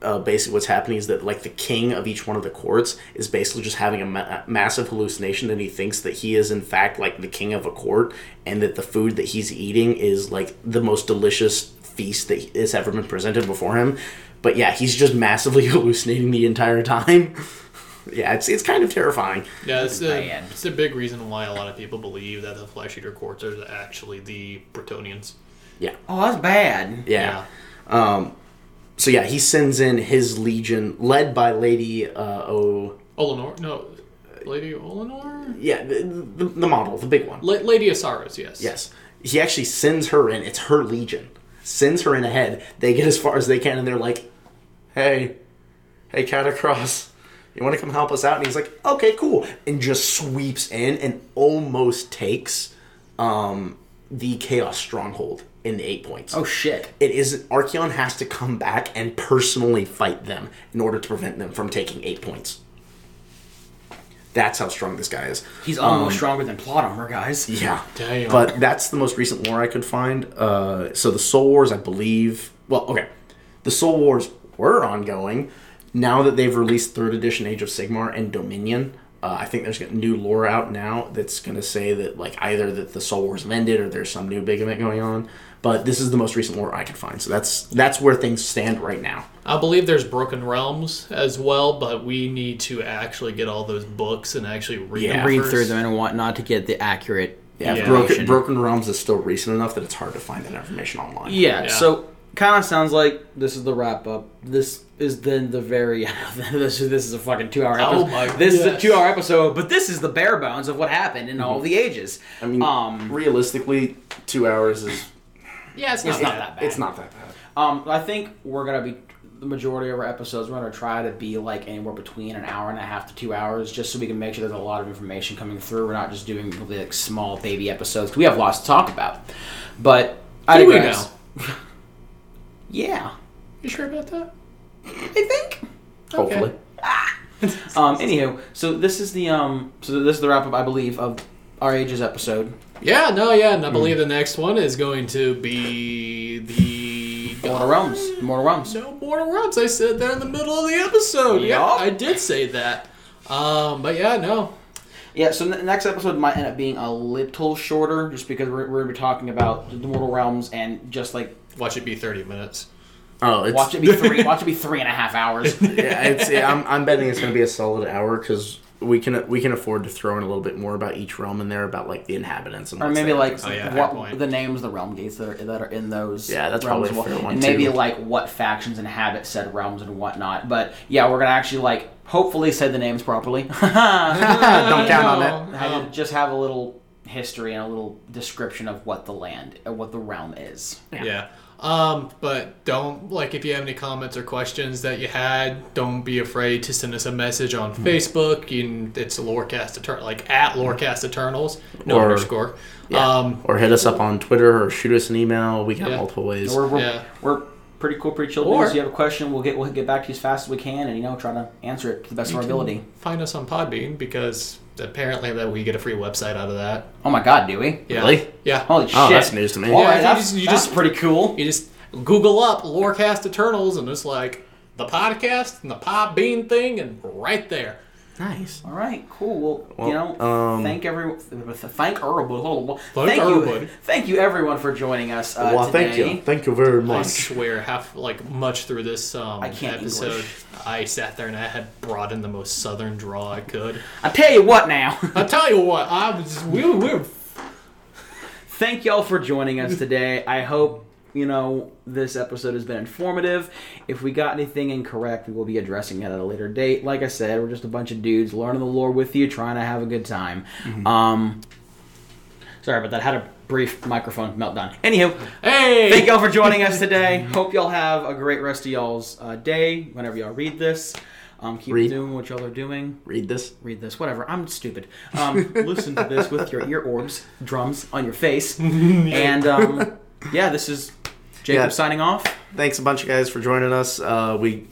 Uh, basically, what's happening is that like the king of each one of the courts is basically just having a ma- massive hallucination that he thinks that he is in fact like the king of a court, and that the food that he's eating is like the most delicious feast that has ever been presented before him. But yeah, he's just massively hallucinating the entire time. yeah, it's it's kind of terrifying. Yeah, it's a, it's a big reason why a lot of people believe that the Flesh Eater Courts are actually the Bretonnians. Yeah, Oh, that's bad. yeah. Um, so yeah, he sends in his legion, led by Lady uh, O. Olenor? No. Lady Olenor? Yeah, the, the, the model, the big one. La- Lady Asaros, yes. Yes, he actually sends her in. It's her legion. Sends her in ahead. They get as far as they can, and they're like, "Hey, hey, Katakros, you want to come help us out?" And he's like, "Okay, cool," and just sweeps in and almost takes um, the Chaos Stronghold in the eight points. Oh shit. It is Archaon has to come back and personally fight them in order to prevent them from taking eight points. That's how strong this guy is. He's almost stronger than plot armor, guys. Yeah. Damn. But that's the most recent lore I could find. Uh, so the Soul Wars, I believe. Well, okay. The Soul Wars were ongoing. Now that they've released third edition Age of Sigmar and Dominion, uh, I think there's a new lore out now that's going to say that like either that the Soul Wars have ended or there's some new big event going on. But this is the most recent lore I could find. So that's that's where things stand right now. I believe there's Broken Realms as well, but we need to actually get all those books and actually read Yeah. them. Read first. through them and whatnot to get the accurate. Yeah, Yeah. Broken. Broken Realms is still recent enough that it's hard to find that information online. Yeah, Yeah. so kind of sounds like this is the wrap up. This is then the very this is this is a fucking two hour episode. Oh my this is a two hour episode, but this is the bare bones of what happened in all the ages. I mean, um, realistically, two hours is Yeah, it's not, it's not that bad. it's not that bad. Um, I think we're gonna be the majority of our episodes. We're gonna try to be like anywhere between an hour and a half to two hours, just so we can make sure there's a lot of information coming through. We're not just doing really, like small baby episodes. 'cause we have lots to talk about. But I Do we digress. yeah, You sure about that? I think. Hopefully. Um, anywho, so this is the um, so this is the wrap up, I believe, of our ages episode. Yeah, no, yeah, Hmm. and I believe the next one is going to be the Mortal Realms, Mortal Realms. No Mortal Realms. I said that in the middle of the episode. Yeah, Yup. I did say that. Um, but yeah, no. Yeah, so the next episode might end up being a little shorter, just because we're, we're gonna be talking about the Mortal Realms and just like Watch it be thirty minutes. Oh, it's, watch it be three, watch it be three and a half hours. yeah, it's, yeah, I'm, I'm betting it's going to be a solid hour because we can we can afford to throw in a little bit more about each realm in there, about like the inhabitants and or what's maybe there. like Oh, yeah, what the names of the realm gates that are that are in those. Yeah, that's realms probably a well. fair one, And maybe too. like what factions inhabit said realms and whatnot. But yeah, we're gonna actually like hopefully say the names properly. don't count on it. Have- Um, just have a little history and a little description of what the land, what the realm is. Yeah. Um, but don't like if you have any comments or questions that you had, don't be afraid to send us a message on Hmm. Facebook. You it's Lorecast Eternal, like at Lorecast Eternals, no Or- underscore. Yeah. Um, or hit us up on Twitter or shoot us an email. We got Yeah. multiple ways. We're we're, Yeah. we're pretty cool, pretty chill dudes. If you have a question, we'll get we'll get back to you as fast as we can, and you know, try to answer it to the best of our ability. Find us on Podbean because apparently that we get a free website out of that. Oh my God, do we? Yeah. Really? Yeah. Holy Oh, shit! that's news to me. All Yeah, right, you that's, just- you that's just- pretty cool. You just Google up Lorecast Eternals and it's like the podcast and the Podbean thing and right there. Nice. All right, cool. Well, you know, um, thank everyone. Thank everyone. Thank Thank you. Thank you, everyone, for joining us uh, well, today. thank you. Thank you very much. I much. swear, half like much through this um, I can't episode, English. I sat there and I had brought in the most southern draw I could. I tell you what, now. I tell you what, I was we were, we were thank y'all for joining us today. I hope you know this episode has been informative. If we got anything incorrect, we will be addressing it at a later date. Like I said, we're just a bunch of dudes learning the lore with you, trying to have a good time. Um, sorry about that. Had a brief microphone meltdown. Anywho, hey. thank y'all for joining us today. Hope y'all have a great rest of y'all's uh, day. Whenever y'all read this, um, keep Read. doing what y'all are doing Read this. read this, whatever. I'm stupid. Um, listen to this with your ear orbs, drums on your face, and um, yeah, this is Jacob Yeah. signing off. Thanks a bunch of guys for joining us. Uh, we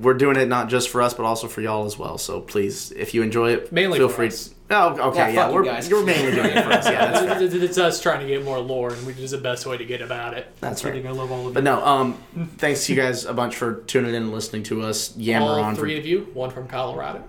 we're doing it not just for us, but also for y'all as well. So please, if you enjoy it, Mainly feel free. us. Oh, okay, Yeah, yeah, fuck we're guys. you're mainly doing it for us. Yeah, that's. It's, it's us trying to get more lore, and which is the best way to get about it. That's I right. think I love all of But you. no, um, thanks to you guys a bunch for tuning in and listening to us yammer all on three for of you, one from Colorado,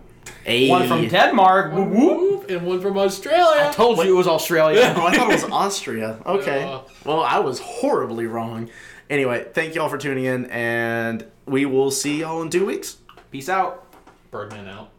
a One from Denmark. Woo woo. and one from Australia. I told you it was Australia. Oh, I thought it was Austria. Okay. Yeah. Well, I was horribly wrong. Anyway, thank y'all for tuning in, and we will see y'all in two weeks. Peace out. Birdman out.